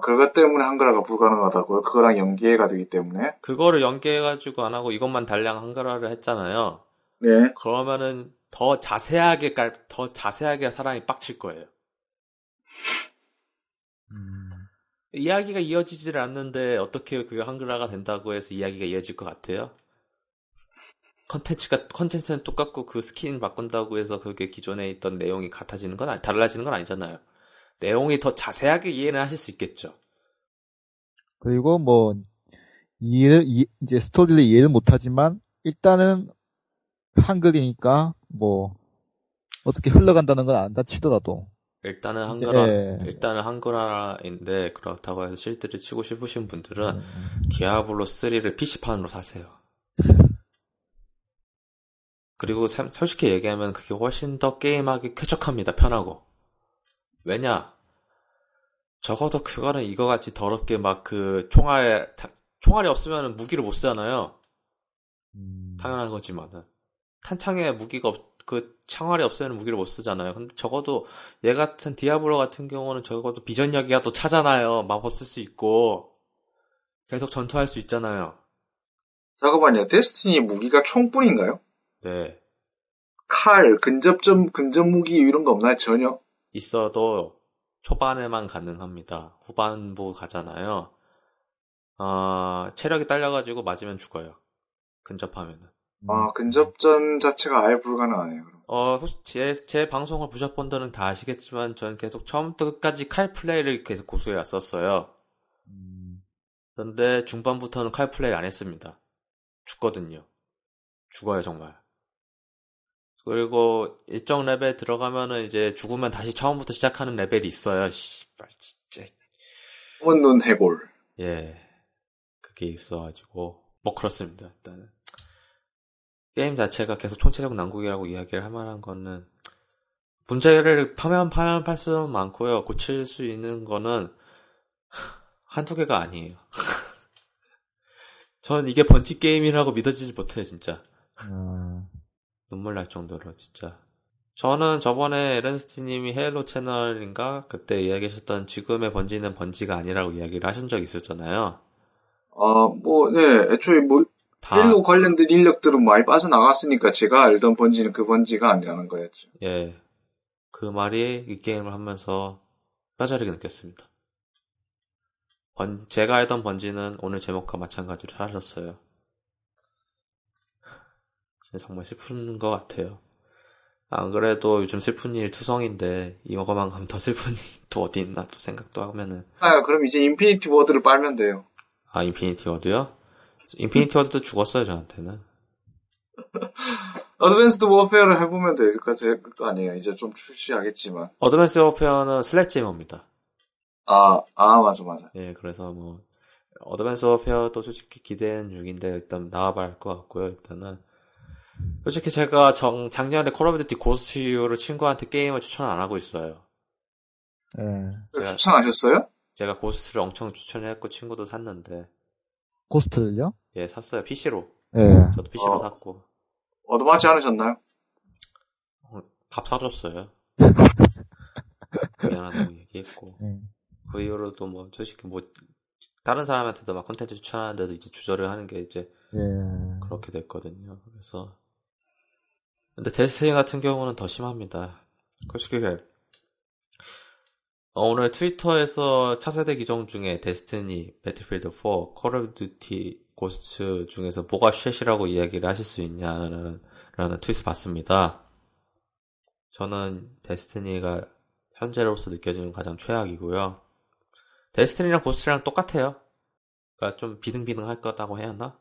그것 때문에 한글화가 불가능하다고요? 그거랑 연계가 되기 때문에? 그거를 연계해가지고 안 하고 이것만 달랑 한글화를 했잖아요. 네. 그러면은 더 자세하게 깔, 더 자세하게 사람이 빡칠 거예요. 이야기가 이어지질 않는데 어떻게 그게 한글화가 된다고 해서 이야기가 이어질 것 같아요? 컨텐츠가 컨텐츠는 똑같고 그 스킨 바꾼다고 해서 그게 기존에 있던 내용이 같아지는 건 아니, 달라지는 건 아니잖아요. 내용이 더 자세하게 이해는 하실 수 있겠죠. 그리고 뭐 이해를 이- 이제 스토리를 이해를 못하지만 일단은 한글이니까 뭐 어떻게 흘러간다는 건 안다 치더라도 일단은 한글화 예. 일단은 한글화인데 그렇다고 해서 실드를 치고 싶으신 분들은 음. 디아블로 3를 PC판으로 사세요. 그리고 참- 솔직히 얘기하면 그게 훨씬 더 게임하기 쾌적합니다. 편하고. 왜냐? 적어도 그거는 이거 같이 더럽게 막 그 총알 다- 총알이 없으면 무기를 못 쓰잖아요. 음. 당연한 거지만은 탄창에 무기가 없, 그 창활이 없으면 무기를 못 쓰잖아요. 근데 적어도 얘 같은 디아블로 같은 경우는 적어도 비전력이라도 차잖아요. 마법 쓸 수 있고 계속 전투할 수 있잖아요. 잠깐만요. 데스티니 무기가 총뿐인가요? 네. 칼, 근접점, 근접 무기 이런 거 없나요? 전혀? 있어도 초반에만 가능합니다. 후반부 가잖아요. 어, 체력이 딸려가지고 맞으면 죽어요. 근접하면은. 아, 근접전 자체가 아예 불가능하네요. 그럼. 어, 혹시 제, 제 방송을 보셨던 분들은 다 아시겠지만, 저는 계속 처음부터 끝까지 칼 플레이를 계속 고수해 왔었어요. 음. 그런데 중반부터는 칼 플레이 안 했습니다. 죽거든요. 죽어요, 정말. 그리고 일정 레벨 들어가면은 이제 죽으면 다시 처음부터 시작하는 레벨이 있어요. 씨발, 진짜. 혼눈 해골. 예. 그게 있어가지고, 뭐 그렇습니다, 일단은. 게임 자체가 계속 총체적 난국이라고 이야기를 할 만한 거는, 문제를 파면 파면 팔수록 많고요. 고칠 수 있는 거는, 한두 개가 아니에요. 전 이게 번지 게임이라고 믿어지지 못해요, 진짜. 아, 눈물 날 정도로, 진짜. 저는 저번에 에른스티님이 헤일로 채널인가? 그때 이야기하셨던 지금의 번지는 번지가 아니라고 이야기를 하신 적 있었잖아요. 아, 뭐, 네, 애초에 뭐, 다, 헤일로 관련된 인력들은 많이 빠져나갔으니까 제가 알던 번지는 그 번지가 아니라는 거였죠. 예. 그 말이 이 게임을 하면서 뼈저리게 느꼈습니다. 번, 제가 알던 번지는 오늘 제목과 마찬가지로 사라졌어요. 정말 슬픈 것 같아요. 안 그래도 요즘 슬픈 일 투성인데 이거만큼 더 슬픈 일이 또 어디 있나 또 생각도 하면은 아, 그럼 이제 인피니티 워드를 빨면 돼요. 아 인피니티 워드요? 인피니티 워드도 죽었어요 저한테는 Advanced Warfare를 해보면 될거 아니에요. 이제 좀 출시하겠지만. Advanced Warfare는 Sledgehammer입니다 아, 아, 맞아, 맞아. 예, 그래서 뭐 Advanced Warfare도 솔직히 기대는 중인데 일단 나와봐야 할 것 같고요. 일단은 솔직히 제가 정, 작년에 Call of Duty Ghost를 친구한테 게임을 추천 안 하고 있어요. 예. 제가- 추천하셨어요? 제가 Ghost를 엄청 추천했고 친구도 샀는데 고스트를요? 예 샀어요 PC로. 예. 저도 PC로 어. 샀고 얻어맞지 않으셨나요? 밥 사줬어요. 미안하다고 얘기했고 예. 그 이후로도 뭐 솔직히 뭐 다른 사람한테도 막 콘텐츠 추천하는데도 이제 주저를 하는 게 이제 예. 그렇게 됐거든요. 그래서 근데 데스티니 같은 경우는 더 심합니다. 솔직히 어, 오늘 트위터에서 차세대 기종 중에 Destiny, Battlefield 4, Call of Duty, Ghost 중에서 뭐가 shit이라고 이야기를 하실 수 있냐는 라는 트윗을 봤습니다. 저는 Destiny가 현재로서 느껴지는 가장 최악이고요. Destiny랑 Ghost랑 똑같아요. 그러니까 좀 비등비등할 거다고 해야 하나?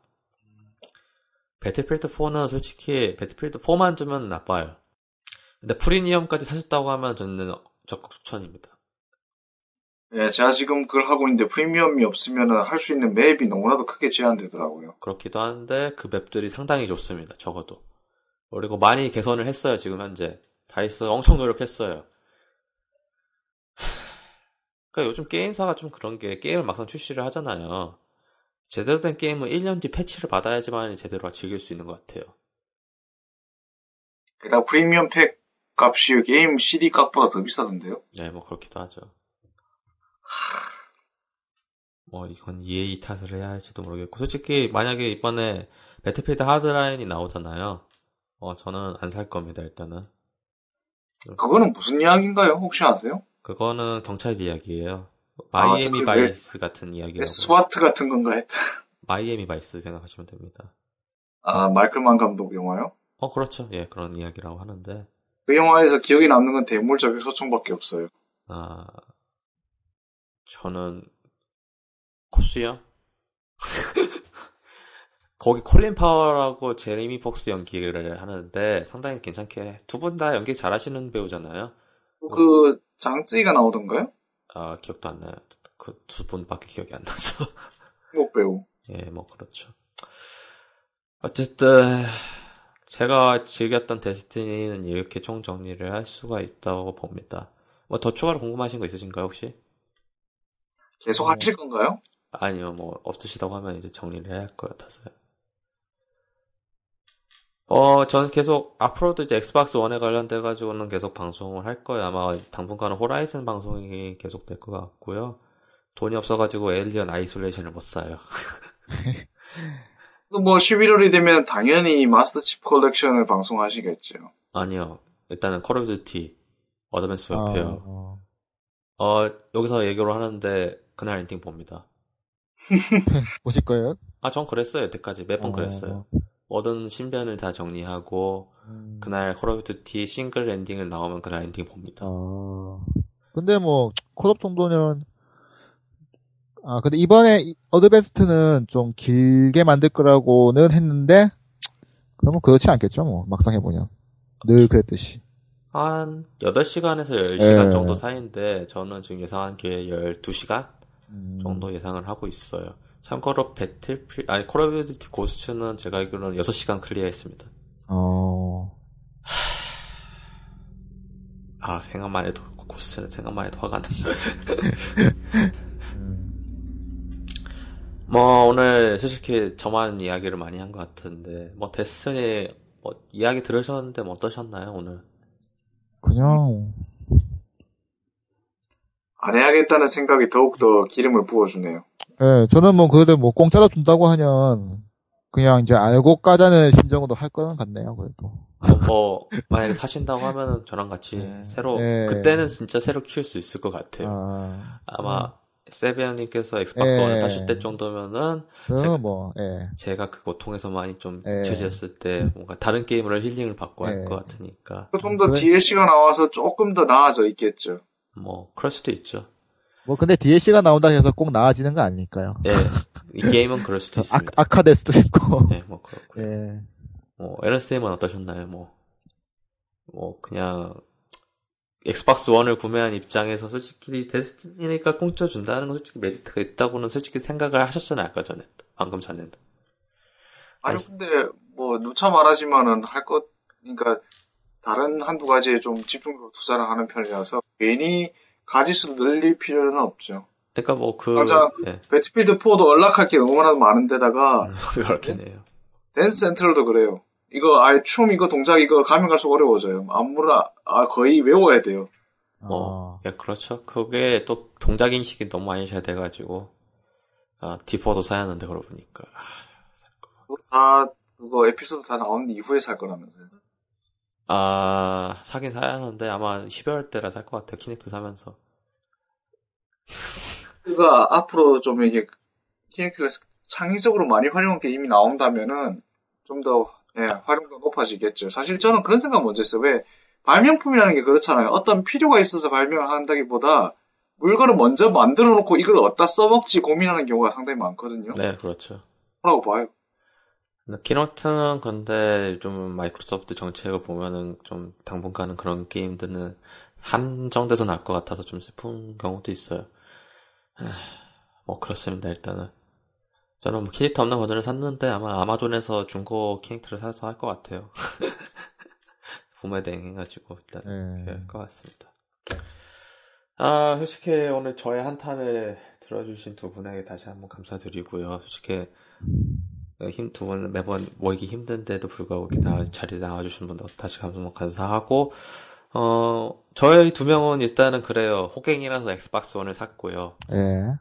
Battlefield 4는 솔직히 Battlefield 4만 두면 나빠요. 근데 프리미엄까지 사셨다고 하면 저는 적극 추천입니다. 예, 제가 지금 그걸 하고 있는데 프리미엄이 없으면 할 수 있는 맵이 너무나도 크게 제한되더라고요. 그렇기도 한데 그 맵들이 상당히 좋습니다. 적어도. 그리고 많이 개선을 했어요. 지금 현재. 다이스 엄청 노력했어요. 그러니까 요즘 게임사가 좀 그런 게 게임을 막상 출시를 하잖아요. 제대로 된 게임은 1년 뒤 패치를 받아야지만 제대로 즐길 수 있는 것 같아요. 게다가 프리미엄 팩 값이 게임 CD 값보다 더 비싸던데요? 네, 뭐 그렇기도 하죠. 뭐 이건 EA 탓을 해야 할지도 모르겠고 솔직히 만약에 이번에 Battlefield Hardline이 나오잖아요. 어 저는 안 살 겁니다 일단은. 그거는 무슨 이야기인가요? 혹시 아세요? 그거는 경찰 이야기예요. 아, Miami 어차피 Vice 같은 이야기라고. SWAT 같은 건가 했다. Miami Vice 생각하시면 됩니다. 아, 마이클 만 감독 영화요? 어, 그렇죠. 예, 그런 이야기라고 하는데, 그 영화에서 기억에 남는 건 대물 저격 소총밖에 없어요. 아, 저는, 코스요? 거기 콜린 파렐하고 제이미 폭스 연기를 하는데 상당히 괜찮게 두 분 다 연기 잘하시는 배우잖아요. 그 장쯔이가 나오던가요? 아 기억도 안 나요. 그 두 분밖에 기억이 안 나서. 한국 배우. 예, 뭐 그렇죠. 어쨌든 제가 즐겼던 Destiny는 이렇게 총 정리를 할 수가 있다고 봅니다. 뭐 더 추가로 궁금하신 거 있으신가요 혹시? 계속 어. 하실 건가요? 아니요, 뭐, 없으시다고 하면 이제 정리를 해야 할 것 같아서요. 어, 저는 계속, 앞으로도 이제 Xbox One에 관련돼 가지고는 계속 방송을 할 거예요. 아마 당분간은 Horizon 방송이 계속 될 것 같고요. 돈이 없어 가지고 Alien Isolation을 못 사요. 뭐 11월이 되면 당연히 Master Chief Collection을 방송하시겠죠. 아니요. 일단은 Call of Duty, Advanced 아, Warfare. 어. 어, 여기서 얘기를 하는데, 그날 엔딩 봅니다. 보실 거예요? 아, 전 그랬어요. 여태까지. 몇번 어. 그랬어요. 모든 신변을 다 정리하고, 음. 그날 Call of Duty 싱글 엔딩을 나오면 그날 엔딩 봅니다. 어. 근데 뭐, 콜옵 정도는, 아, 근데 이번에 이- Advanced는 좀 길게 만들 거라고는 했는데, 그러면 그렇지 않겠죠, 뭐, 막상 해보면. 늘 그랬듯이. 한 8시간에서 10시간 예. 정도 사이인데 저는 지금 예상한 게 12시간 음, 정도 예상을 하고 있어요. 참고로 배틀필 아니 Call of Duty Ghost는 제가 알기로는 6시간 클리어했습니다. 어, 아 생각만 해도 고스트는 생각만 해도 화가 나. 뭐 오늘 솔직히 저만 이야기를 많이 한 것 같은데 뭐 데스니 뭐 이야기 들으셨는데 뭐 어떠셨나요 오늘? 그냥, 안 해야겠다는 생각이 더욱더 기름을 부어주네요. 예, 저는 뭐, 그래도 뭐, 공짜로 준다고 하면, 그냥 이제 알고 까자는 심정으로 할 거는 같네요, 그래도. 뭐, 뭐, 만약에 사신다고 하면은 저랑 같이 네. 새로 네. 그때는 진짜 새로 키울 수 있을 것 같아요. 아, 아마 세비안님께서 Xbox 네. One을 사실 때 정도면은 그, 뭐, 예. 제가 그 고통에서 많이 좀 네. 잊혀졌을 때 뭔가 다른 게임으로 힐링을 받고 할 네. 것 같으니까 좀더 그래. DLC가 나와서 조금 더 나아져 있겠죠. 뭐 그럴 수도 있죠. 뭐, 근데 DLC가 나온다 해서 꼭 나아지는 거 아니니까요. 예, 이 게임은 그럴 수도 아, 있습니다. 악화될 수도 있고. 네, 뭐 그렇고요. 예. 뭐 에런스테임은 어떠셨나요? 뭐, 뭐 그냥 Xbox One을 구매한 입장에서 솔직히 Destiny니까 공짜 준다는 건 솔직히 메리트가 있다고는 솔직히 생각을 하셨잖아요 아까 전에 방금 전에. 아니 아니, 근데 뭐 누차 말하지만은 할 것 그러니까 다른 한두 가지에 좀 집중적으로 투자를 하는 편이라서 괜히 가지수 늘릴 필요는 없죠. 그러니까 뭐 그 맞아. 예, Battlefield 4도 unlock할 게 너무나 많은데다가 그렇겠네요. Dance Central도 그래요. 이거 아예 춤 이거 동작 이거 가면 갈수록 어려워져요. 안무를 아, 거의 외워야 돼요. 뭐, 아, 야, 그렇죠. 그게 또 동작 인식이 너무 많이 잘 돼가지고, 아, D4도 사야 하는데, 그러고 보니까. 그거 다 그거 에피소드 다 나온 이후에 살 거라면서요. 아, 사긴 사야 하는데, 아마 12월 때나 살 것 같아요. Kinect 사면서. 그거 앞으로 좀 이게 키넥트를 창의적으로 많이 활용한 게 이미 나온다면은 좀더 예, 활용도 높아지겠죠. 사실 저는 그런 생각 먼저 했어요. 왜 발명품이라는 게 그렇잖아요. 어떤 필요가 있어서 발명을 한다기보다 물건을 먼저 만들어 놓고 이걸 어디다 써먹지 고민하는 경우가 상당히 많거든요. 네, 그렇죠. 라고 봐요. 근데 키넥트는 근데 좀 마이크로소프트 정책을 보면은 좀 당분간은 그런 게임들은 한정돼서 날것 같아서 좀 슬픈 경우도 있어요. 하, 뭐 그렇습니다, 일단은. 저는 뭐 키넥트 없는 버전을 샀는데 아마 아마존에서 중고 키넥트를 사서 할 것 같아요. 구매 대행해가지고 일단 예. 그럴 것 같습니다. 아, 솔직히 오늘 저의 한탄을 들어주신 두 분에게 다시 한번 감사드리고요. 솔직히 힘두분 매번 모이기 힘든데도 불구하고 이렇게 나, 자리에 나와주신 분들 다시 한번 감사하고 어 저희 두 명은 일단은 그래요. 호갱이라서 Xbox One을 샀고요. 예.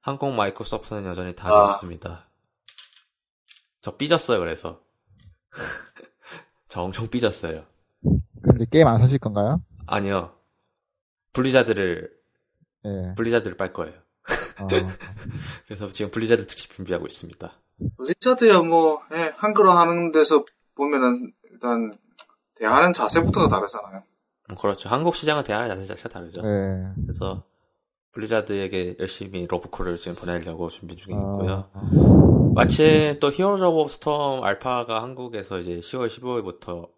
한국 Microsoft는 여전히 답이 아. 없습니다. 저 삐졌어요. 그래서 저 엄청 삐졌어요. 근데 게임 안 사실 건가요? 아니요. Blizzard를 예. Blizzard를 빨 거예요. 아, 그래서 지금 블리자드 특집 준비하고 있습니다. 리차드야 뭐 예, 한글화 하는 데서 보면은 일단 대하는 자세부터가 다르잖아요. 음, 그렇죠. 한국 시장은 대하는 자세 자체가 다르죠. 예. 그래서 Blizzard에게 열심히 러브콜을 지금 보내려고 준비 중에 있고요. 아, 마침 또 Heroes of Storm 알파가 한국에서 이제 10월 15일부터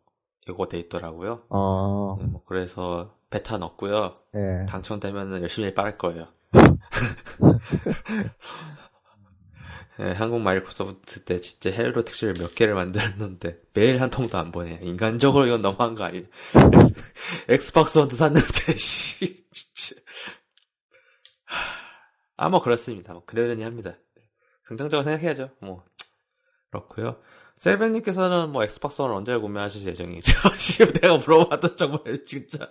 예고돼 있더라고요. 아, 네, 뭐 그래서 베타 넣고요. 예. 당첨되면 열심히 빨 거예요. 네, 한국 마이크로소프트 때 진짜 Halo 특집을 몇 개를 만들었는데 메일 한 통도 안 보내. 인간적으로 이건 너무한 거 아니에요? 엑스- Xbox One도 샀는데 씨 진짜. 아 뭐 그렇습니다. 뭐 그러려니 합니다. 긍정적으로 생각해야죠. 뭐 그렇고요. 셀벤님께서는 뭐 Xbox One을 언제 구매하실 예정이죠? 지금 내가 물어봤던 정말 진짜.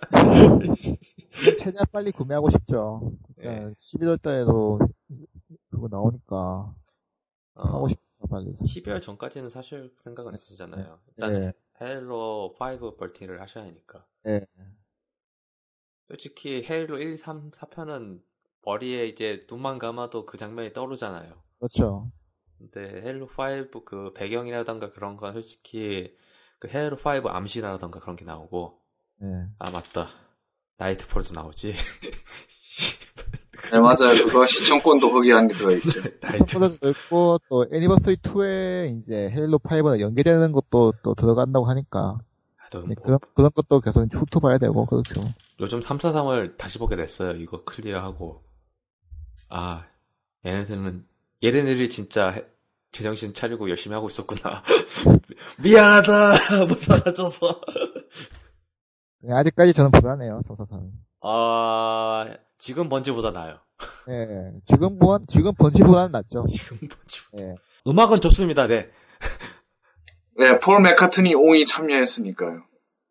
최대한 빨리 구매하고 싶죠. 예. 11월 달에도 그거 나오니까 하고 어, 싶어 빨리. 12월 전까지는 사실 생각은 했었잖아요. 일단 예. 헤일로 5 벌팅을 하셔야 하니까. 예. 솔직히 헤일로 1, 3, 4편은 머리에 이제 눈만 감아도 그 장면이 떠오르잖아요. 그렇죠. 근데 헤일로 5 그 배경이라던가 그런 건 솔직히 그 헤일로 5 암시라던가 그런 게 나오고 예. 아 맞다 나이트폴도 나오지 네 맞아요. 그거 시청권도 거기 안에 들어있죠. 나이트 도 있고 또 애니버서리 2에 이제 헤일로 5랑 연계되는 것도 또 들어간다고 하니까 네, 뭐 그런 그런 것도 계속 훑어봐야 되고 그렇죠. 요즘 343을 다시 보게 됐어요. 이거 클리어하고. 아, 얘네들은, 얘네들이 진짜 해- 제정신 차리고 열심히 하고 있었구나. 미안하다! 못 살아줘서. 네, 아직까지 저는 불안해요. 343. 아, 지금 Bungie보다 나아요. 예. 지금 보안 지금 Bungie보다는 낫죠. 지금 Bungie. 예. 음악은 좋습니다, 네. 네, 폴 맥카트니 옹이 참여했으니까요.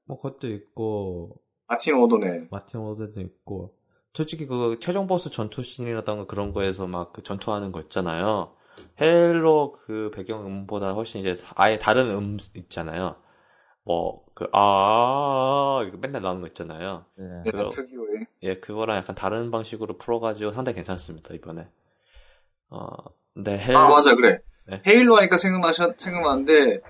뭐, 그것도 있고, 마틴 오도넬. 마틴 오도넬도 있고, 솔직히 그 최종 보스 전투 씬이라던가 그런 거에서 막 그 전투하는 거 있잖아요. Halo 그 배경 음보다 훨씬 이제 아예 다른 음 있잖아요. 뭐, 그, 아, 이거 맨날 나오는 거 있잖아요. 예. 네, 그거- 특유의. 예, 그거랑 약간 다른 방식으로 풀어가지고 상당히 괜찮습니다, 이번에. 어, 근데 헬, 아 맞아 그래. 네. 헤일로 하니까 생각나셨 생각나는데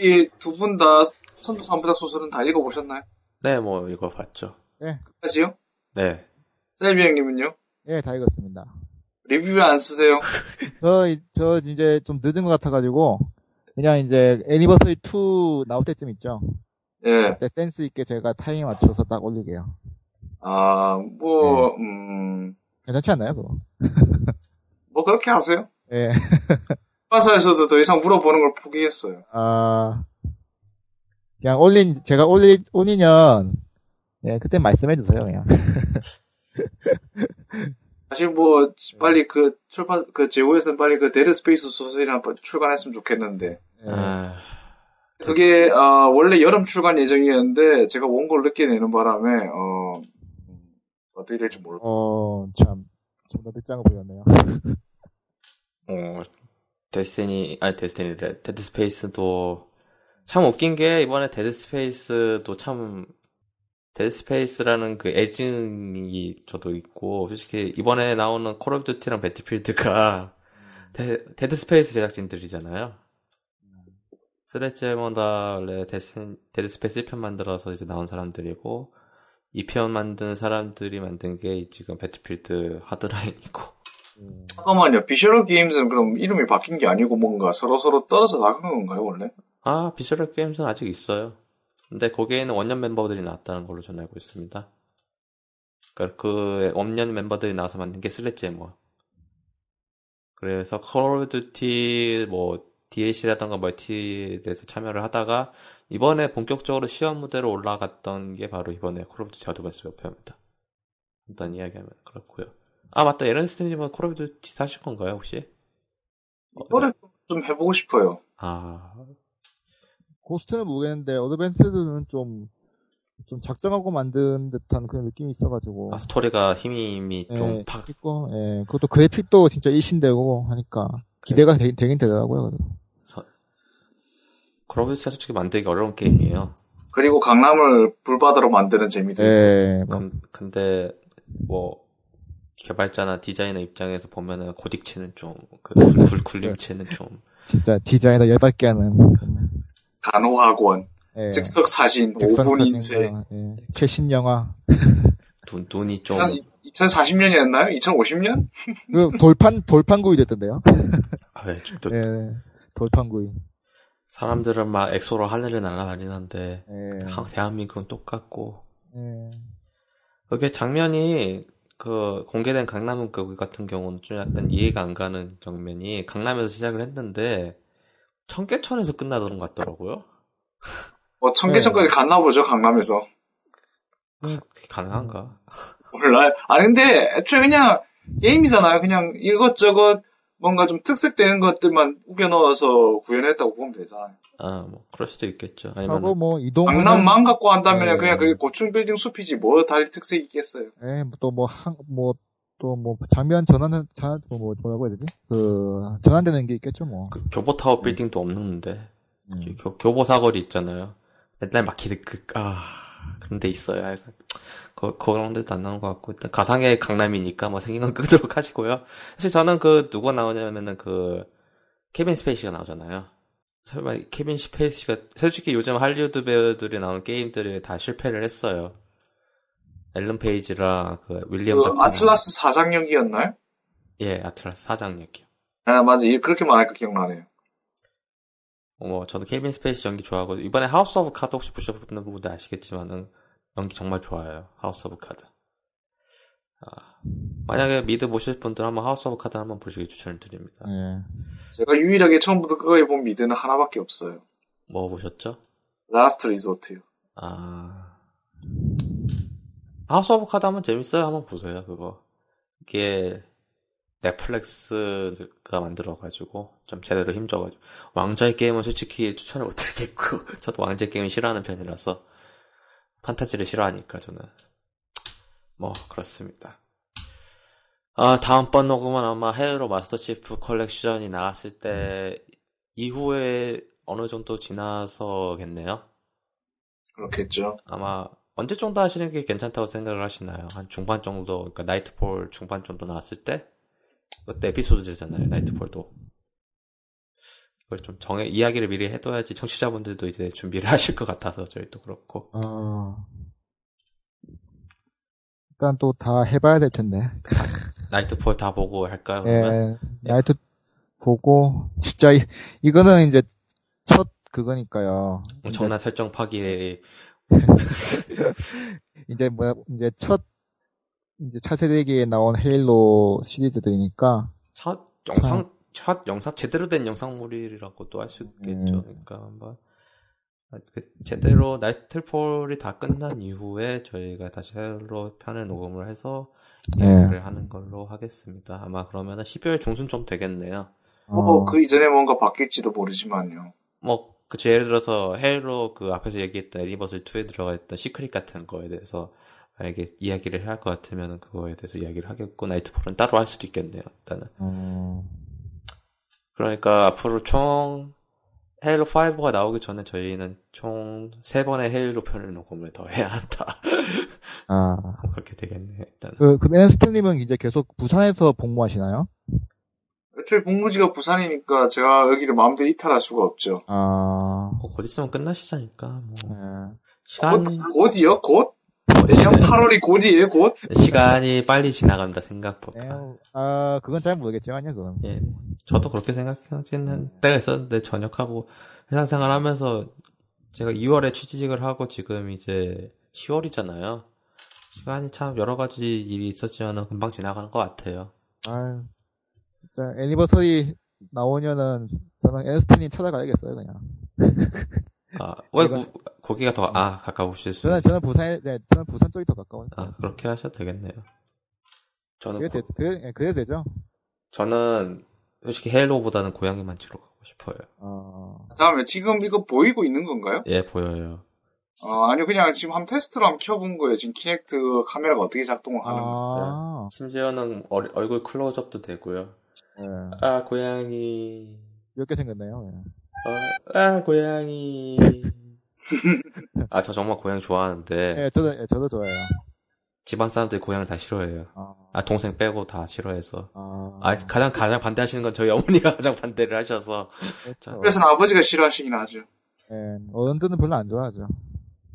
이 두 분 다 선두 삼부작 소설은 다 읽어보셨나요? 네, 뭐, 이거 봤죠. 까지요? 네. 셀비 형님은요? 예, 다 읽었습니다. 리뷰 안 쓰세요? 저, 이- 저 이제 좀 늦은 것 같아가지고, 그냥 이제 애니버서리 2 나올 때쯤 있죠. 예. 그때 센스 있게 제가 타이밍 맞춰서 딱 올리게요. 아, 뭐, 음, 괜찮지 않나요, 그거? 뭐 그렇게 하세요? 예. 화사에서도 더 이상 물어보는 걸 포기했어요. 아, 그냥 올린, 제가 올리, 올리면, 예, 그때 말씀해주세요, 그냥. 사실 뭐, 빨리 그 출판, 그 제우에서는 빨리 그 Dead Space 소설이나 한번 출간했으면 좋겠는데. 예. 아, 그게, 아, 원래 여름 출간 예정이었는데, 제가 원고를 늦게 내는 바람에, 어, 어떻게 될지 몰라. 어, 참, 좀더 늦장을 보였네요. 어, Destiny, 아니, Destiny래. Dead Space도, 참 웃긴 게, 이번에 Dead Space도 참, Dead Space라는 그 애증이 저도 있고, 솔직히, 이번에 나오는 Call of Duty랑 Battlefield가, 데, Dead Space 제작진들이잖아요. Sledgehammer다 원래 데스, Dead Space 1편 만들어서 이제 나온 사람들이고, 2편 만든 사람들이 만든 게 지금 Battlefield Hardline이고, 잠깐만요. Visceral Games는 그럼 이름이 바뀐 게 아니고 뭔가 서로서로 떨어져 나가는 건가요, 원래? 아, Visceral Games는 아직 있어요. 근데 거기에는 원년 멤버들이 나왔다는 걸로 저는 알고 있습니다. 그러니까 그 원년 멤버들이 나와서 만든 게 Sledgehammer. 그래서 Call of Duty 뭐 DLC라던가 멀티에 대해서 참여를 하다가 이번에 본격적으로 시험 무대로 올라갔던 게 바로 이번에 Call of Duty Advanced Warfare입니다. 일단 이야기하면 그렇고요. 아 맞다 에런스트님은 Call of Duty 사실 건가요 혹시? 어, 이거를 좀 해보고 싶어요. 아 Ghosts는 모르겠는데, Advanced는 좀, 좀 작정하고 만든 듯한 그런 느낌이 있어가지고. 아, 스토리가 힘이 이미 예, 좀 팍, 있고, 예, 그것도 그래픽도 진짜 일신되고 하니까, 기대가 되, 되긴 되더라고요. 그래서. Call of Duty가 솔직히 만들기 어려운 게임이에요. 그리고 강남을 불바다로 만드는 재미도 있고. 예, 뭐, 근, 근데 뭐 개발자나 디자이너 입장에서 보면은 고딕체는 좀 그 굴림체는 좀 진짜 디자이너 열받게 하는. 단호학원, 예. 즉석 사진, 즉석 5분 사진 인쇄. 예. 최신 영화. 눈, 눈이 좀 2040년이었나요? 2050년? 그 돌판, 돌판구이 됐던데요? 아, 왜, 좀 또, 예, 돌판구이. 사람들은 막 엑소로 하늘을 날아다니는데 예. 한- 대한민국은 똑같고 예. 그게 장면이 그 공개된 강남 그 같은 경우는 좀 약간 이해가 안 가는 장면이 강남에서 시작을 했는데 청계천에서 끝나던 것 같더라고요. 뭐 청계천까지 네. 갔나 보죠, 강남에서. 그게 가능한가? 몰라요. 아 근데 애초에 그냥 게임이잖아요. 그냥 이것저것 뭔가 좀 특색되는 것들만 우겨 넣어서 구현했다고 보면 되잖아요. 아, 뭐 그럴 수도 있겠죠. 아니면 뭐 이동. 강남만 갖고 한다면 네. 그냥 그게 고층 빌딩 숲이지 뭐 다른 특색이 있겠어요. 예, 또뭐 한, 뭐, 또 뭐 장면 전환은, 자, 뭐, 뭐, 뭐라고 해야 되지? 그, 전환되는 게 있겠죠, 뭐. 그 교보 타워 빌딩도 없는데 음. 교, 교보 사거리 있잖아요. 맨날 막히는 그, 아, 그런 데 있어요. 아, 그, 그런 데도 안 나온 것 같고, 일단 가상의 강남이니까 뭐 생긴 건 끄도록 하시고요. 사실 저는 그, 누가 나오냐면은 그, 케빈 스페이시가 나오잖아요. 설마 케빈 스페이시가, 솔직히 요즘 할리우드 배우들이 나오는 게임들이 다 실패를 했어요. 엘런 페이지랑 그 윌리엄 그 아틀라스 사장역이었나요? 예, 아틀라스 사장역이요. 아 맞아, 이- 그렇게 말하니까 기억나네요. 어, 뭐 저도 케빈 스페이시 연기 좋아하고 이번에 House of Cards 혹시 보셨는 분들 아시겠지만은 연기 정말 좋아요. House of Cards. 아, 만약에 미드 보실 분들 한번 House of Cards 한번 보시길 추천을 드립니다. 예. 제가 유일하게 처음부터 그거에 본 미드는 하나밖에 없어요. 뭐 보셨죠? Last Resort요. 아 House of Cards 한번 재밌어요. 한번 보세요. 그거 이게 Netflix가 만들어가지고 좀 제대로 힘줘가지고 왕좌의 게임은 솔직히 추천을 못 드리겠고 저도 왕좌의 게임 싫어하는 편이라서 판타지를 싫어하니까 저는 뭐 그렇습니다. 아 다음번 녹음은 아마 Halo Master Chief Collection이 나왔을 때 이후에 어느 정도 지나서겠네요. 그렇겠죠. 아마 언제 정도 하시는 게 괜찮다고 생각을 하시나요? 한 중반 정도, 그러니까 나이트폴 중반 정도 나왔을 때? 그때 에피소드잖아요, 나이트폴도. 이걸 좀 정해, 이야기를 미리 해둬야지 청취자분들도 이제 준비를 하실 것 같아서 저희도 그렇고. 어. 일단 또 다 해봐야 될 텐데. 나이트폴 다 보고 할까요, 그러면? 예, 나이트 보고, 진짜, 이, 이거는 이제 첫 그거니까요. 엄청난 설정 파기에, 이제 뭐야, 이제 첫, 이제 차세대기에 나온 헤일로 시리즈들이니까, 첫 영상, 첫 영상, 제대로 된 영상물이라고도 할 수 있겠죠. 음. 그러니까 한번, 아, 그 제대로 나이트폴이 다 끝난 이후에 저희가 다시 새로 편을 녹음을 해서 네. 이야기를 하는 걸로 하겠습니다. 아마 그러면은 12월 중순 되겠네요. 뭐 어, 그 이전에 뭔가 바뀔지도 모르지만요. 뭐, 그, 예를 들어서, 헤일로 그 앞에서 얘기했던 애니버슬 2에 들어가 있던 시크릿 같은 거에 대해서, 만약에 이야기를 해야 할 것 같으면 그거에 대해서 이야기를 하겠고, 나이트폴은 따로 할 수도 있겠네요, 일단은. 어, 그러니까 앞으로 총, 헤일로 5가 나오기 전에 저희는 총 3번의 헤일로 편을 녹음을 더 해야 한다. 아, 그렇게 되겠네요, 일단은. 그, 그, 앤스트님은 이제 계속 부산에서 복무하시나요? 애초에 복무지가 부산이니까 제가 여기를 마음대로 이탈할 수가 없죠. 아, 뭐, 곧 있으면 끝나시자니까, 뭐. 예. 시간, 곧, 곧이요? 곧? 내년 8월이 곧이에요, 곧? 시간이 빨리 지나간다, 생각보다. 예, 아, 그건 잘 모르겠지만요, 그건. 예, 저도 그렇게 생각하지는 때가 있었는데 전역하고 회사 생활 하면서 제가 2월에 취직을 하고 지금 이제 10월이잖아요. 시간이 참 여러 가지 일이 있었지만 금방 지나가는 것 같아요. 아, 진짜 애니버서리 나오면은 저는 앤스트님 찾아가야겠어요, 그냥. 아, 왜 구- 거기가 더 아 가까우실 수? 저는 저는 부산에, 네, 저는 부산 쪽이 더 가까워요. 아 그렇게 하셔도 되겠네요. 저는 그래 되, 그래, 예, 그래 되죠. 저는 솔직히 헤일로보다는 고양이 만 치러 가고 싶어요. 어, 다음에 지금 이거 보이고 있는 건가요? 예 보여요. 어, 아니요, 그냥 지금 한 테스트로 한번 켜본 거예요. 지금 키넥트 카메라가 어떻게 작동을 하는 거. 아, 심지어는 얼, 얼굴 클로즈업도 되고요. 예. 아 고양이. 이렇게 생겼네요. 예. 어, 아, 고양이. 아, 저 정말 고양 좋아하는데, 예, 저도, 예, 저도 좋아해요. 집안 사람들이 고양을 다 싫어해요. 아, 아, 동생 빼고 다 싫어해서. 아, 아, 가장, 가장 반대하시는 건 저희 어머니가 가장 반대를 하셔서. 그렇죠. 그래서 아버지가 싫어하시긴 하죠. 예, 어른들은 별로 안 좋아하죠.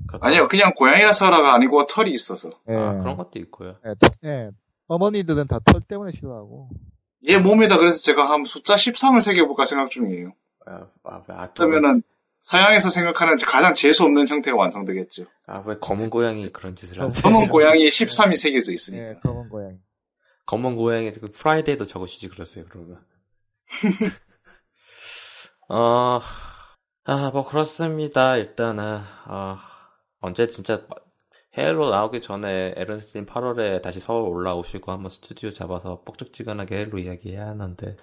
그것도- 아니요, 그냥 고양이라서라가 아니고 털이 있어서. 예, 아, 그런 것도 있고요. 예, 털- 예, 어머니들은 다 털 때문에 싫어하고. 얘 몸에다 그래서 제가 한 숫자 13을 새겨볼까 생각 중이에요. 아, 아, 왜, 아, 그러면은 서양에서 생각하는 가장 재수 없는 형태가 완성되겠죠. 아, 왜 검은 고양이 그런 짓을 하세요? 검은 고양이에 13이 새겨져 있으니까. 예, 검은 고양이. 검은 고양이 그 Friday도 적으시지 그러세요 그러면 어, 아, 뭐 그렇습니다 일단은 어, 언제 진짜 Halo 나오기 전에 에런스트님 8월에 다시 서울 올라오시고 한번 스튜디오 잡아서 뻑적지근하게 Halo 이야기해야 하는데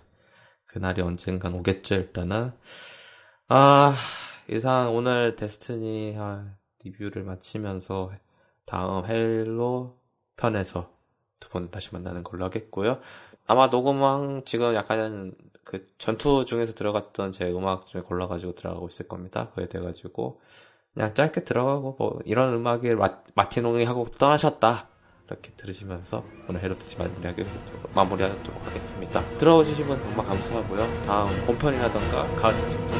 그날이 언젠간 오겠죠 일단은 아 이상 오늘 Destiny 아, 리뷰를 마치면서 다음 Halo 편에서 두 번 다시 만나는 걸로 하겠고요. 아마 녹음왕 지금 약간 그 전투 중에서 들어갔던 제 음악 중에 골라가지고 들어가고 있을 겁니다. 그에 돼가지고 그냥 짧게 들어가고 뭐 이런 음악을 마, 마티농이 하고 떠나셨다. 이렇게 들으시면서 오늘 헤로 듣지 마무리하기, 마무리하도록 하겠습니다. 들어오시신 분 정말 감사하고요. 다음 본편이라던가 가을 특집도